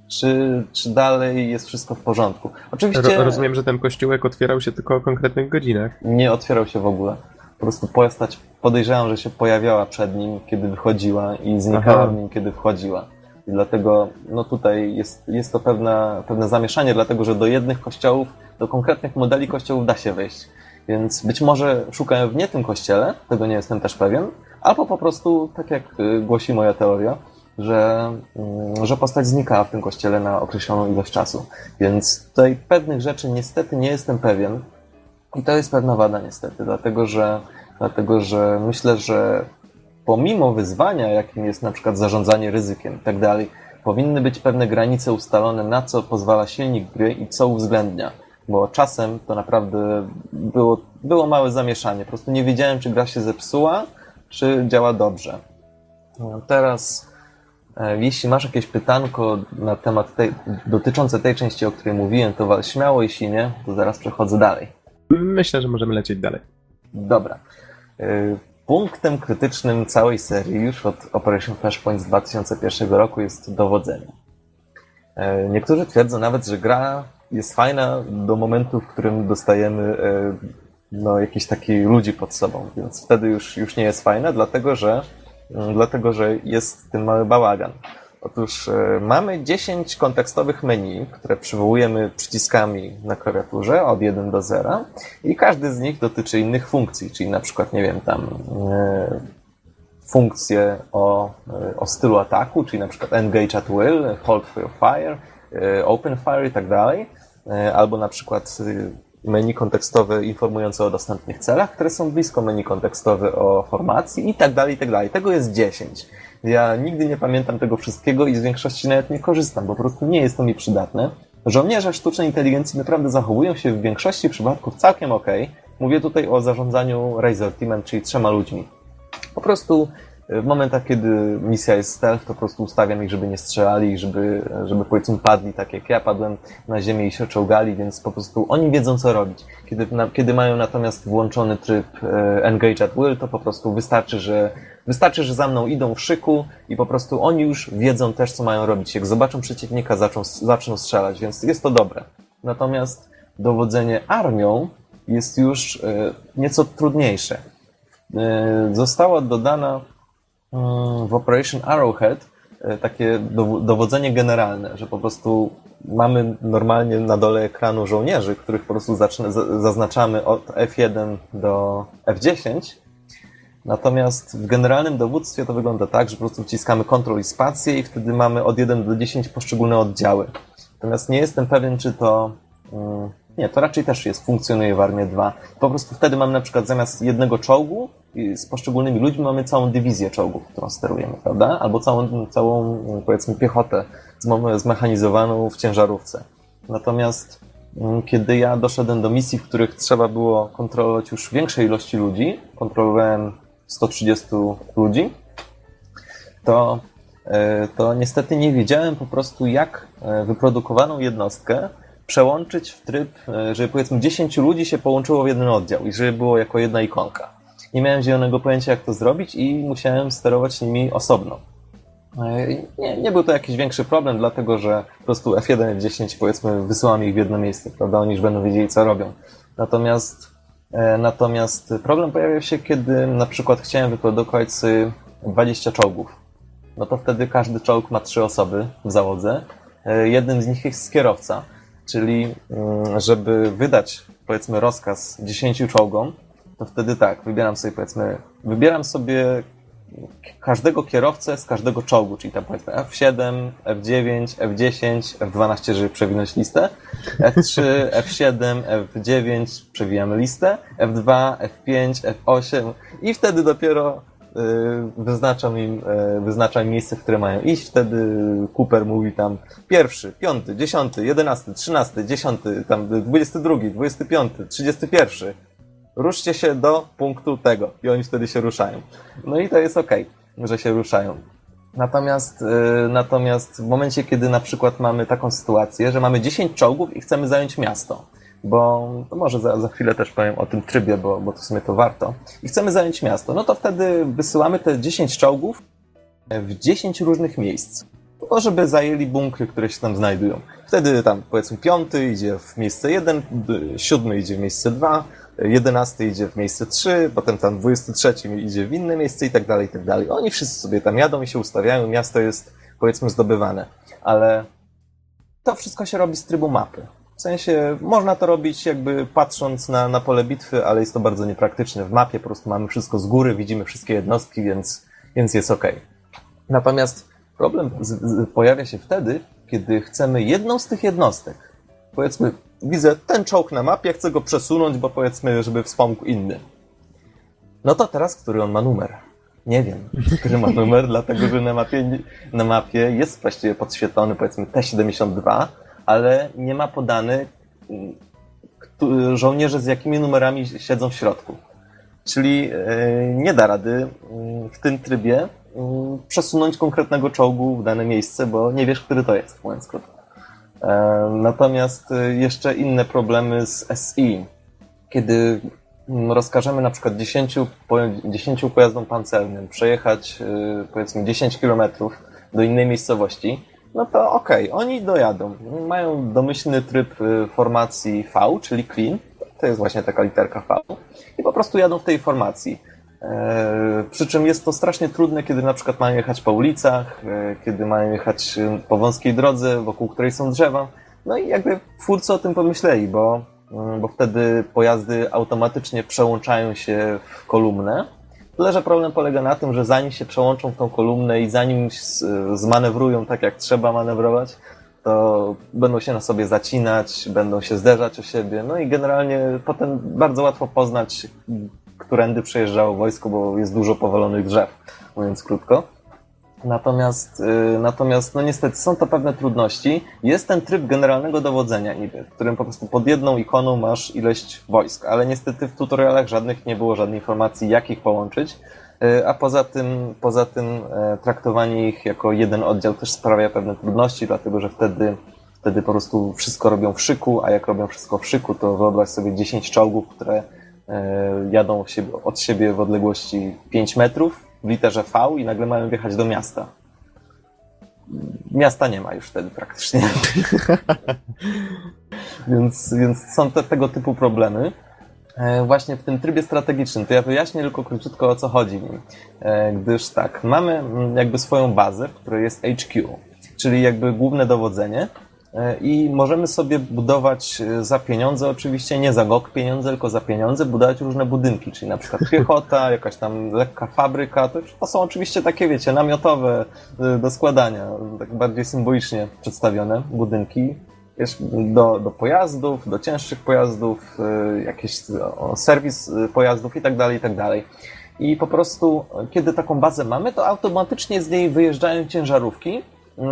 czy, czy dalej jest wszystko w porządku. Oczywiście. Ro, rozumiem, że ten kościółek otwierał się tylko o konkretnych godzinach. Nie otwierał się w ogóle. Po prostu postać podejrzewam, że się pojawiała przed nim, kiedy wychodziła i znikała w nim, kiedy wchodziła. I dlatego no tutaj jest, jest to pewne, pewne zamieszanie, dlatego że do jednych kościołów, do konkretnych modeli kościołów da się wejść. Więc być może szukałem w nie tym kościele, tego nie jestem też pewien, albo po prostu, tak jak y, głosi moja teoria, że, mm, że postać znikała w tym kościele na określoną ilość czasu. Więc tutaj pewnych rzeczy niestety nie jestem pewien i to jest pewna wada niestety, dlatego że, dlatego że myślę, że pomimo wyzwania, jakim jest na przykład zarządzanie ryzykiem i tak dalej, powinny być pewne granice ustalone, na co pozwala silnik gry i co uwzględnia. Bo czasem to naprawdę było, było małe zamieszanie. Po prostu nie wiedziałem, czy gra się zepsuła, czy działa dobrze. No, teraz, e, jeśli masz jakieś pytanko na temat tej, dotyczące tej części, o której mówiłem, to wal śmiało, jeśli nie, to zaraz przechodzę dalej. Myślę, że możemy lecieć dalej. Dobra. E, punktem krytycznym całej serii już od Operation Flashpoint z 2001 roku jest dowodzenie. E, niektórzy twierdzą nawet, że gra jest fajna do momentu, w którym dostajemy no, jakiś taki ludzi pod sobą, więc wtedy już, już nie jest fajne, dlatego że, mm, dlatego, że jest tym mały bałagan. Otóż e, mamy 10 kontekstowych menu, które przywołujemy przyciskami na klawiaturze od 1 do 0 i każdy z nich dotyczy innych funkcji, czyli na przykład, nie wiem, tam e, funkcje o, e, o stylu ataku, czyli na przykład engage at will, hold for fire, open fire i tak dalej, albo na przykład menu kontekstowe informujące o dostępnych celach, które są blisko menu kontekstowe o formacji i tak dalej, i tak dalej. Tego jest 10. Ja nigdy nie pamiętam tego wszystkiego i z większości nawet nie korzystam, bo po prostu nie jest to mi przydatne. Żołnierze sztucznej inteligencji naprawdę zachowują się w większości przypadków całkiem ok. Mówię tutaj o zarządzaniu Razor Teamem, czyli trzema ludźmi. Po prostu w momentach, kiedy misja jest stealth, to po prostu ustawiam ich, żeby nie strzelali, żeby, żeby powiedzmy padli, tak jak ja padłem na ziemię i się czołgali, więc po prostu oni wiedzą, co robić. Kiedy, na, kiedy mają natomiast włączony tryb e, engage at will, to po prostu wystarczy, że wystarczy, że za mną idą w szyku i po prostu oni już wiedzą też, co mają robić. Jak zobaczą przeciwnika, zaczną, zaczną strzelać, więc jest to dobre. Natomiast dowodzenie armią jest już e, nieco trudniejsze. E, została dodana w Operation Arrowhead e, takie dowodzenie generalne, że po prostu mamy normalnie na dole ekranu żołnierzy, których po prostu zaznaczamy od F1 do F10. Natomiast w generalnym dowództwie to wygląda tak, że po prostu wciskamy Ctrl i spację i wtedy mamy od 1 do 10 poszczególne oddziały. Natomiast nie jestem pewien, czy to mm, nie, to raczej też jest, funkcjonuje w Armii 2. Po prostu wtedy mam na przykład zamiast jednego czołgu z poszczególnymi ludźmi mamy całą dywizję czołgów, którą sterujemy, prawda? Albo całą, całą powiedzmy, piechotę zmechanizowaną w ciężarówce. Natomiast mm, kiedy ja doszedłem do misji, w których trzeba było kontrolować już większej ilości ludzi, kontrolowałem 130 ludzi, to, e, to niestety nie wiedziałem po prostu, jak e, wyprodukowaną jednostkę przełączyć w tryb, e, żeby powiedzmy 10 ludzi się połączyło w jeden oddział i żeby było jako jedna ikonka. Nie miałem zielonego pojęcia, jak to zrobić i musiałem sterować nimi osobno. E, nie, nie był to jakiś większy problem, dlatego że po prostu F1 F10 powiedzmy wysyłam ich w jedno miejsce, prawda? Oni już będą wiedzieli, co robią. Natomiast, e, natomiast problem pojawiał się, kiedy na przykład chciałem wyprodukować 20 czołgów. No to wtedy każdy czołg ma trzy osoby w załodze. Jednym z nich jest kierowca. Czyli, mm, żeby wydać, powiedzmy, rozkaz 10 czołgom, to wtedy tak, wybieram sobie, powiedzmy, wybieram sobie każdego kierowcę z każdego czołgu, czyli tam powiedzmy F7, F9, F10, F12, żeby przewinąć listę, F3, F7, F9, przewijamy listę, F2, F5, F8 i wtedy dopiero wyznaczam im, y, wyznaczam miejsce, w które mają iść, wtedy Cooper mówi tam pierwszy, piąty, dziesiąty, jedenasty, trzynasty, dziesiąty, tam dwudziesty drugi, dwudziesty piąty, trzydziesty pierwszy. Ruszcie się do punktu tego i oni wtedy się ruszają. No i to jest okay, że się ruszają. Natomiast, y, natomiast w momencie, kiedy na przykład mamy taką sytuację, że mamy 10 czołgów i chcemy zająć miasto, bo to może za, za chwilę też powiem o tym trybie, bo, bo to w sumie to warto. I chcemy zająć miasto. No to wtedy wysyłamy te 10 czołgów w 10 różnych miejsc. Po żeby zajęli bunkry, które się tam znajdują. Wtedy tam powiedzmy piąty idzie w miejsce 1, siódmy idzie w miejsce 2, jedenasty idzie w miejsce 3, potem tam 23 idzie w inne miejsce i tak dalej, i tak dalej. Oni wszyscy sobie tam jadą i się ustawiają, miasto jest powiedzmy zdobywane. Ale to wszystko się robi z trybu mapy. W sensie można to robić jakby patrząc na, na pole bitwy, ale jest to bardzo niepraktyczne. W mapie po prostu mamy wszystko z góry, widzimy wszystkie jednostki, więc, więc jest ok. Natomiast problem z, z, pojawia się wtedy, kiedy chcemy jedną z tych jednostek. Powiedzmy, widzę ten czołg na mapie, chcę go przesunąć, bo powiedzmy, żeby wspomógł inny. No to teraz, który on ma numer? Nie wiem, który ma numer, dlatego że na mapie, na mapie jest właściwie podświetlony powiedzmy T72, ale nie ma podany żołnierze z jakimi numerami siedzą w środku. Czyli e, nie da rady w tym trybie przesunąć konkretnego czołgu w dane miejsce, bo nie wiesz, który to jest, mówiąc krótko. E, natomiast e, jeszcze inne problemy z SI. Kiedy rozkażemy na przykład 10, 10 pojazdom pancernym przejechać powiedzmy 10 km do innej miejscowości, no to okej, okay, oni dojadą. Mają domyślny tryb y, formacji V, czyli clean. To jest właśnie taka literka V. I po prostu jadą w tej formacji. E, przy czym jest to strasznie trudne, kiedy na przykład mają jechać po ulicach, e, kiedy mają jechać y, po wąskiej drodze, wokół której są drzewa. No i jakby twórcy o tym pomyśleli, bo, y, bo wtedy pojazdy automatycznie przełączają się w kolumnę Tyle, że problem polega na tym, że zanim się przełączą w tą kolumnę i zanim zmanewrują tak, jak trzeba manewrować, to będą się na sobie zacinać, będą się zderzać o siebie, no i generalnie potem bardzo łatwo poznać, którędy przejeżdżało wojsko, bo jest dużo powalonych drzew, mówiąc krótko. Natomiast, y, natomiast no niestety są to pewne trudności. Jest ten tryb generalnego dowodzenia niby, w którym po prostu pod jedną ikoną masz ilość wojsk, ale niestety w tutorialach żadnych nie było żadnej informacji, jak ich połączyć. Y, a poza tym, poza tym e, traktowanie ich jako jeden oddział też sprawia pewne trudności, dlatego że wtedy, wtedy po prostu wszystko robią w szyku, a jak robią wszystko w szyku, to wyobraź sobie 10 czołgów, które e, jadą od siebie w odległości 5 metrów w literze V i nagle mają wjechać do miasta. Miasta nie ma już wtedy praktycznie. więc, więc są te, tego typu problemy. E, właśnie w tym trybie strategicznym, to ja wyjaśnię tylko króciutko o co chodzi w nim. E, gdyż tak, mamy mm, jakby swoją bazę, w której jest HQ, czyli jakby główne dowodzenie, i możemy sobie budować e, za pieniądze, oczywiście nie za GOG pieniądze, tylko za pieniądze, budować różne budynki, czyli na przykład piechota, jakaś tam lekka fabryka, to, to są oczywiście takie, wiecie, namiotowe e, do składania, tak bardziej symbolicznie przedstawione budynki, do, do pojazdów, do cięższych pojazdów, jakiś serwis pojazdów i tak dalej, i tak dalej. I po prostu, kiedy taką bazę mamy, to automatycznie z niej wyjeżdżają ciężarówki,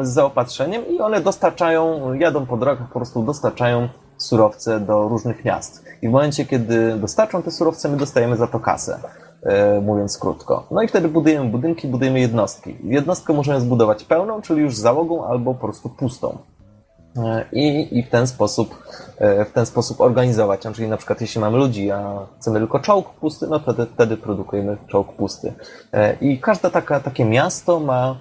z zaopatrzeniem i one dostarczają, jadą po drogach, po prostu dostarczają surowce do różnych miast. I w momencie, kiedy dostarczą te surowce, my dostajemy za to kasę, e, mówiąc krótko. No i wtedy budujemy budynki, budujemy jednostki. Jednostkę możemy zbudować pełną, czyli już załogą, albo po prostu pustą. E, I, I w ten sposób e, w ten sposób organizować. Czyli na przykład jeśli mamy ludzi, a chcemy tylko czołg pusty, no wtedy, wtedy produkujemy czołg pusty. I każde taka, takie miasto ma,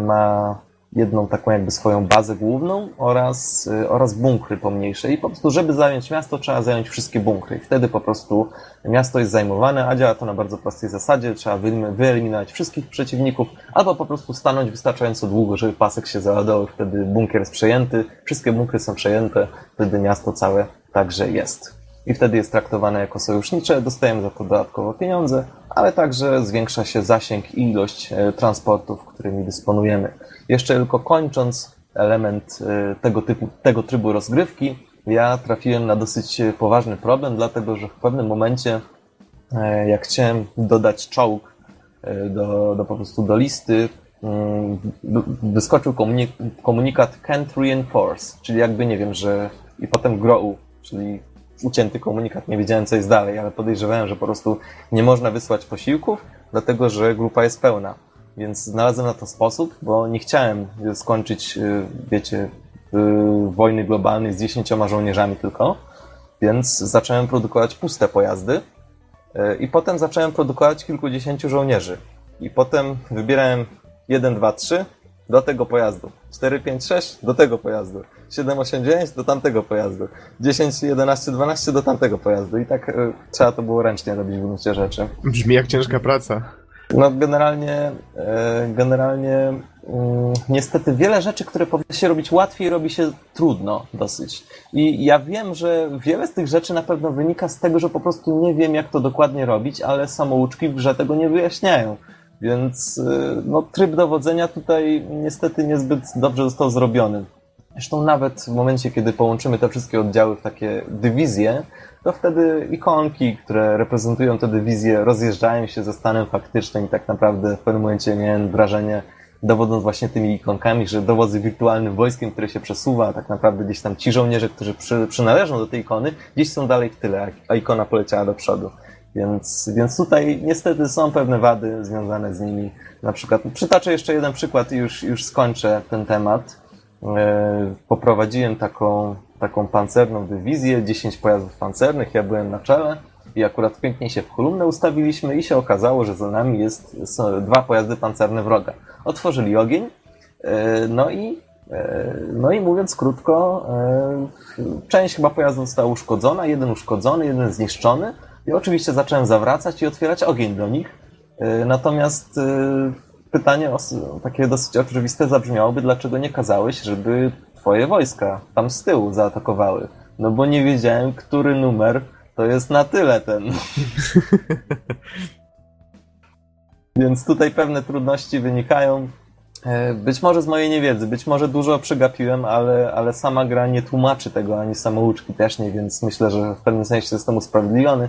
ma jedną taką jakby swoją bazę główną oraz, y, oraz bunkry pomniejsze. I po prostu, żeby zająć miasto, trzeba zająć wszystkie bunkry. I wtedy po prostu miasto jest zajmowane, a działa to na bardzo prostej zasadzie. Trzeba wyeliminować wszystkich przeciwników, albo po prostu stanąć wystarczająco długo, żeby pasek się załadował. Wtedy bunkier jest przejęty, wszystkie bunkry są przejęte, wtedy miasto całe także jest. I wtedy jest traktowane jako sojusznicze, dostajemy za to dodatkowo pieniądze, ale także zwiększa się zasięg i ilość e, transportów, którymi dysponujemy. Jeszcze tylko kończąc element y, tego, typu, tego trybu rozgrywki, ja trafiłem na dosyć poważny problem, dlatego że w pewnym momencie, e, jak chciałem dodać czołg e, do, do po prostu do listy, mm, wyskoczył komunikat can't reinforce, czyli jakby nie wiem, że i potem grow, czyli ucięty komunikat, nie wiedziałem co jest dalej, ale podejrzewałem, że po prostu nie można wysłać posiłków, dlatego że grupa jest pełna. Więc znalazłem na to sposób, bo nie chciałem skończyć, y, wiecie, wojny globalnej z dziesięcioma żołnierzami tylko, więc zacząłem produkować puste pojazdy y, i potem zacząłem produkować kilkudziesięciu żołnierzy. I potem wybierałem 1, 2, 3 do tego pojazdu, 4, 5, 6 do tego pojazdu, 7, 8, 9 do tamtego pojazdu, 10, 11, 12 do tamtego pojazdu i tak y, trzeba to było ręcznie robić w gruncie rzeczy. Brzmi jak ciężka praca. No generalnie, e, generalnie mm, niestety wiele rzeczy, które powinny się robić łatwiej, robi się trudno dosyć. I ja wiem, że wiele z tych rzeczy na pewno wynika z tego, że po prostu nie wiem, jak to dokładnie robić, ale samouczki w grze tego nie wyjaśniają. Więc e, no, tryb dowodzenia tutaj niestety niezbyt dobrze został zrobiony. Zresztą nawet w momencie, kiedy połączymy te wszystkie oddziały w takie dywizje, to wtedy ikonki, które reprezentują tę dywizję, rozjeżdżają się ze stanem faktycznym i tak naprawdę w pewnym momencie miałem wrażenie, dowodząc właśnie tymi ikonkami, że dowodzę wirtualnym wojskiem, które się przesuwa, tak naprawdę gdzieś tam ci żołnierze, którzy przy, przynależą do tej ikony, gdzieś są dalej w tyle, a ikona poleciała do przodu. Więc, więc tutaj niestety są pewne wady związane z nimi. Na przykład, przytaczę jeszcze jeden przykład i już, już skończę ten temat. E, poprowadziłem taką taką pancerną dywizję, 10 pojazdów pancernych, ja byłem na czele i akurat pięknie się w kolumnę ustawiliśmy i się okazało, że za nami jest, są dwa pojazdy pancerne wroga. Otworzyli ogień, e, no i e, no i mówiąc krótko, część chyba pojazdu została uszkodzona, jeden uszkodzony, jeden zniszczony i oczywiście zacząłem zawracać i otwierać ogień do nich. Natomiast pytanie takie dosyć oczywiste zabrzmiałoby, dlaczego nie kazałeś, żeby twoje wojska tam z tyłu zaatakowały. No bo nie wiedziałem, który numer to jest na tyle ten. Więc tutaj pewne trudności wynikają. E, być może z mojej niewiedzy, być może dużo przegapiłem, ale, ale sama gra nie tłumaczy tego, ani samouczki też nie, więc myślę, że w pewnym sensie jestem usprawiedliwiony.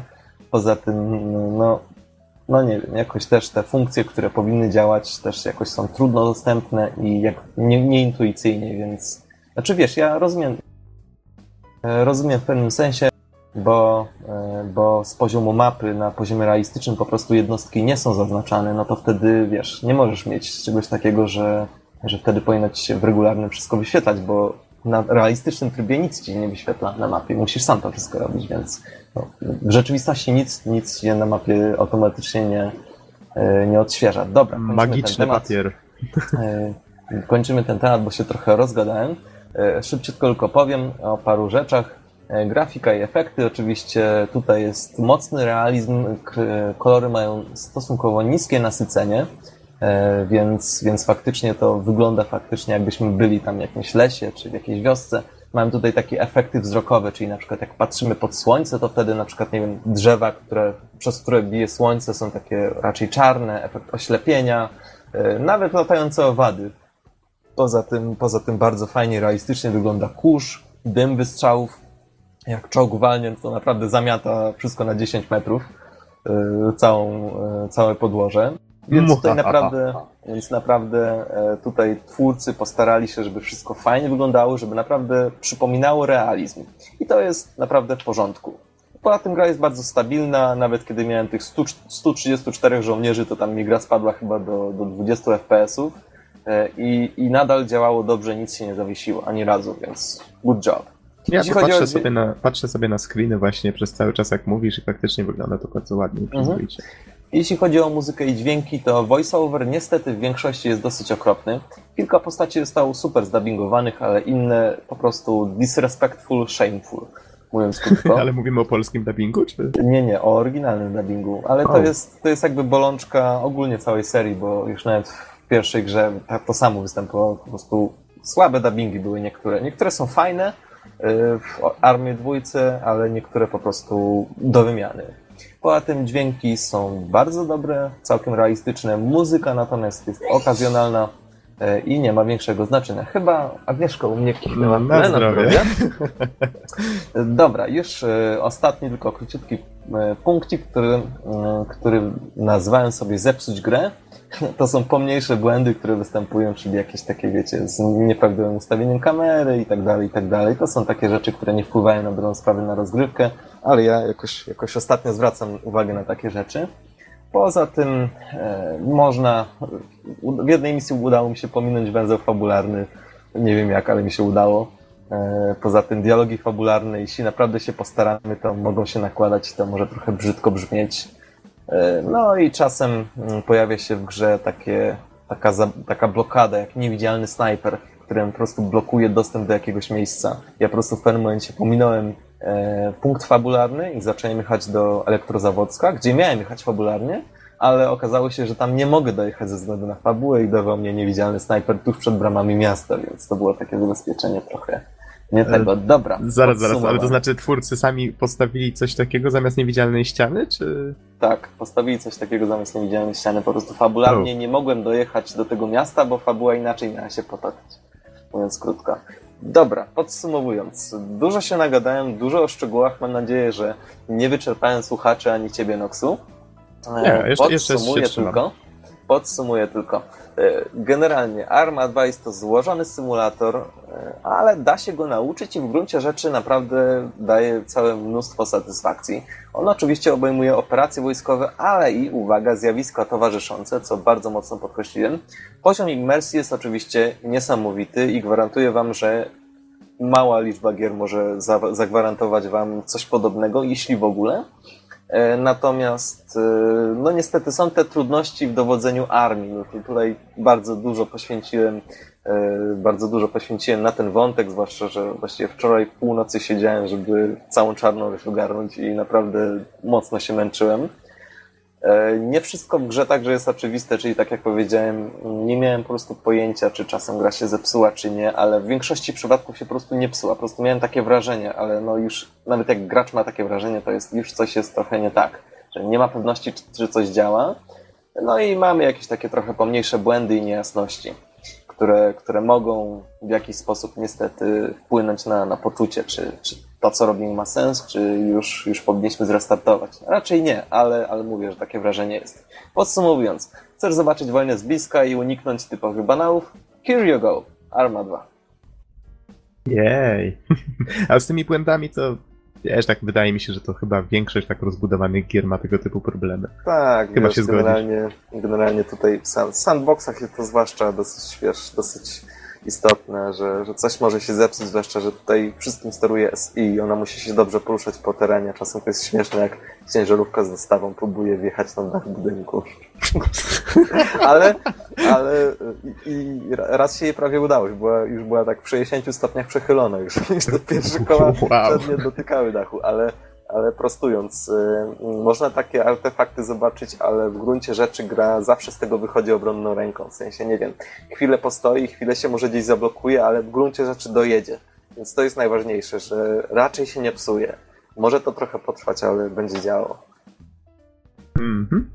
Poza tym, no, no nie wiem, jakoś też te funkcje, które powinny działać, też jakoś są trudno dostępne i jak, nie, nieintuicyjnie, więc... Znaczy wiesz, ja rozumiem, e, rozumiem w pewnym sensie, bo, e, bo z poziomu mapy na poziomie realistycznym po prostu jednostki nie są zaznaczane, no to wtedy, wiesz, nie możesz mieć czegoś takiego, że, że wtedy powinno ci się w regularnym wszystko wyświetlać, bo na realistycznym trybie nic ci nie wyświetla na mapie, musisz sam to wszystko robić, więc w rzeczywistości nic, nic się na mapie automatycznie nie, e, nie odświeża. Dobra, Magiczny papier. E, kończymy ten temat, bo się trochę rozgadałem. Szybciutko tylko powiem o paru rzeczach. E, grafika i efekty, oczywiście tutaj jest mocny realizm, kolory mają stosunkowo niskie nasycenie, e, więc, więc faktycznie to wygląda faktycznie jakbyśmy byli tam w jakimś lesie czy w jakiejś wiosce. Mamy tutaj takie efekty wzrokowe, czyli na przykład jak patrzymy pod słońce, to wtedy na przykład, nie wiem, drzewa, które, przez które bije słońce są takie raczej czarne, efekt oślepienia, e, nawet latające owady. Poza tym, poza tym bardzo fajnie, realistycznie wygląda kurz, dym wystrzałów, jak czołg walnie, to naprawdę zamiata wszystko na 10 metrów, yy, całą, yy, całe podłoże. Więc tutaj naprawdę, więc naprawdę e, tutaj twórcy postarali się, żeby wszystko fajnie wyglądało, żeby naprawdę przypominało realizm. I to jest naprawdę w porządku. Poza tym gra jest bardzo stabilna, nawet kiedy miałem tych 100, 134 żołnierzy, to tam mi gra spadła chyba do, do 20 FPS-ów i, i nadal działało dobrze, nic się nie zawiesiło, ani razu, więc good job. Ja tu patrzę, o... sobie na, patrzę sobie na screeny właśnie przez cały czas, jak mówisz, i faktycznie wygląda to bardzo ładnie mhm. Jeśli chodzi o muzykę i dźwięki, to voiceover niestety w większości jest dosyć okropny. Kilka postaci zostało super zdubbingowanych, ale inne po prostu disrespectful, shameful, mówiąc krótko. ale mówimy o polskim dubbingu, czy? Nie, nie, o oryginalnym dubbingu, ale to jest, to jest jakby bolączka ogólnie całej serii, bo już nawet w pierwszej grze to samo występowało, po prostu słabe dubbingi były niektóre. Niektóre są fajne, w Armii Dwójce, ale niektóre po prostu do wymiany. Poza tym dźwięki są bardzo dobre, całkiem realistyczne. Muzyka natomiast jest okazjonalna e, i nie ma większego znaczenia. Chyba Agnieszka u mnie kichnęła na, na zdrowie. Dobra, już e, ostatni, tylko króciutki punkcik, który, który nazwałem sobie zepsuć grę. To są pomniejsze błędy, które występują, czyli jakieś takie, wiecie, z nieprawidłowym ustawieniem kamery i tak dalej, i tak dalej. To są takie rzeczy, które nie wpływają na dobrą sprawę na rozgrywkę, ale ja jakoś, jakoś ostatnio zwracam uwagę na takie rzeczy. Poza tym e, można, w jednej misji udało mi się pominąć węzeł fabularny, nie wiem jak, ale mi się udało. E, poza tym dialogi fabularne, jeśli naprawdę się postaramy, to mogą się nakładać, to może trochę brzydko brzmieć, E, no i czasem mm, pojawia się w grze takie, taka, taka blokada, jak niewidzialny snajper, który po prostu blokuje dostęp do jakiegoś miejsca. Ja po prostu w pewnym momencie pominąłem e, punkt fabularny i zacząłem jechać do Elektrozawodzka, gdzie miałem jechać fabularnie, ale okazało się, że tam nie mogę dojechać ze względu na fabułę i dawał mnie niewidzialny snajper tuż przed bramami miasta, więc to było takie zabezpieczenie trochę nie tego, dobra. Zaraz, zaraz, ale to znaczy twórcy sami postawili coś takiego zamiast niewidzialnej ściany, czy... Tak, postawili coś takiego zamiast niewidzialnej ściany. Po prostu fabularnie nie mogłem dojechać do tego miasta, bo fabuła inaczej miała się potoczyć. Mówiąc krótko. Dobra, podsumowując. Dużo się nagadałem, dużo o szczegółach. Mam nadzieję, że nie wyczerpałem słuchaczy ani ciebie, Noxu. Nie, jeszcze, jeszcze, jeszcze tylko. Podsumuję tylko. E, generalnie Arm Advice to złożony symulator, e, ale da się go nauczyć i w gruncie rzeczy naprawdę daje całe mnóstwo satysfakcji. On oczywiście obejmuje operacje wojskowe, ale i, uwaga, zjawiska towarzyszące, co bardzo mocno podkreśliłem. Poziom imersji jest oczywiście niesamowity i gwarantuję Wam, że mała liczba gier może zagwarantować Wam coś podobnego, jeśli w ogóle. E, natomiast, e, no niestety są te trudności w dowodzeniu armii. No tutaj bardzo dużo poświęciłem, e, bardzo dużo poświęciłem na ten wątek, zwłaszcza, że właściwie wczoraj północy siedziałem, żeby całą czarną ogarnąć i naprawdę mocno się męczyłem. E, nie wszystko w grze także jest oczywiste, czyli tak jak powiedziałem, nie miałem po prostu pojęcia, czy czasem gra się zepsuła, czy nie, ale w większości przypadków się po prostu nie psuła. Po prostu miałem takie wrażenie, ale no już, nawet jak gracz ma takie wrażenie, to jest już coś jest trochę nie tak, że nie ma pewności, czy, czy coś działa. No i mamy jakieś takie trochę pomniejsze błędy i niejasności. które, które mogą w jakiś sposób niestety wpłynąć na, na poczucie, czy, czy to, co robimy ma sens, czy już, już powinniśmy zrestartować. Raczej nie, ale, ale mówię, że takie wrażenie jest. Podsumowując, chcesz zobaczyć wojnę z bliska i uniknąć typowych banałów? Here you go, Arma 2. Jej. A z tymi puentami to wiesz, tak wydaje mi się, że to chyba większość tak rozbudowanych gier ma tego typu problemy. Tak, Chyba wiesz, się zgodzisz. generalnie, generalnie tutaj w san- sandboxach jest to zwłaszcza dosyć, wiesz, dosyć istotne, że, że coś może się zepsuć, zwłaszcza, że tutaj wszystkim steruje SI i ona musi się dobrze poruszać po terenie. Czasem to jest śmieszne, jak ciężarówka z dostawą próbuje wjechać na dach budynku. ale, ale i, i raz się jej prawie udało, już była, już była tak w 60 stopniach przechylona, już, te pierwsze koła Wow. przednie dotykały dachu, ale, ale prostując, y, można takie artefakty zobaczyć, ale w gruncie rzeczy gra zawsze z tego wychodzi obronną ręką. W sensie, nie wiem, chwilę postoi, chwilę się może gdzieś zablokuje, ale w gruncie rzeczy dojedzie. Więc to jest najważniejsze, że raczej się nie psuje. Może to trochę potrwać, ale będzie działo. Mhm.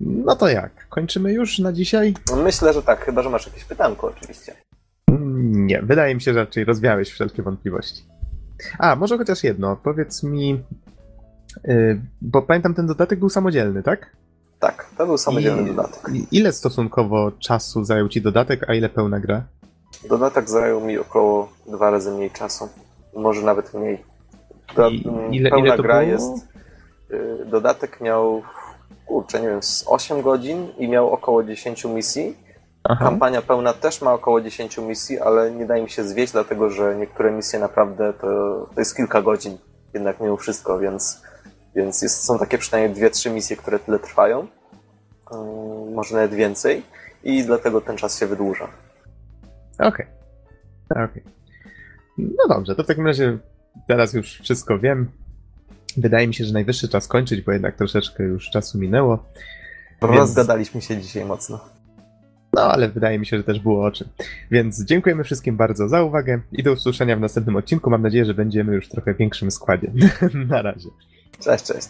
No to jak? Kończymy już na dzisiaj? Myślę, że tak, chyba że masz jakieś pytanko oczywiście. Nie, wydaje mi się, że raczej rozwiałeś wszelkie wątpliwości. A, może chociaż jedno. Powiedz mi, yy, bo pamiętam ten dodatek był samodzielny, tak? Tak, to był samodzielny I- dodatek. Ile stosunkowo czasu zajął ci dodatek, a ile pełna gra? Dodatek zajął mi około dwa razy mniej czasu. Może nawet mniej. Do, I mm, ile- pełna ile gra było? jest. y, Dodatek miał, kurczę, nie wiem, z 8 godzin i miał około 10 misji. Aha. Kampania pełna też ma około 10 misji, ale nie daje mi się zwieść, dlatego że niektóre misje naprawdę to, to jest kilka godzin, jednak mimo wszystko, więc, więc jest, są takie przynajmniej dwie, trzy misje, które tyle trwają. Ym, może nawet więcej i dlatego ten czas się wydłuża. Okej. Okej. No dobrze, to w takim razie teraz już wszystko wiem. Wydaje mi się, że najwyższy czas kończyć, bo jednak troszeczkę już czasu minęło. Więc- Rozgadaliśmy się dzisiaj mocno. No, ale wydaje mi się, że też było o czym. Więc dziękujemy wszystkim bardzo za uwagę i do usłyszenia w następnym odcinku. Mam nadzieję, że będziemy już w trochę większym składzie. Na razie. Cześć, cześć.